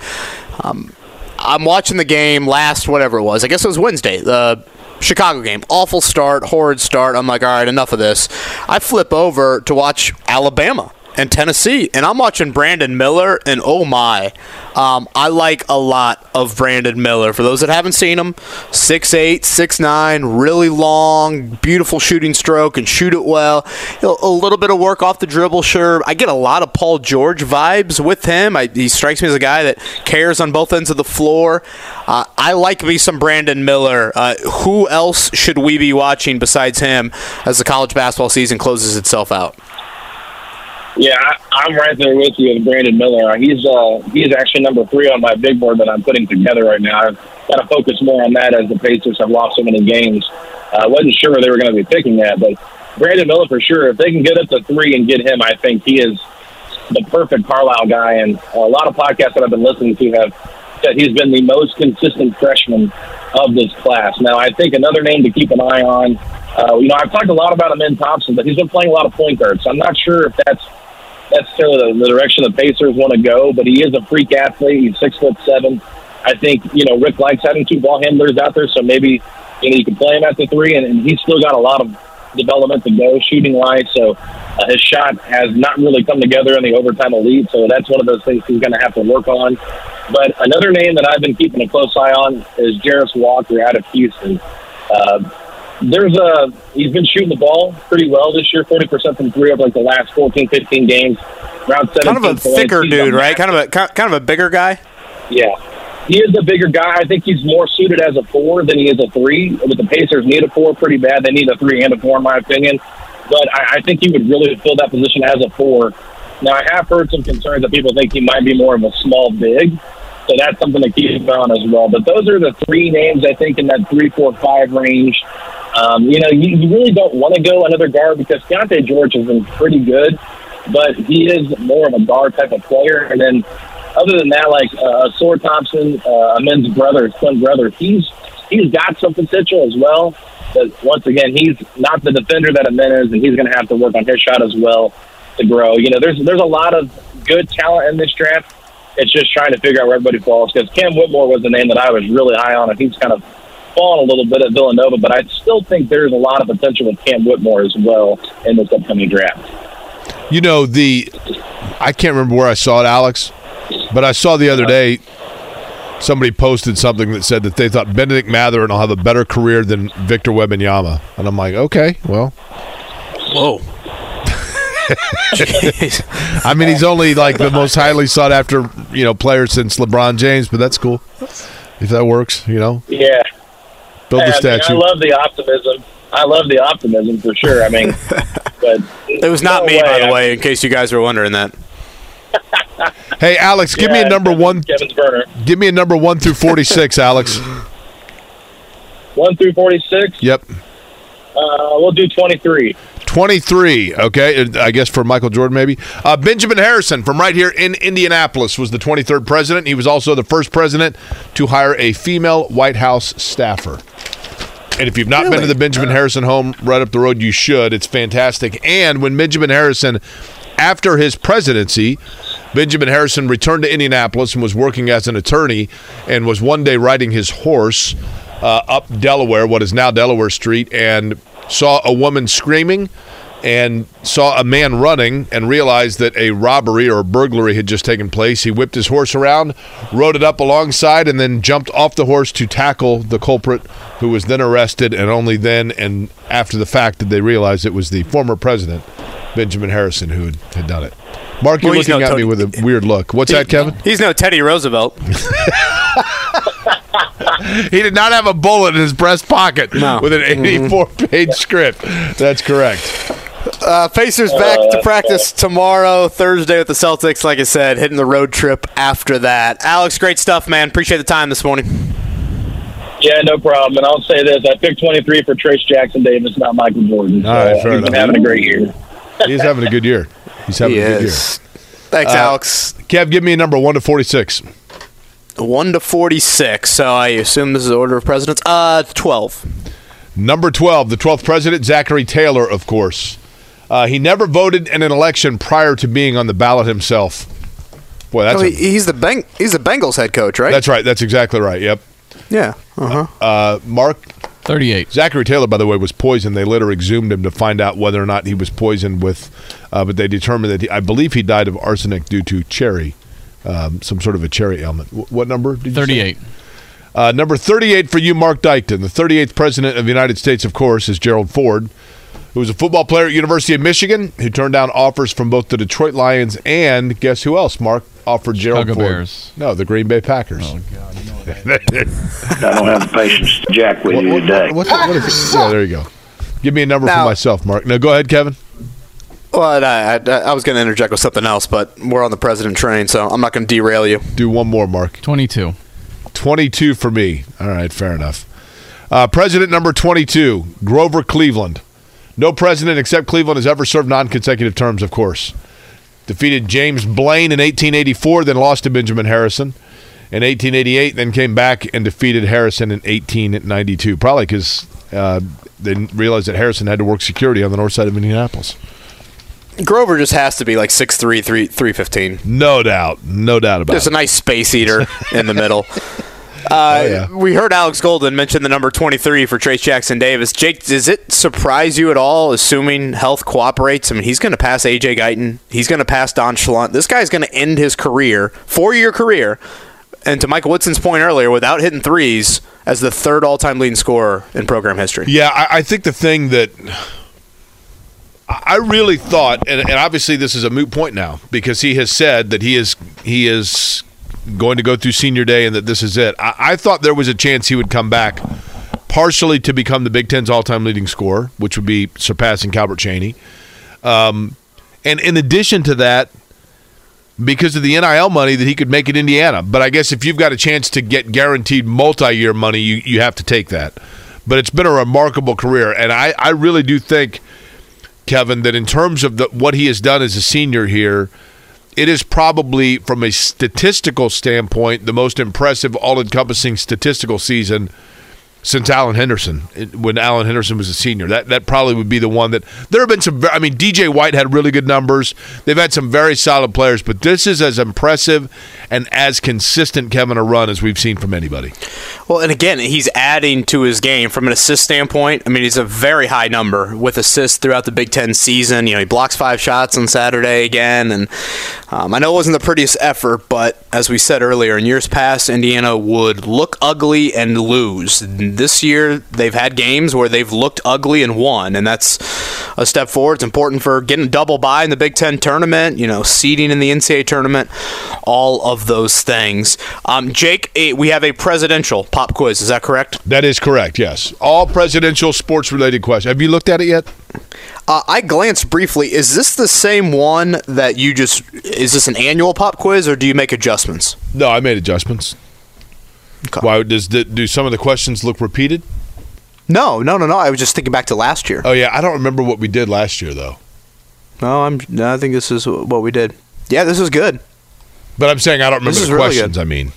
Um, I'm watching the game last whatever it was. I guess it was Wednesday. The Chicago game. Awful start, horrid start. I'm like, all right, enough of this. I flip over to watch Alabama and Tennessee, and I'm watching Brandon Miller, and oh my, um, I like a lot of Brandon Miller. For those that haven't seen him, 6'8", 6'9", really long, beautiful shooting stroke, and shoot it well. A little bit of work off the dribble, sure. I get a lot of Paul George vibes with him. I, he strikes me as a guy that cares on both ends of the floor. Uh, I like me some Brandon Miller. Uh, who else should we be watching besides him as the college basketball season closes itself out? Yeah, I, am right there with you with Brandon Miller. He's uh, he's actually number three on my big board that I'm putting together right now. I've got to focus more on that as the Pacers have lost so many games. I uh, wasn't sure they were going to be picking that, but Brandon Miller for sure. If they can get up to three and get him, I think he is the perfect Carlisle guy. And a lot of podcasts that I've been listening to have said he's been the most consistent freshman of this class. Now, I think another name to keep an eye on. Uh, you know, I've talked a lot about Amen Thompson, but he's been playing a lot of point guard, so I'm not sure if that's necessarily the, the direction the Pacers want to go. But he is a freak athlete. He's six foot seven. I think you know Rick likes having two ball handlers out there, so maybe you know you can play him at the three, and, and he's still got a lot of development to go shooting wise. So uh, his shot has not really come together in the overtime elite. So that's one of those things he's going to have to work on. But another name that I've been keeping a close eye on is Jarace Walker out of Houston. Uh, there's a he's been shooting the ball pretty well this year, forty percent from three of like the last 14, 15 games. Around 17 Kind of a thicker dude, right? Kind of a kind of a bigger guy. yeah. He is a bigger guy. I think he's more suited as a four than he is a three. But the Pacers need a four pretty bad. They need a three and a four, in my opinion. But I, I think he would really fill that position as a four. Now, I have heard some concerns that people think he might be more of a small big. So that's something to keep an eye on as well. But those are the three names, I think, in that three, four, five range. Um, you know, you, you really don't want to go another guard because Keyonte George has been pretty good, but he is more of a guard type of player. And then other than that, like uh, Ausar Thompson, uh, Amen's brother, twin brother, he's he's got some potential as well. But once again, he's not the defender that Amen is, and he's going to have to work on his shot as well to grow. You know, there's there's a lot of good talent in this draft. It's just trying to figure out where everybody falls. Because Cam Whitmore was the name that I was really high on, and he's kind of fallen a little bit at Villanova. But I still think there's a lot of potential with Cam Whitmore as well in this upcoming draft. You know the, I can't remember where I saw it, Alex, but I saw the other day somebody posted something that said that they thought Benedict Mathurin will have a better career than Victor Wembanyama, and I'm like, okay, well, Whoa. I mean, he's only like the most highly sought after you know player since LeBron James, but that's cool if that works. You know, Yeah. build the Yeah, I, mean, statue. I love the optimism. I love the optimism for sure. I mean, but It was not no me, by the way, in case you guys were wondering that. hey, Alex, give me a number one. Kevin's burner. Give me a number one through forty six, Alex. One through forty-six. Yep. Uh, we'll do twenty-three. 23, okay, uh, I guess for Michael Jordan, maybe. Uh, Benjamin Harrison from right here in Indianapolis was the 23rd president. He was also the first president to hire a female White House staffer. And if you've not been to the Benjamin Harrison home right up the road, you should. It's fantastic. And when Benjamin Harrison, after his presidency, Benjamin Harrison returned to Indianapolis and was working as an attorney and was one day riding his horse uh, up Delaware, what is now Delaware Street, and saw a woman screaming and saw a man running and realized that a robbery or a burglary had just taken place. He whipped his horse around, rode it up alongside, and then jumped off the horse to tackle the culprit, who was then arrested. And only then and after the fact did they realize it was the former president, Benjamin Harrison, who had, had done it. Mark, you're Well, looking no at me with a weird look. What's that, Kevin? He's no Teddy Roosevelt. He did not have a bullet in his breast pocket No. with an 84 page script. That's correct. Uh, Pacers back to practice tomorrow, Thursday with the Celtics. Like I said, hitting the road trip after that. Alex, great stuff, man. Appreciate the time this morning. Yeah, no problem. And I'll say this: I picked twenty-three for Trayce Jackson Davis, not Michael Jordan. So All right, fair he's been enough. having a great year. He's having a good year. He's having He a good is. Thanks, Uh, Alex. Kev, give me a number 1 to 46. 1 to 46. So I assume this is the order of presidents. Uh, 12. Number 12, the 12th president, Zachary Taylor, of course. Uh, he never voted in an election prior to being on the ballot himself. Boy, that's, Oh, a- he's the Beng- he's the Bengals head coach, right? that's right. That's exactly right. Yep. yeah. Uh-huh. Uh, Mark, 38. Zachary Taylor, by the way, was poisoned. They later exhumed him to find out whether or not he was poisoned with, uh, but they determined that he, I believe he died of arsenic due to cherry, um, some sort of a cherry ailment. Wh- what number did you say? 38. Uh, number 38 for you, Mark Dykton. The 38th president of the United States, of course, is Gerald Ford, who was a football player at University of Michigan, who turned down offers from both the Detroit Lions and guess who else, Mark, offered Gerald Chicago Ford? Bears. No, the Green Bay Packers. Oh, God. You know what I don't have the patience to jack with you today. What's it- what is it? Yeah, there you go. Give me a number for myself, Mark. No, go ahead, Kevin. Well, I, I, I was going to interject with something else, but we're on the president train, so I'm not going to derail you. Do one more, Mark. 22. 22 for me. All right, fair enough. Uh, president number 22, Grover Cleveland. No president except Cleveland has ever served non consecutive terms, of course. Defeated James Blaine in 1884, then lost to Benjamin Harrison. in 1888, then came back and defeated Harrison in 1892. Probably because uh, they realized that Harrison had to work security on the north side of Indianapolis. Grover just has to be like 6'3", 3, 315. No doubt. No doubt about Just it. a nice space eater in the middle. Uh, We heard Alex Golden mention the number 23 for Trayce Jackson Davis. Jake, does it surprise you at all, assuming health cooperates? I mean, he's going to pass A.J. Guyton. He's going to pass Don Schlundt. This guy's going to end his career, four-year career, and to Michael Woodson's point earlier, without hitting threes, as the third all-time leading scorer in program history. Yeah, I, I think the thing that I really thought, and, and obviously this is a moot point now because he has said that he is he is going to go through senior day and that this is it. I, I thought there was a chance he would come back, partially to become the Big Ten's all-time leading scorer, which would be surpassing Calbert Cheaney, um, and in addition to that, because of the NIL money that he could make at Indiana. But I guess if you've got a chance to get guaranteed multi-year money, you, you have to take that. But it's been a remarkable career, and I, I really do think, Kevin, that in terms of the, what he has done as a senior here, it is probably, from a statistical standpoint, the most impressive, all-encompassing statistical season since Alan Henderson, when Alan Henderson was a senior. That that probably would be the one that there have been some. I mean, DJ White had really good numbers. They've had some very solid players, but this is as impressive and as consistent, Kevin, a run as we've seen from anybody. Well, and again, he's adding to his game from an assist standpoint. I mean, he's a very high number with assists throughout the Big Ten season. You know, he blocks five shots on Saturday again, and um, I know it wasn't the prettiest effort, but as we said earlier, in years past, Indiana would look ugly and lose. This year, they've had games where they've looked ugly and won, and that's a step forward. It's important for getting double bye in the Big Ten tournament. You know, seeding in the NCAA tournament, all of those things. Um, Jake, eh, we have a presidential pop quiz. Is that correct? That is correct. Yes, all presidential sports-related questions. Have you looked at it yet? Uh, I glanced briefly. Is this the same one that you just? Is this an annual pop quiz, or do you make adjustments? No, I made adjustments. Why does the, do some of the questions look repeated? No, no, no, no. I was just thinking back to last year. Oh yeah, I don't remember what we did last year though. No, I'm. No, I think this is what we did. Yeah, this is good. But I'm saying I don't remember the really questions. good. I mean,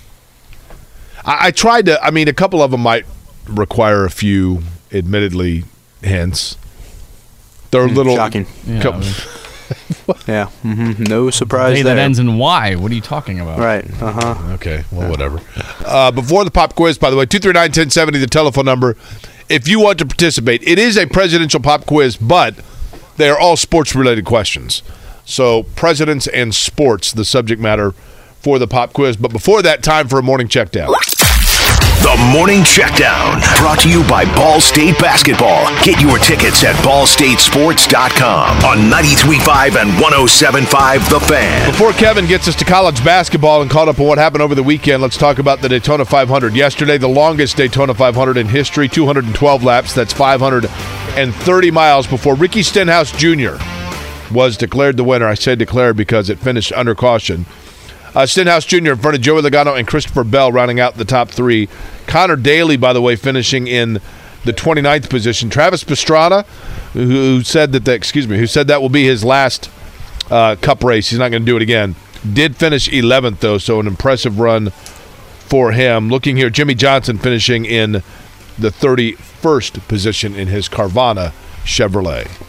I, I tried to. I mean, a couple of them might require a few, admittedly, hints. They're a little shocking. Yeah, I mean- Yeah. hmm No surprise Hey, there. that ends in Y. What are you talking about? Right. Uh huh. Okay. Well, whatever. Uh, before the pop quiz, by the way, two three nine ten seventy, the telephone number. If you want to participate, it is a presidential pop quiz, but they are all sports related questions. So, presidents and sports, the subject matter for the pop quiz. But before that, time for a morning check down. The Morning Checkdown, brought to you by Ball State Basketball. Get your tickets at ballstatesports.com on 93.5 and 107.5 The Fan. Before Kevin gets us to college basketball and caught up on what happened over the weekend, let's talk about the Daytona 500. Yesterday, the longest Daytona 500 in history, 212 laps. That's 530 miles before Ricky Stenhouse Jr. was declared the winner. I say declared because it finished under caution. Uh, Stenhouse Jr. in front of Joey Logano and Christopher Bell rounding out the top three. Conor Daly, by the way, finishing in the 29th position. Travis Pastrana, who, said that, the, excuse me, who said that will be his last uh, cup race. He's not going to do it again. Did finish 11th, though, so an impressive run for him. Looking here, Jimmie Johnson finishing in the 31st position in his Carvana Chevrolet.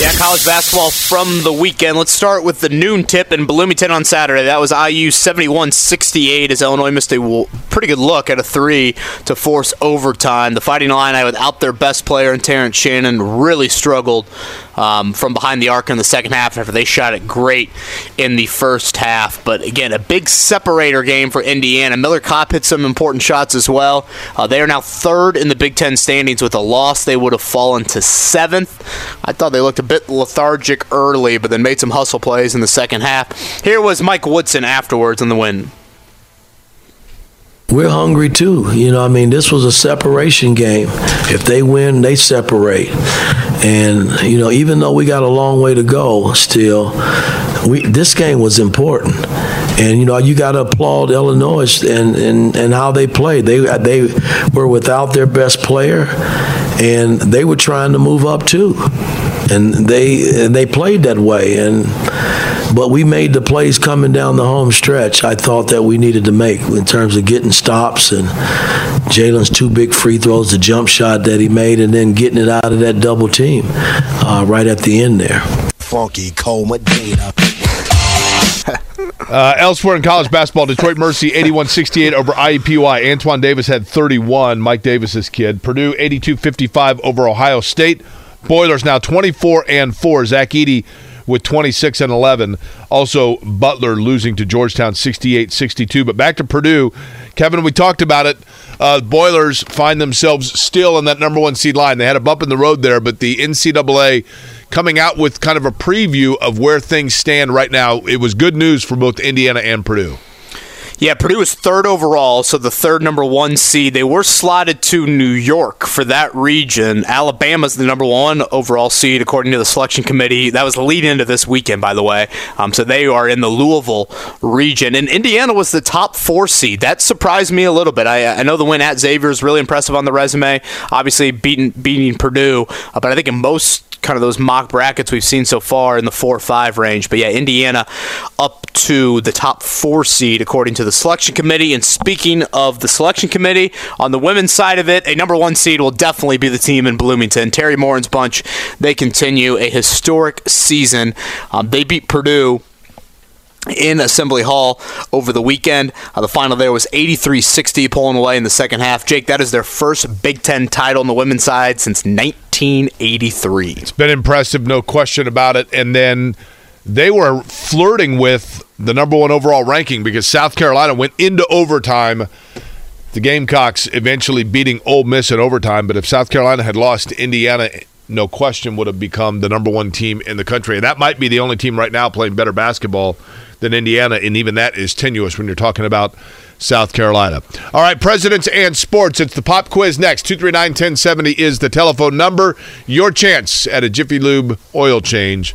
Yeah, college basketball from the weekend. Let's start with the noon tip in Bloomington on Saturday. That was IU 71-68 as Illinois missed a pretty good look at a three to force overtime. The Fighting Illini, without their best player in Terrence Shannon, really struggled um, from behind the arc in the second half after they shot it great in the first half. But again, a big separator game for Indiana. Miller Kopp hit some important shots as well. Uh, they are now third in the Big Ten standings. With a loss, they would have fallen to seventh. I thought they looked a bit lethargic early, but then made some hustle plays in the second half. Here was Mike Woodson afterwards in the win. We're hungry too. You know, I mean, this was a separation game. If they win, they separate. And, you know, even though we got a long way to go still, we this game was important. And, you know, you got to applaud Illinois and, and, and how they played. They, they were without their best player, and they were trying to move up too. And they, and they played that way. And but we made the plays coming down the home stretch. I thought that we needed to make in terms of getting stops and Jalen's two big free throws, the jump shot that he made, and then getting it out of that double team uh, right at the end there. Funky Coma Data. Uh, elsewhere in college basketball, Detroit Mercy 81-68 over IUPUI. Antoine Davis had 31, Mike Davis's kid. Purdue 82-55 over Ohio State. Boilers now 24 and 4. Zach Edey with 26 and 11. Also, Butler losing to Georgetown 68 62. But back to Purdue. Kevin, we talked about it. Uh, Boilers find themselves still in that number one seed line. They had a bump in the road there, but the NCAA coming out with kind of a preview of where things stand right now. It was good news for both Indiana and Purdue. Yeah, Purdue was third overall, so the third number one seed. They were slotted to New York for that region. Alabama's the number one overall seed, according to the selection committee. That was the lead into this weekend, by the way. Um, so they are in the Louisville region. And Indiana was the top four seed. That surprised me a little bit. I, I know the win at Xavier is really impressive on the resume, obviously beating, beating Purdue, uh, but I think in most kind of those mock brackets we've seen so far in the four or five range. But yeah, Indiana up to the top four seed according to the selection committee. And speaking of the selection committee, on the women's side of it, a number one seed will definitely be the team in Bloomington. Teri Moren's bunch, they continue a historic season. Um, they beat Purdue in Assembly Hall over the weekend. Uh, the final there was 83-60 pulling away in the second half. Jake, that is their first Big Ten title on the women's side since 1983. It's been impressive, no question about it. And then they were flirting with the number one overall ranking because South Carolina went into overtime. The Gamecocks eventually beating Ole Miss in overtime, but if South Carolina had lost to Indiana, no question would have become the number one team in the country. And that might be the only team right now playing better basketball than Indiana, and even that is tenuous when you're talking about South Carolina. All right, presidents and sports. It's the pop quiz next. 239 1070 is the telephone number. Your chance at a Jiffy Lube oil change.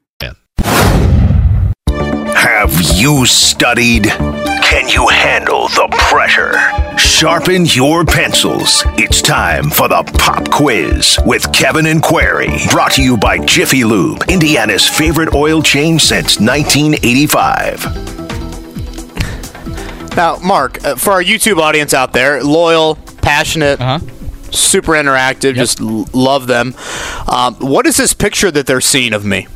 Have you studied? Can you handle the pressure? Sharpen your pencils. It's time for the pop quiz with Kevin and Query. Brought to you by Jiffy Lube, Indiana's favorite oil change since 1985. Now, Mark, uh, for our YouTube audience out there, loyal, passionate, super interactive, just l- love them. Um, what is this picture that they're seeing of me?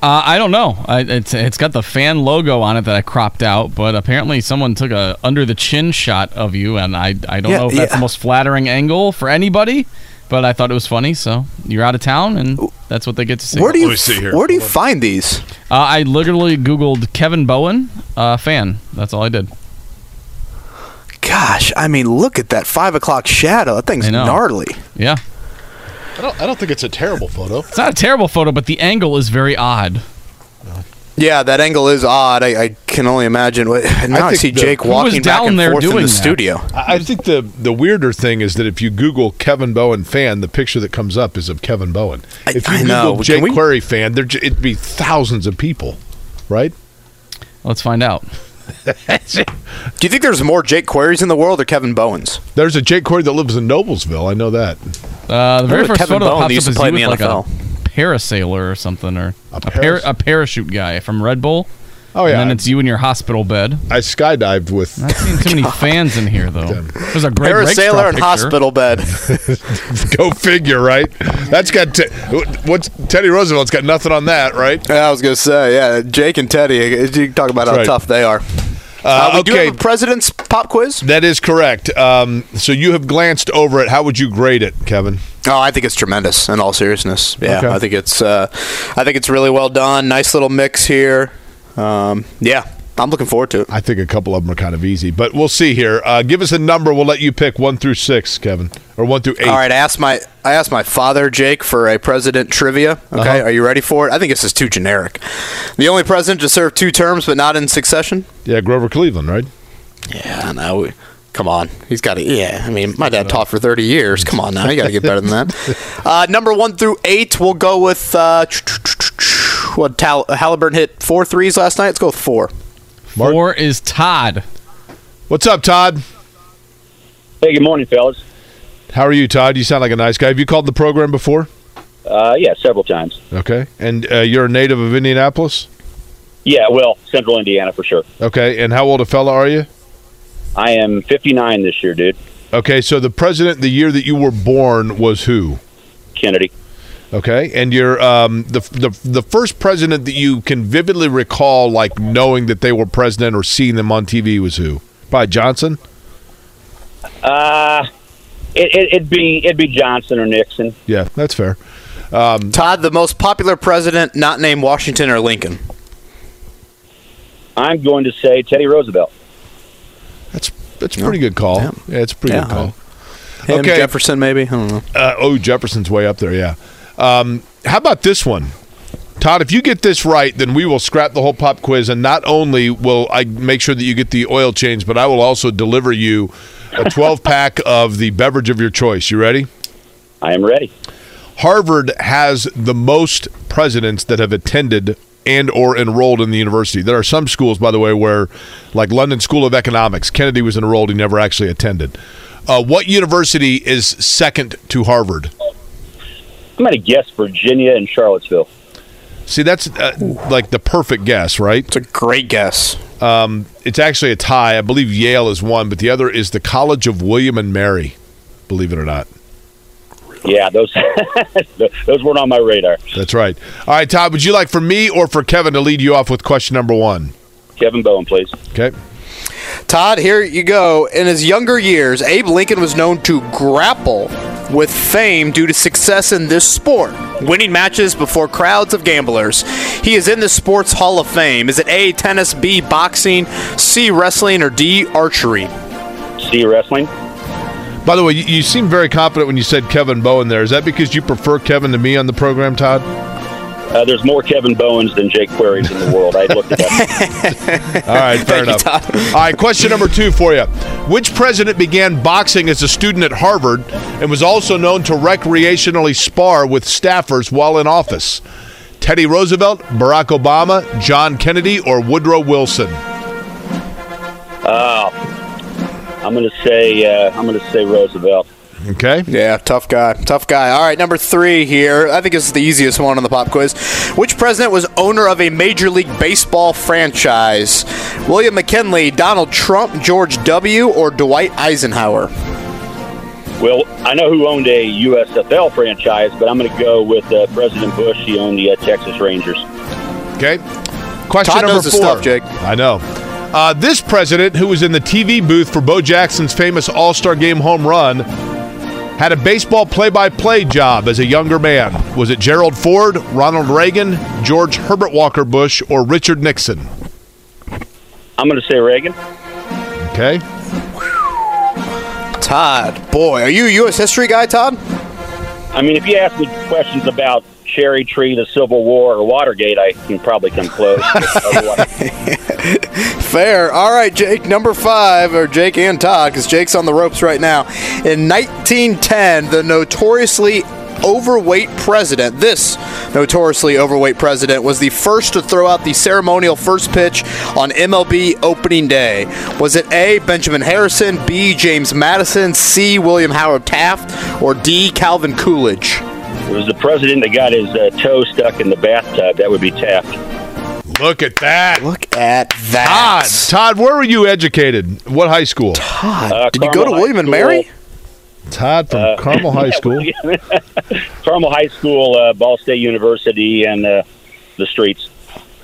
Uh, I don't know. I, it's it's got the fan logo on it that I cropped out, but apparently someone took a under the chin shot of you, and I I don't Yeah, know if that's yeah. the most flattering angle for anybody, but I thought it was funny. So you're out of town, and that's what they get to see. Where do you where do you find these? Uh, I literally Googled Kevin Bowen uh, fan. That's all I did. Gosh, I mean, look at that five o'clock shadow. That thing's gnarly. Yeah, I don't, I don't think it's a terrible photo. it's not a terrible photo, but the angle is very odd. Yeah, that angle is odd. I, I can only imagine. What, now I, think see the- Jake Who was walking back down and there forth in doing the that? studio. I I think the the weirder thing is that if you Google Kevin Bowen fan, the picture that comes up is of Kevin Bowen. I- If you I Google know. Jake Query fan, there it'd be thousands of people, right? Let's find out. Do you think there's more Jake Queries in the world or Kevin Bowens? There's a Jake Query that lives in Noblesville. I know that. Uh, the very first Kevin photo that Bowen pops used up to is play you in with the like a parasailer or something, or a, A par- a parachute guy from Red Bull. Oh yeah, And then it's you in your hospital bed. I skydived with. I've seen too many fans in here, though. There's a Greg Rakestraw Parasailer and picture. hospital bed. Go figure, right? That's got te- what's Teddy Roosevelt's got nothing on that, right? Yeah, I was gonna say, yeah, Jake and Teddy. You can talk about That's how right. tough they are. Uh, Uh, we do okay. have a president's pop quiz. That is correct. Um, so you have glanced over it. How would you grade it, Kevin? Oh, I think it's tremendous. In all seriousness, yeah, Okay. I think it's, uh, I think it's really well done. Nice little mix here. Um, yeah, I'm looking forward to it. I think a couple of them are kind of easy, but we'll see here. Uh, give us a number. We'll let you pick one through six, Kevin, or one through eight. All right, I asked my I asked my father Jake for a president trivia. Okay, Uh-huh. are you ready for it? I think this is too generic. The only president to serve two terms but not in succession. Yeah, Grover Cleveland, right? Yeah, no, we Come on, he's got to. Yeah, I mean, my dad taught for thirty years. Come on now, you got to get better than that. Uh, number one through eight, we'll go with uh, what? Tal- Halliburton hit four threes last night. Let's go with four. Four is Todd. What's up, Todd? Hey, good morning, fellas. How are you, Todd? You sound like a nice guy. Have you called the program before? Uh, yeah, several times. Okay. And uh, you're a native of Indianapolis? Yeah, well, Central Indiana for sure. Okay. And how old a fella are you? I am 59 this year, dude. Okay. So the president the year that you were born was who? Kennedy. Okay. And you're um, the, the the first president that you can vividly recall, like knowing that they were president or seeing them on TV, was who? Probably Johnson. Uh, it, it, it'd be it'd be Johnson or Nixon. Yeah, that's fair. Um, Todd, the most popular president not named Washington or Lincoln. I'm going to say Teddy Roosevelt. That's that's a pretty good call. Yeah, it's a pretty Yeah. good call. Him, Jefferson, maybe. I don't know. Uh, oh, Jefferson's way up there. Yeah. Um, how about this one, Todd? If you get this right, then we will scrap the whole pop quiz, and not only will I make sure that you get the oil change, but I will also deliver you a 12 pack of the beverage of your choice. You ready? I am ready. Harvard has the most presidents that have attended and or enrolled in the university. There are some schools, by the way, where, like London School of Economics, Kennedy was enrolled, he never actually attended. Uh, what university is second to Harvard? I'm going to guess Virginia and Charlottesville. See, that's uh, like the perfect guess, right? It's a great guess. Um, it's actually a tie. I believe Yale is one, but the other is the College of William and Mary. Believe it or not. Yeah, those those weren't on my radar. That's right. All right, Todd, would you like for me or for Kevin to lead you off with question number one? Kevin Bowen, please. Okay. Todd, here you go. In his younger years, Abe Lincoln was known to grapple with fame due to success in this sport, winning matches before crowds of gamblers. He is in the Sports Hall of Fame. Is it A, tennis, B, boxing, C, wrestling, or D, archery? C, wrestling. By the way, you, you seem very confident when you said Kevin Bowen there. Is that because you prefer Kevin to me on the program, Todd? Uh, there's more Kevin Bowens than Jake Queries in the world. I looked it up. All right, fair enough. All right, question number two for you. Which president began boxing as a student at Harvard and was also known to recreationally spar with staffers while in office? Teddy Roosevelt, Barack Obama, John Kennedy, or Woodrow Wilson? Uh, I'm going to say uh, I'm going to say Roosevelt. Okay. Yeah, tough guy. Tough guy. All right, number three here. I think this is the easiest one on the pop quiz. Which president was owner of a Major League Baseball franchise? William McKinley, Donald Trump, George W., or Dwight Eisenhower? Well, I know who owned a USFL franchise, but I'm going to go with uh, President Bush. He owned the uh, Texas Rangers. Okay. Question Todd number knows his four. stuff, Jake. I know. Uh, this president, who was in the TV booth for Bo Jackson's famous All Star Game home run, had a baseball play by play job as a younger man. Was it Gerald Ford, Ronald Reagan, George Herbert Walker Bush, or Richard Nixon? I'm going to say Reagan. Okay. Todd, boy, are you a U.S. history guy, Todd? I mean, if you ask me questions about Cherry Tree, the Civil War, or Watergate, I can probably come close. Fair. All right, Jake, number five, or Jake and Todd, because Jake's on the ropes right now. In 1910, the notoriously overweight president, this notoriously overweight president, was the first to throw out the ceremonial first pitch on MLB opening day. Was it A, Benjamin Harrison, B, James Madison, C, William Howard Taft, or D, Calvin Coolidge? It was the president that got his uh, toe stuck in the bathtub. That would be Taft. Look at that. Look at that. Todd, Todd where were you educated? What high school? Todd, Uh, did you go to Carmel William High and Mary? School. Todd from Uh, Carmel High School. Carmel High School, uh, Ball State University, and uh, the streets.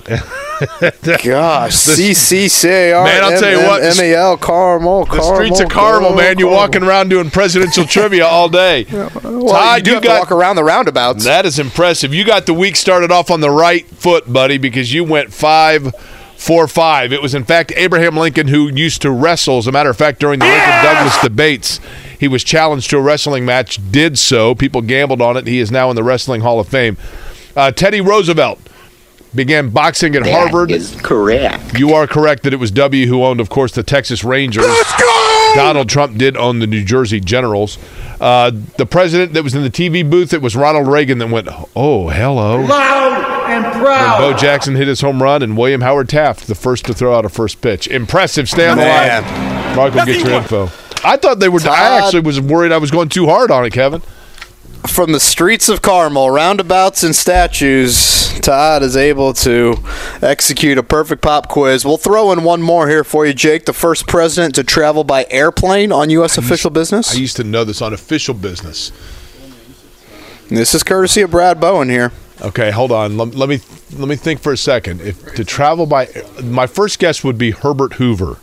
Gosh, CCCAR. Man, I'll tell you what, MAL, Carmel, The streets of Carmel, man. You're walking around doing presidential trivia all day. Todd, you do you have got- to walk around the roundabouts. That is impressive. You got the week started off on the right foot, buddy, because you went five, four, five. It was in fact Abraham Lincoln who used to wrestle. As a matter of fact, during the Lincoln Douglas debates, he was challenged to a wrestling match. Did so. People gambled on it. He is now in the Wrestling Hall of Fame. Uh, Teddy Roosevelt began boxing at Harvard. correct. You are correct that it was W who owned, of course, the Texas Rangers. Let's go! Donald Trump did own the New Jersey Generals. Uh, the president that was in the TV booth, it was Ronald Reagan that went, "Oh, hello." Loud and When proud. Bo Jackson hit his home run, and William Howard Taft, the first to throw out a first pitch. Impressive. Stay on the line. Mark will get your info. I thought they were. I actually was worried I was going too hard on it, Kevin. From the streets of Carmel, roundabouts and statues, Todd is able to execute a perfect pop quiz. We'll throw in one more here for you, Jake. The first president to travel by airplane on U.S. official business. I used to know this on official business. This is courtesy of Brad Bowen here. Okay, hold on. Let, let me let me think for a second. If to travel by, my first guess would be Herbert Hoover.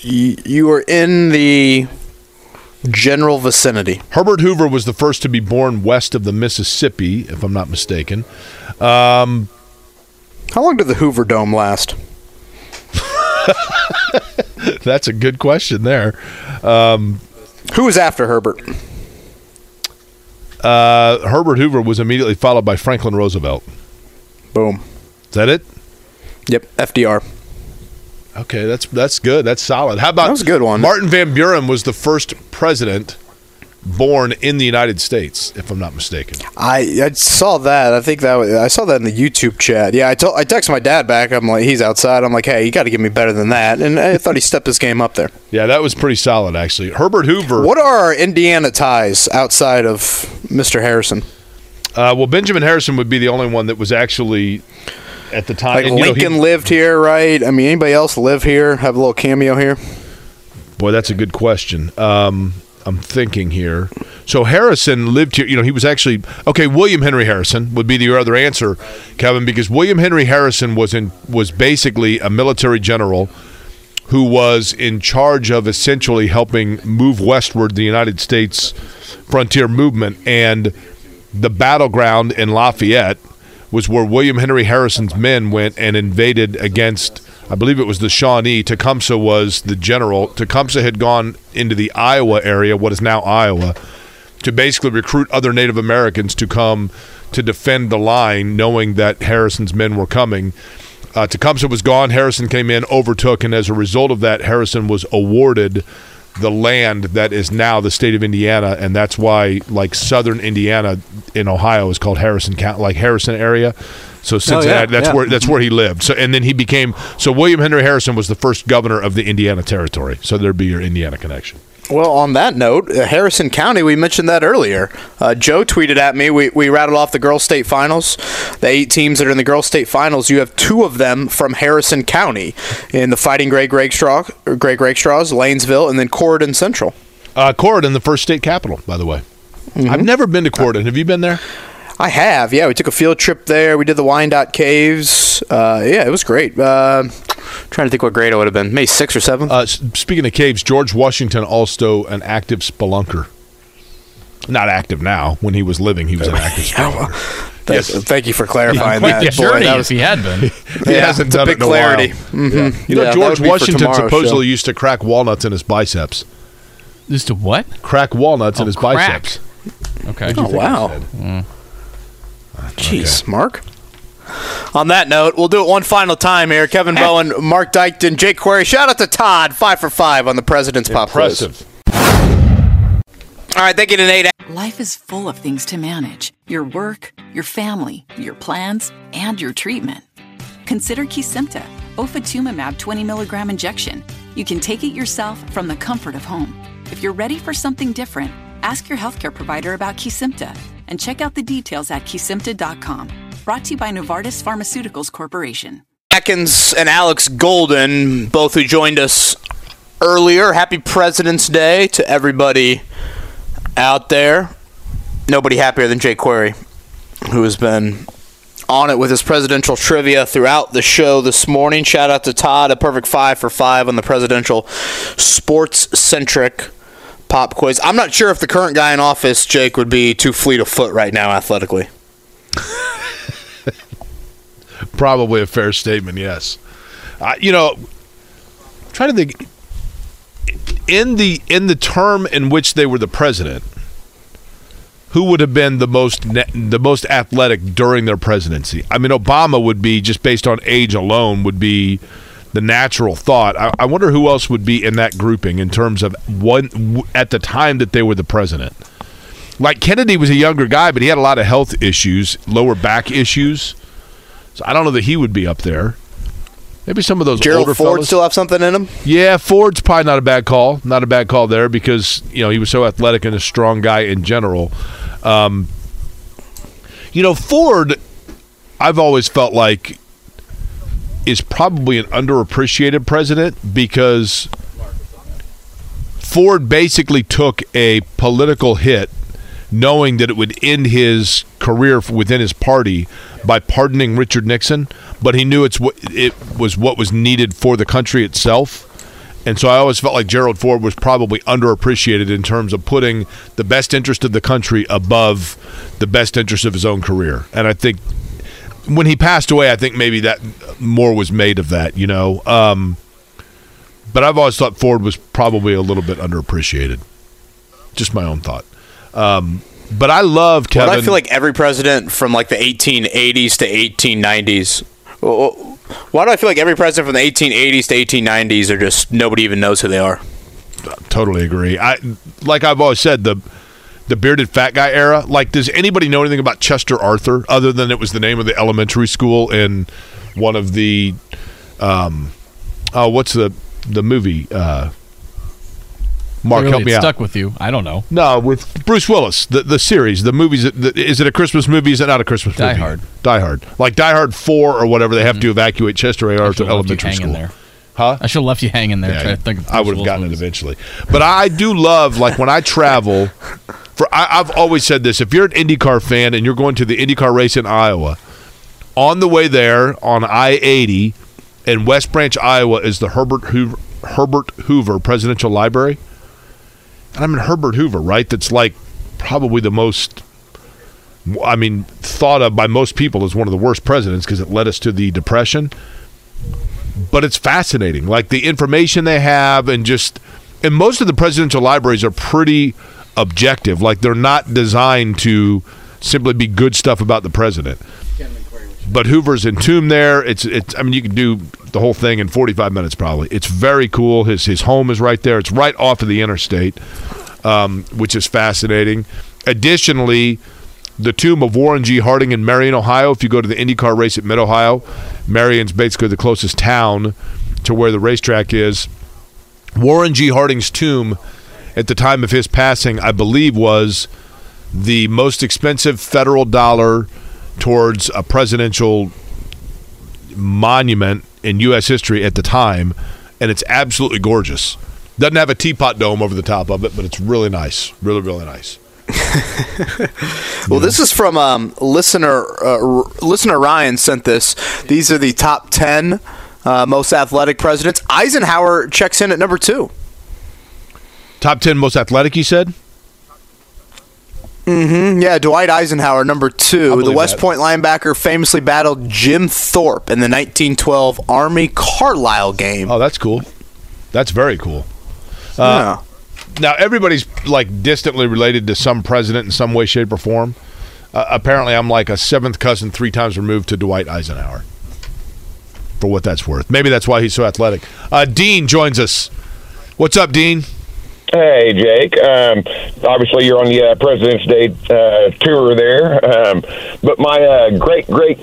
You, you are in the general vicinity. Herbert Hoover was the first to be born west of the Mississippi, if I'm not mistaken. Um, How long did the Hoover Dome last? that's a good question there. Um, Who was after Herbert? Uh, Herbert Hoover was immediately followed by Franklin Roosevelt. Boom. Is that it? Yep, FDR. Okay, that's that's good. That's solid. How about That was a good one. Martin Van Buren was the first president born in the United States, if I'm not mistaken. I, I saw that. I think that was, I saw that in the YouTube chat. Yeah, I told I texted my dad back. I'm like, he's outside. I'm like, hey, you got to give me better than that. And I thought he stepped his game up there. Yeah, that was pretty solid, actually. Herbert Hoover. What are our Indiana ties outside of Mr. Harrison? Uh, well, Benjamin Harrison would be the only one that was actually at the time. Like and, you know, he- Lincoln lived here, right? I mean, anybody else live here? Have a little cameo here? Boy, that's a good question. Um, I'm thinking here. So Harrison lived here. You know, he was actually okay. William Henry Harrison would be the other answer, Kevin, because William Henry Harrison was in was basically a military general who was in charge of essentially helping move westward the United States frontier movement and the battleground in Lafayette was where William Henry Harrison's men went and invaded against I believe it was the Shawnee. Tecumseh was the general. Tecumseh had gone into the Iowa area, what is now Iowa, to basically recruit other Native Americans to come to defend the line, knowing that Harrison's men were coming. Uh, Tecumseh was gone. Harrison came in, overtook, and as a result of that, Harrison was awarded the land that is now the state of Indiana, and that's why, like southern Indiana in Ohio, is called Harrison County, like Harrison area. So oh, Cincinnati, that's yeah. where that's mm-hmm. where he lived. So and then he became so William Henry Harrison was the first governor of the Indiana Territory. So there'd be your Indiana connection. Well, on that note, uh, Harrison County, we mentioned that earlier. Uh, Joe tweeted at me. We, we rattled off the girls' state finals. The eight teams that are in the girls' state finals, you have two of them from Harrison County in the Fighting Greg or Greg Rakestraws, Lanesville, and then Corydon Central. Uh, Corydon, the first state capital, by the way. I've never been to Corydon. Have you been there? I have, yeah. We took a field trip there. We did the Wyandotte Caves. Uh, yeah, it was great. Uh, trying to think what grade it would have been. Maybe six or seven. Uh, speaking of caves, George Washington also an active spelunker. Not active now. When he was living, he was an active spelunker. Thank, thank you for clarifying Quite that. the Boy, that if was- he had been. He Yeah, hasn't it's a done big it in a clarity. while. Mhm. You know, Yeah, George would be for Washington supposedly show. used to crack walnuts in his biceps. Just to what? Crack walnuts in Oh, his crack. biceps. Okay. Oh, wow. Mm. Jeez, Mark. On that note, we'll do it one final time here. Kevin Bowen, Mark Dykton, Jake Query. Shout out to Todd, five for five on the President's Pop Quiz. Impressive. All right, thank you to Nate. Life is full of things to manage your work, your family, your plans, and your treatment. Consider Kesimpta, ofatumumab 20 milligram injection. You can take it yourself from the comfort of home. If you're ready for something different, ask your healthcare provider about Kesimpta and check out the details at kesimpta.com. Brought to you by Novartis Pharmaceuticals Corporation. Atkins and Alex Golden, both who joined us earlier. Happy President's Day to everybody out there. Nobody happier than Jay Query, who has been on it with his presidential trivia throughout the show this morning. Shout out to Todd, a perfect five for five on the presidential sports centric pop quiz. I'm not sure if the current guy in office, Jake, would be too fleet of foot right now athletically. Probably a fair statement, yes. Uh, you know, trying to think in the in the term in which they were the president, who would have been the most ne- the most athletic during their presidency? I mean, Obama would be just based on age alone would be the natural thought. I, I wonder who else would be in that grouping in terms of one w- at the time that they were the president. Like Kennedy was a younger guy, but he had a lot of health issues, lower back issues. So I don't know that he would be up there. Maybe some of those Gerald Ford fellas. still have something in him. Yeah, Ford's probably not a bad call. Not a bad call there because you know he was so athletic and a strong guy in general. Um, you know, Ford, I've always felt like is probably an underappreciated president because Ford basically took a political hit knowing that it would end his career within his party by pardoning Richard Nixon, but he knew it's what it was what was needed for the country itself. And so I always felt like Gerald Ford was probably underappreciated in terms of putting the best interest of the country above the best interest of his own career. And I think when he passed away, I think maybe that more was made of that, you know. Um, but I've always thought Ford was probably a little bit underappreciated. Just my own thought. Um, but I love Kevin. Well, I feel like every president from like the 1880s to 1890s. Why do I feel like every president from the 1880s to 1890s are just nobody even knows who they are? totally agree. I like I've always said the the bearded fat guy era. Like, does anybody know anything about Chester Arthur other than it was the name of the elementary school in one of the um oh what's the the movie uh Mark, Clearly help me out. Stuck with you. I don't know. No, with Bruce Willis, the the series, the movies. The, is it a Christmas movie? Is it not a Christmas Die movie? Hard. Die Hard. Like Die Hard Four or whatever. They have to evacuate Chester A. Arthur should've left you Elementary School. there. Huh? I should have left you hanging there. Yeah, trying to think of I would have gotten it eventually. But I do love, like, when I travel. For I, I've always said this: if you're an IndyCar fan and you're going to the IndyCar race in Iowa, on the way there on I-80 in West Branch, Iowa, is the Herbert Hoover, Herbert Hoover Presidential Library. And I'm in Herbert Hoover, right? That's like probably the most. I mean, thought of by most people as one of the worst presidents because it led us to the Depression but it's fascinating. Like the information they have, and just and most of the presidential libraries are pretty objective. Like they're not designed to simply be good stuff about the president. But Hoover's entombed there. It's it's. I mean, you can do the whole thing in 45 minutes probably. It's very cool. His his home is right there. It's right off of the interstate, um, which is fascinating. Additionally, the tomb of Warren G. Harding in Marion, Ohio. If you go to the IndyCar race at Mid Ohio, Marion's basically the closest town to where the racetrack is. Warren G. Harding's tomb, at the time of his passing, I believe was the most expensive federal dollar towards a presidential monument in U.S. history at the time, and it's absolutely gorgeous. Doesn't have a teapot dome over the top of it, but it's really nice. Really, really nice. Well, this is from um, listener uh, listener Ryan sent this. These are the top ten uh, most athletic presidents. Eisenhower checks in at number two. Top 10 most athletic, you said? Mm-hmm. Yeah, Dwight Eisenhower, number two. The West that. Point linebacker famously battled Jim Thorpe in the 1912 Army Carlisle game. Oh, that's cool. That's very cool. Uh, Now, everybody's like distantly related to some president in some way, shape, or form. Uh, apparently, I'm like a seventh cousin, three times removed to Dwight Eisenhower. For what that's worth. Maybe that's why he's so athletic. Uh, Dean joins us. What's up, Dean? Hey, Jake. Um, obviously, you're on the uh, President's Day uh, tour there. Um, but my uh, great great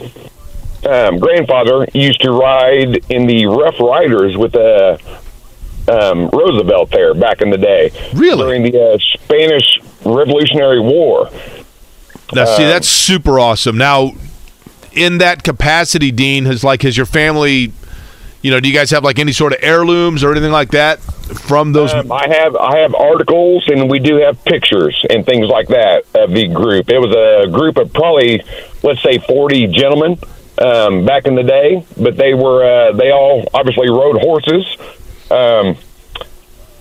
um, grandfather used to ride in the Rough Riders with uh, um, Roosevelt there back in the day. Really? During the uh, Spanish Revolutionary War. Now, see, Um, that's super awesome. Now, in that capacity, Dean, has like has your family, you know, do you guys have like any sort of heirlooms or anything like that from those? Um, I have I have articles and we do have pictures and things like that of the group. It was a group of probably let's say forty gentlemen um, back in the day, but they were uh, they all obviously rode horses. Um,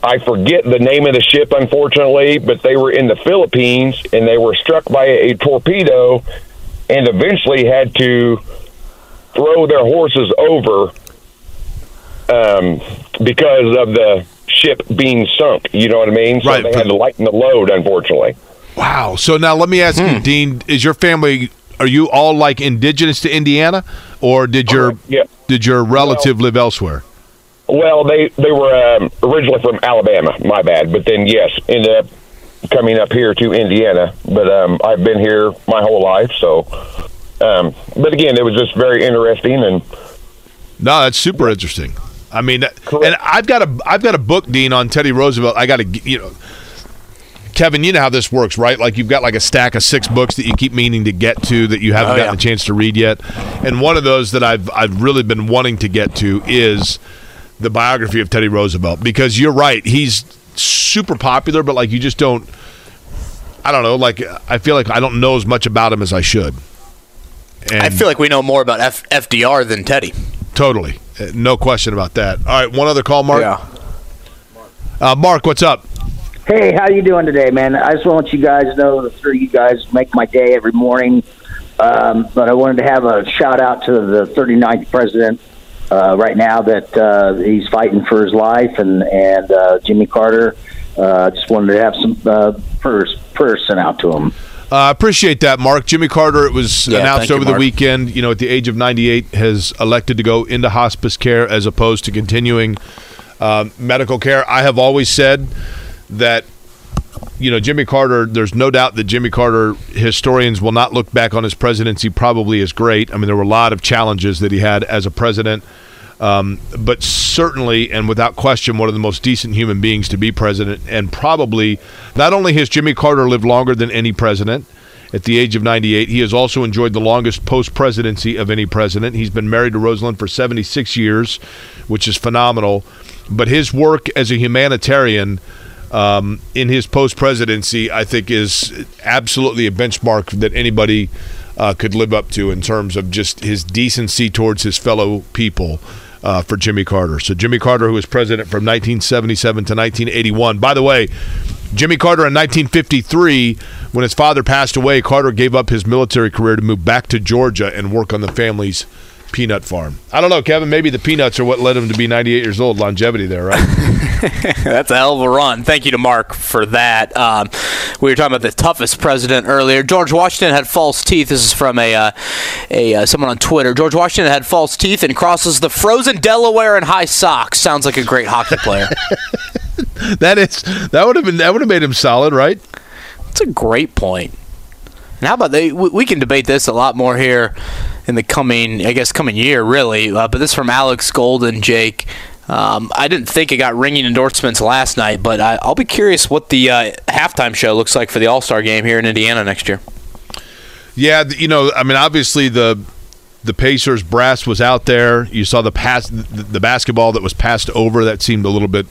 I forget the name of the ship, unfortunately, but they were in the Philippines and they were struck by a torpedo and eventually had to throw their horses over um, because of the ship being sunk. You know what I mean? So Right, they had to lighten the load, unfortunately. Wow. So now let me ask you, Dean, is your family are you all like indigenous to Indiana or did your Yeah. did your relative live elsewhere? Well, they they were um, originally from Alabama. My bad, but then yes, ended up coming up here to Indiana. But um, I've been here my whole life, so. Um, but again, it was just very interesting and. No, that's super interesting. I mean, and I've got a I've got a book, Dean, on Teddy Roosevelt. I got to you know. Kevin, you know how this works, right? Like you've got like a stack of six books that you keep meaning to get to that you haven't Oh, gotten yeah. a chance to read yet. And one of those that I've I've really been wanting to get to is the biography of Teddy Roosevelt because you're right, he's super popular, but like you just don't I don't know, like I feel like I don't know as much about him as I should. And I feel like we know more about F- FDR than Teddy. Totally. Uh, No question about that. All right, one other call, Mark. Yeah. Uh, Mark, what's up? Hey, how you doing today, man? I just want you guys to know the three of you guys make my day every morning. Um, but I wanted to have a shout out to the 39th president uh, right now that uh, he's fighting for his life, and and uh, Jimmy Carter. Uh, just wanted to have some uh, prayers, prayers sent out to him. I uh, appreciate that, Mark. Jimmy Carter, it was Yeah, announced thank you, over the weekend, you know, at the age of 98, has elected to go into hospice care as opposed to continuing um, medical care. I have always said that, you know, Jimmy Carter, there's no doubt that Jimmy Carter historians will not look back on his presidency probably as great. I mean, there were a lot of challenges that he had as a president. Um, but certainly and without question, one of the most decent human beings to be president. And probably not only has Jimmy Carter lived longer than any president at the age of 98, he has also enjoyed the longest post presidency of any president. He's been married to Rosalynn for 76 years, which is phenomenal. But his work as a humanitarian um, in his post presidency, I think, is absolutely a benchmark that anybody uh, could live up to in terms of just his decency towards his fellow people. Uh, for Jimmy Carter. So, Jimmy Carter, who was president from 1977 to 1981. By the way, Jimmy Carter in 1953, when his father passed away, Carter gave up his military career to move back to Georgia and work on the family's peanut farm. I don't know, Kevin. Maybe the peanuts are what led him to be 98 years old. Longevity there, right? That's a hell of a run. Thank you to Mark for that. Um, we were talking about the toughest president earlier. George Washington had false teeth. This is from a, uh, a uh, someone on Twitter. George Washington had false teeth and crosses the frozen Delaware in high socks. Sounds like a great hockey player. that is that would have been that would have made him solid, right? That's a great point. And how about they? We, we can debate this a lot more here in the coming, I guess, coming year, really. Uh, but this is from Alex Golden, Jake. Um, I didn't think it got ringing endorsements last night, but I, I'll be curious what the uh, halftime show looks like for the All Star game here in Indiana next year. Yeah, you know, I mean, obviously the the Pacers brass was out there. You saw the pass, the, the basketball that was passed over. That seemed a little bit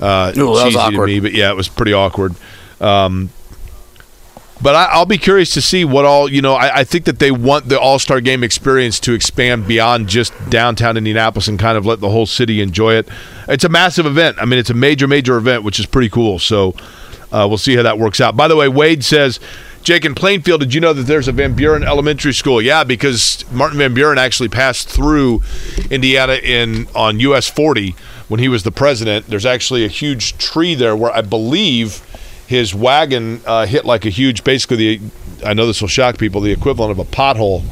uh, Ooh, that was cheesy to me, but yeah, it was pretty awkward. Um, but I, I'll be curious to see what all you know. I, I think that they want the All Star Game experience to expand beyond just downtown Indianapolis and kind of let the whole city enjoy it. It's a massive event. I mean, it's a major, major event, which is pretty cool. So uh, we'll see how that works out. By the way, Wade says, Jake in Plainfield, did you know that there's a Van Buren Elementary School? Yeah, because Martin Van Buren actually passed through Indiana in on US 40 when he was the president. There's actually a huge tree there where I believe his wagon uh, hit like a huge, basically the. I know this will shock people, the equivalent of a pothole,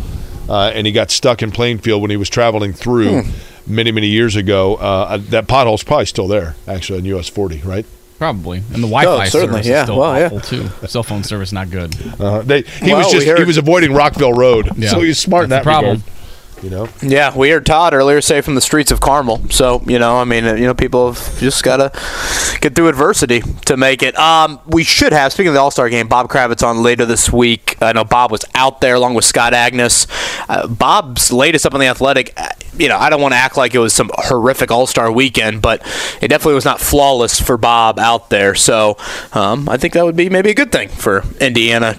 uh, and he got stuck in Plainfield when he was traveling through Hmm. many, many years ago. Uh, that pothole's probably still there, actually, on US 40, right? Probably, and the Wi-Fi Oh, certainly, service yeah. is still Well, yeah. awful too. Cell phone service not good. Uh, they, he Well, was just he was avoiding Rockville Road, Yeah. so he's smart in that the problem. regard. You know, Yeah, we heard Todd earlier say from the streets of Carmel. So you know, I mean, you know, people have just gotta get through adversity to make it. Um, we should have. Speaking of the All Star game, Bob Kravitz on later this week. I know Bob was out there along with Scott Agness. Uh, Bob's latest up on the Athletic. uh, You know, I don't want to act like it was some horrific All Star weekend, but it definitely was not flawless for Bob out there. So um, I think that would be maybe a good thing for Indiana.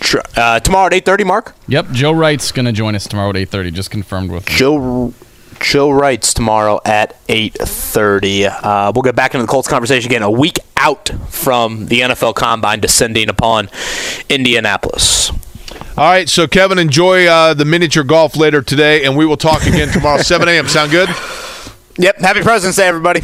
Tr- Uh, tomorrow at eight thirty, Mark. Yep, Joe Wright's gonna join us tomorrow at eight thirty. Just confirmed with me. Joe Joe Wright's tomorrow at 8:30. Uh, we'll get back into the Colts conversation again a week out from the NFL Combine descending upon Indianapolis. All right, so Kevin, enjoy uh, the miniature golf later today, and we will talk again tomorrow, 7 a.m. Sound good? Yep. Happy President's Day, everybody.